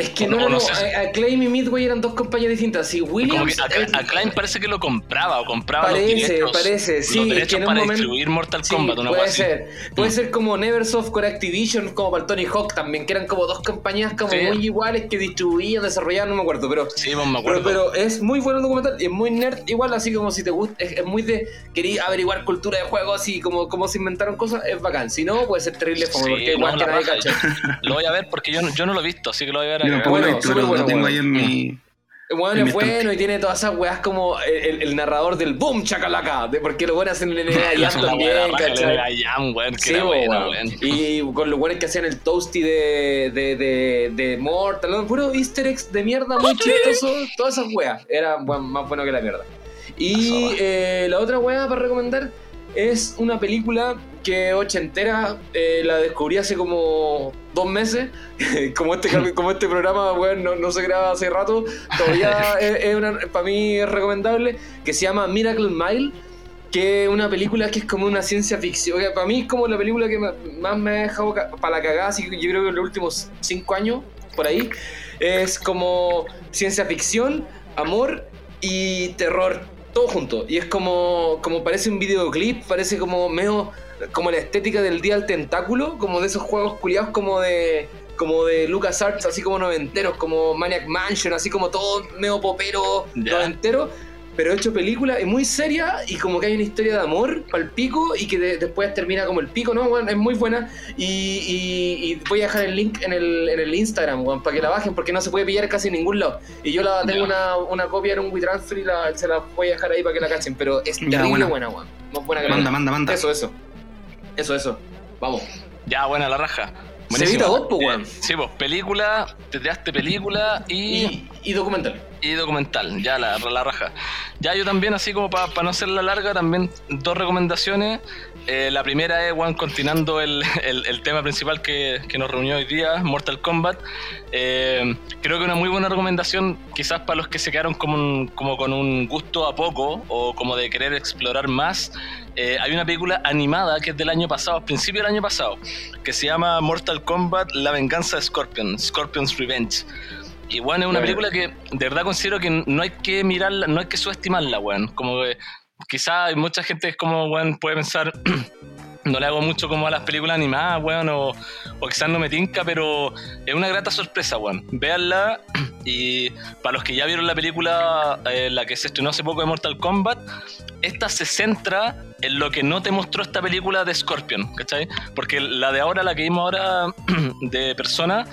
S2: Es que no,
S4: no-
S2: no,
S4: sé.
S2: a- y Midway eran dos compañías distintas.
S4: Como
S2: Williams.
S4: que a,
S2: es-
S4: a Klein parece que lo compraba o compraba
S2: Parece,
S4: los derechos,
S2: parece, sí,
S4: los
S2: que
S4: derechos
S2: en un
S4: para
S2: momento-
S4: distribuir Mortal
S2: Sí,
S4: Kombat, una
S2: puede
S4: así.
S2: ser. Puede
S4: Mm.
S2: ser como Neversoft con Activision, como para el Tony Hawk también, que eran como dos compañías como
S4: Sí.
S2: muy iguales que distribuían, desarrollaban, no me acuerdo, pero.
S4: Sí, pues me acuerdo.
S2: pero es muy bueno el documental y es muy nerd, igual así como si te gusta, es, es muy de querer averiguar cultura de juegos y como cómo se inventaron cosas, es bacán. Si no, puede ser terrible como porque igual que
S4: la
S2: nadie cacha. <laughs>
S4: Lo voy a ver porque yo, yo no lo he visto, así que lo voy a ver.
S3: Yo tampoco lo he
S2: bueno,
S3: visto,
S2: súper
S3: pero
S2: bueno,
S3: lo tengo
S2: bueno.
S3: ahí en mi.
S2: Bueno,
S3: En
S2: es bueno y tiene todas esas weas como el, el narrador del boom chacalaca, de porque lo bueno hacen el <laughs>
S4: wea,
S2: también, ¿cachai? Y con los buenos que hacían el toasty de, de, de, de Mortal, ¿no? puro easter eggs de mierda muy chistoso, todas esas weas. Era bueno, más bueno que la mierda. Y eh, la otra wea para recomendar es una película que ochentera, eh, la descubrí hace como dos meses. <laughs> como, este, como este programa weón, no, no se graba hace rato, todavía <laughs> es, es una- para mí es recomendable, que se llama Miracle Mile que es una película que es como una ciencia ficción. que Para mí es como la película que más me ha dejado para la cagada, así que yo creo que en los últimos cinco años, por ahí, es como ciencia ficción, amor y terror, todo junto. Y es como, como parece un videoclip, parece como medio, como la estética del día al tentáculo, como de esos juegos culiados como de como de LucasArts, así como noventeros, como Maniac Mansion, así como todo medio popero
S4: Ya.
S2: noventero, pero hecho película, es muy seria y como que hay una historia de amor para el pico y que de- después termina como el pico, ¿no? Bueno, es muy buena y, y- y voy a dejar el link en el, en el Instagram, weón, para que la bajen porque no se puede pillar casi en ningún lado. Y yo la tengo una, una copia en un WeTransfer y la, se la voy a dejar ahí para que la cachen, pero es terrible
S3: buena.
S2: buena. Más buena que la
S3: Manda, manda, manda.
S2: Eso, eso. Eso, eso. Vamos.
S4: Ya, buena la raja.
S2: Se
S4: Buenísima.
S2: evita vos, po,
S4: Eh,
S2: weón.
S4: Sí, pues, película, te tiraste película y,
S2: Y, y documental.
S4: y documental, ya la, la raja. Ya yo también, así como para no hacerla larga, también dos recomendaciones. Eh, la primera es, Juan, continuando el, <laughs> el- el tema principal que, que nos reunió hoy día, Mortal Kombat. Eh, creo que una muy buena recomendación, quizás para los que se quedaron como, un- como con un gusto a poco o como de querer explorar más. Eh, hay una película animada que es del año pasado, principio del año pasado, que se llama Mortal Kombat La venganza de Scorpion, Scorpion's Revenge. Y bueno, es una película que de verdad considero que no hay que mirarla, no hay que subestimarla, weón. Como que quizá mucha gente es como, weón, puede pensar, <clears throat> no le hago mucho como a las películas animadas, weón, o, o quizás no me tinca, pero es una grata sorpresa, weón. Véanla <clears throat> y para los que ya vieron la película, eh, la que se estrenó hace poco de Mortal Kombat, esta se centra en lo que no te mostró esta película de Scorpion, ¿cachai? Porque la de ahora, la que vimos ahora <clears throat> de persona,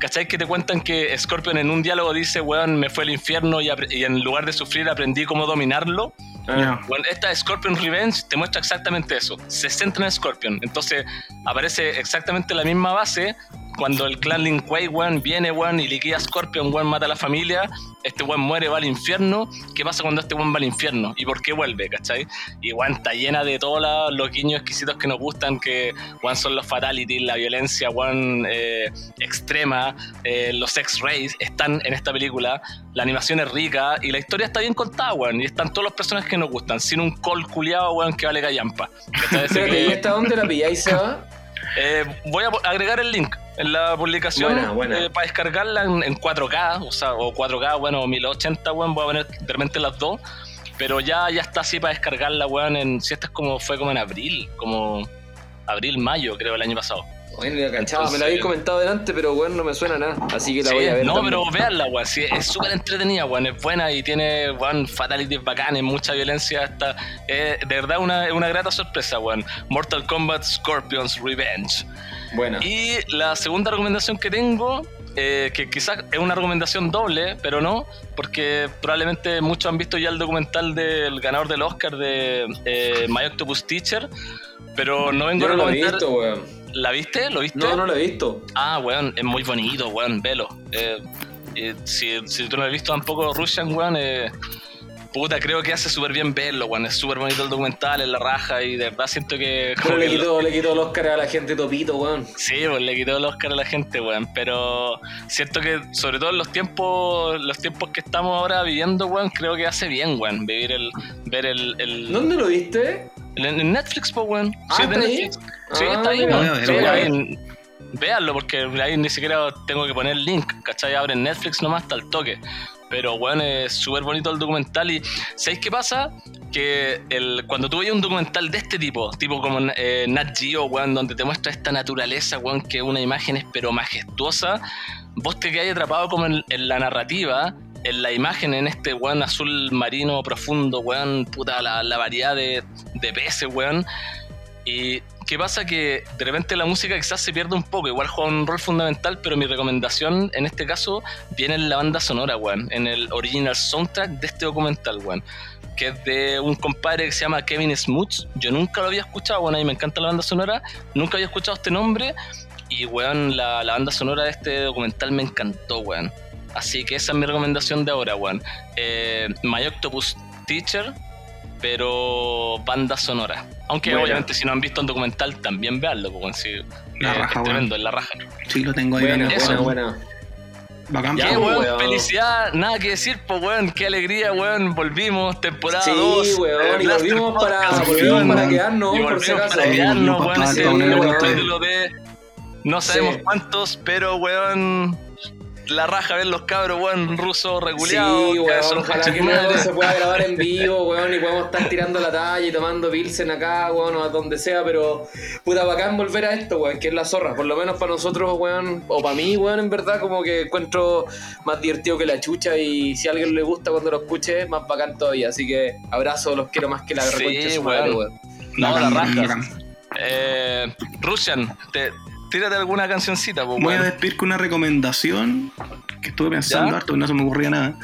S4: ¿cachai? Que te cuentan que Scorpion en un diálogo dice, weón, me fue al infierno y, y en lugar de sufrir aprendí cómo dominarlo.
S3: Ya.
S4: Bueno, esta Scorpion Revenge te muestra exactamente eso. Se centra en Scorpion. Entonces aparece exactamente la misma base. Cuando el clan Lin Kuei, weón, viene, weón, y liquida a Scorpion, weón, mata a la familia. Este weón muere, va al infierno. ¿Qué pasa cuando este weón va al infierno? ¿Y por qué vuelve, cachai? Y weón, está llena de todos los guiños exquisitos que nos gustan, que weón son los fatalities, la violencia, weón, eh, extrema, eh, los X-Rays están en esta película. La animación es rica y la historia está bien contada, weón. Y están todos los personajes que nos gustan, sin un col culiado, weón, que vale callampa. <laughs>
S2: ¿y esta dónde la pilláis, Seba?
S4: Eh, voy a agregar el link en la publicación
S2: Buena, buena.
S4: eh, para descargarla en, en 4K, o sea, o 4K, bueno, o 1080, weón, voy a poner de repente las dos. Pero ya, ya está así para descargarla, weón, en, si esta es como, fue como en abril, como abril, mayo, creo, el año pasado.
S2: Bueno, ya cachaba, me lo habéis comentado delante, pero bueno, no me suena nada. Así que la
S4: Sí,
S2: voy a ver.
S4: no,
S2: también.
S4: pero véanla, weón. Sí, es súper entretenida, weón. Es buena y tiene, weón, fatalities bacanes, mucha violencia. Hasta, eh, de verdad, una, una grata sorpresa, weón. Mortal Kombat Scorpion's Revenge.
S2: Buena.
S4: Y la segunda recomendación que tengo, eh, que quizás es una recomendación doble, pero no, porque probablemente muchos han visto ya el documental del ganador del Oscar de eh, My Octopus Teacher, pero no vengo
S2: Yo
S4: a
S2: lo he
S4: recomendar.
S2: visto, weón.
S4: ¿La viste? ¿Lo viste?
S2: No, no lo he visto.
S4: Ah, weón, es muy bonito, weón, velo. Eh, eh, si, si tú no lo has visto tampoco, Russian, weón, eh, puta, creo que hace súper bien verlo, weón. Es súper bonito el documental, es la raja y de verdad siento que...
S2: Pero le
S4: que lo-
S2: quitó, le quitó el Oscar a la gente topito, weón.
S4: Sí, pues le quitó el Oscar a la gente, weón. Pero siento que, sobre todo en los tiempos, los tiempos que estamos ahora viviendo, weón, creo que hace bien, weón, vivir el, ver el, el,
S2: ¿Dónde lo viste?
S4: En Netflix, pues, weón.
S2: Ah,
S4: Sí, es de
S2: ¿está ahí?
S4: Netflix. Sí,
S2: Ah,
S4: está ahí, Sí, en- véanlo, porque ahí ni siquiera tengo que poner el link, ¿cachai? Abren Netflix nomás hasta el toque. Pero, weón, es súper bonito el documental. Y, ¿sabéis qué pasa? Que el, cuando tú ves un documental de este tipo, tipo como eh, Nat Geo, weón, donde te muestra esta naturaleza, weón, que una imagen es pero majestuosa, vos te quedas atrapado como en, en la narrativa en la imagen, en este weón azul marino profundo, weón, puta, la, la variedad de, de peces, weón. Y qué pasa que de repente la música quizás se pierde un poco, igual juega un rol fundamental, pero mi recomendación en este caso viene en la banda sonora, weón, en el original soundtrack de este documental, weón. Que es de un compadre que se llama Kevin Smuts. Yo nunca lo había escuchado, bueno, a mí me encanta la banda sonora. Nunca había escuchado este nombre. Y, weón, la, la banda sonora de este documental me encantó, weón. Así que esa es mi recomendación de ahora, weón. Eh, My Octopus Teacher, pero banda sonora. Aunque obviamente si no han visto un documental, también veanlo, weón. Sí,
S3: La
S4: eh,
S3: raja,
S4: es tremendo, es la raja.
S3: Sí, lo tengo ahí. El
S4: Eso.
S2: buena,
S3: juego.
S2: buena.
S3: Bacán.
S4: Ya, weón,
S2: weón.
S4: felicidad, nada que decir, pues, weón, qué alegría, weón, volvimos, temporada
S2: Sí,
S4: 2.
S2: weón, y volvimos para, volvimos
S3: sí,
S2: para
S3: weón.
S2: quedarnos,
S4: y
S2: por si
S4: volvimos
S2: acaso.
S4: para quedarnos,
S3: Sí,
S4: weón,
S3: papá,
S4: ese es el
S2: weón.
S4: capítulo de no sabemos
S2: Sí.
S4: cuántos, pero, weón, la raja ver los cabros, weón, rusos reculeados.
S2: Sí, weón, ojalá que luego se pueda grabar en <laughs> vivo, weón, y podemos estar tirando la talla y tomando pilsen acá, weón, o a donde sea, pero puta bacán volver a esto, weón, que es la zorra, por lo menos para nosotros, weón, o para mí, weón, en verdad, como que encuentro más divertido que la chucha y si a alguien le gusta cuando lo escuche, más bacán todavía, así que abrazo, los quiero más que la
S4: Sí,
S2: reconcha de su madre,
S4: weón.
S2: weón.
S4: No, la
S3: Bacán,
S4: raja. Eh, Rusian, te, tírate alguna cancioncita, pues,
S3: Voy a despedir con una recomendación que estuve pensando
S4: ¿Ya?
S3: harto, no se me ocurría nada.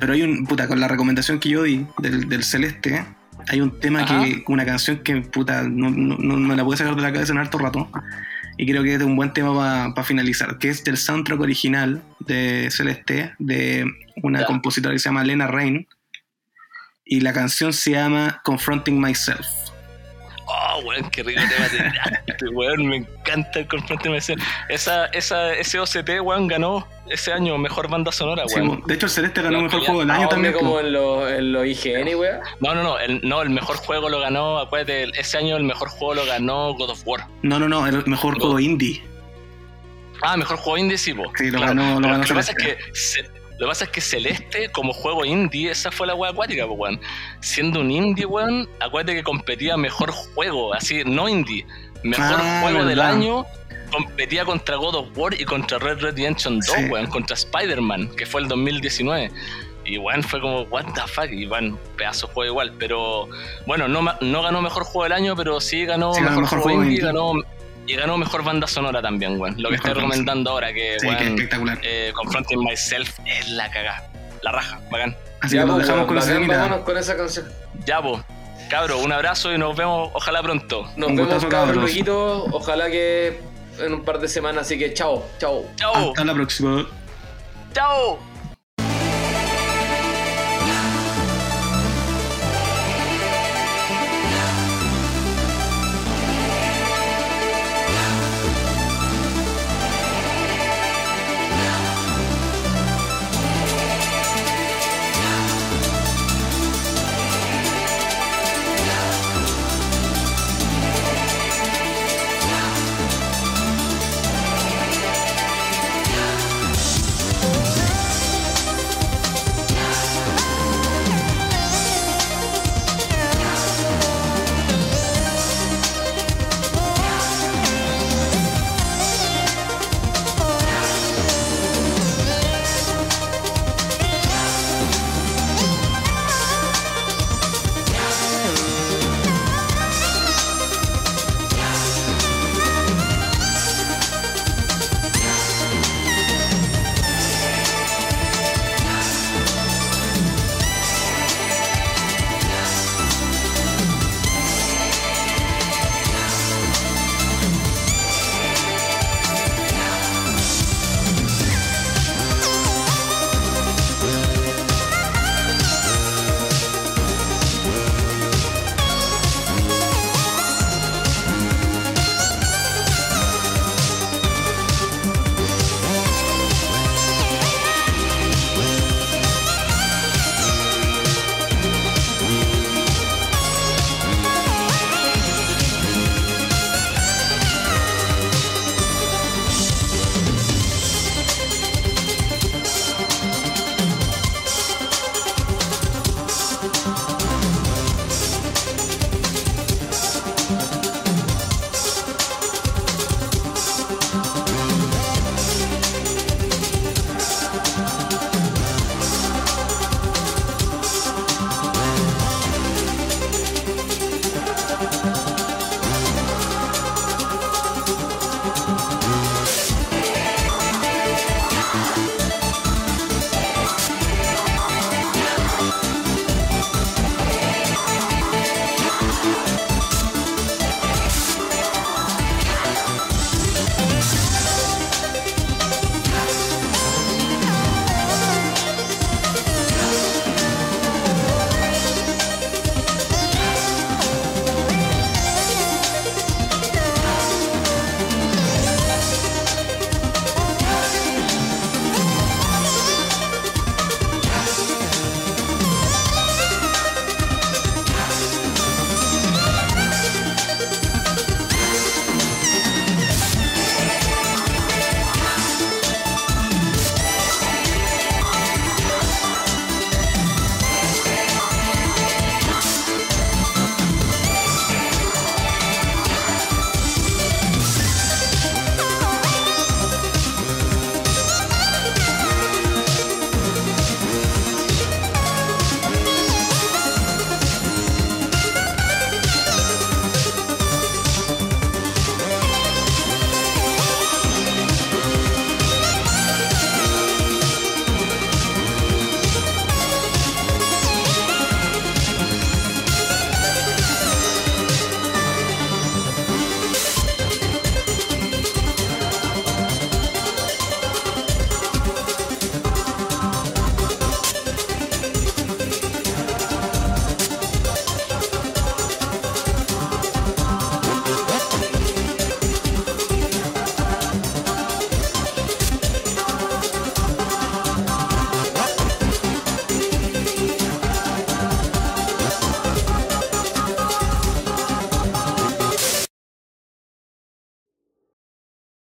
S3: Pero hay un, puta, con la recomendación que yo di del, del Celeste, hay un tema
S4: Ajá.
S3: que, una canción que, puta, no, no, no me la pude sacar de la cabeza en harto rato. Y creo que es un buen tema para finalizar, que es del soundtrack original de Celeste, de una
S4: Ya.
S3: compositora que se llama Lena Rain. Y la canción se llama Confronting Myself.
S4: Oh, weón, qué rico tema te tiraste, weón. Me encanta el confronte. Esa, esa, ese OCT, weón, ganó ese año mejor banda sonora,
S3: Sí,
S4: weón.
S3: de hecho, el Celeste ganó
S4: Ya,
S3: mejor juego del año
S2: Ah,
S3: también.
S2: como en los en IGN, weón.
S4: No, no, no el, no, el mejor juego lo ganó, acuérdate, ese año el mejor juego lo ganó God of War.
S3: No, no, no, el mejor
S4: No.
S3: juego indie.
S4: Ah, mejor juego indie, sí, po.
S3: Sí, lo
S4: Claro.
S3: ganó- lo
S4: Pero
S3: ganó
S4: lo que pasa es
S3: Celeste.
S4: que lo que pasa es que Celeste, como juego indie, esa fue la wea acuática, weón. Siendo un indie, weón, acuérdate que competía mejor juego, así, no indie. Mejor
S3: Ah,
S4: juego del año, competía contra God of War y contra Red Red Redemption 2,
S3: Sí.
S4: weón, contra Spider-Man, que fue el 2019. Y weón, fue como, what the fuck, y bueno, pedazo de juego igual, pero bueno, no, no ganó mejor juego del año, pero sí ganó
S3: Sí,
S4: mejor,
S3: mejor
S4: juego
S3: juego
S4: indie,
S3: indie.
S4: ganó, y ganó mejor banda sonora también, weón. Lo que
S3: Mejor
S4: estoy recomendando ahora, que
S3: Sí, que espectacular.
S4: eh, Confronting Myself es la cagada. La raja, bacán.
S3: Así
S2: Ya,
S3: que nos
S2: pues,
S3: dejamos con esa
S2: bacán,
S3: temita.
S2: vámonos con esa canción.
S4: Ya, po. Cabro, un abrazo y nos vemos, ojalá pronto.
S2: Nos
S3: Un
S2: vemos, cabros,
S3: cabros.
S2: Ojalá que en un par de semanas, así que chao, chao.
S4: Chao,
S3: Hasta la próxima.
S4: chao.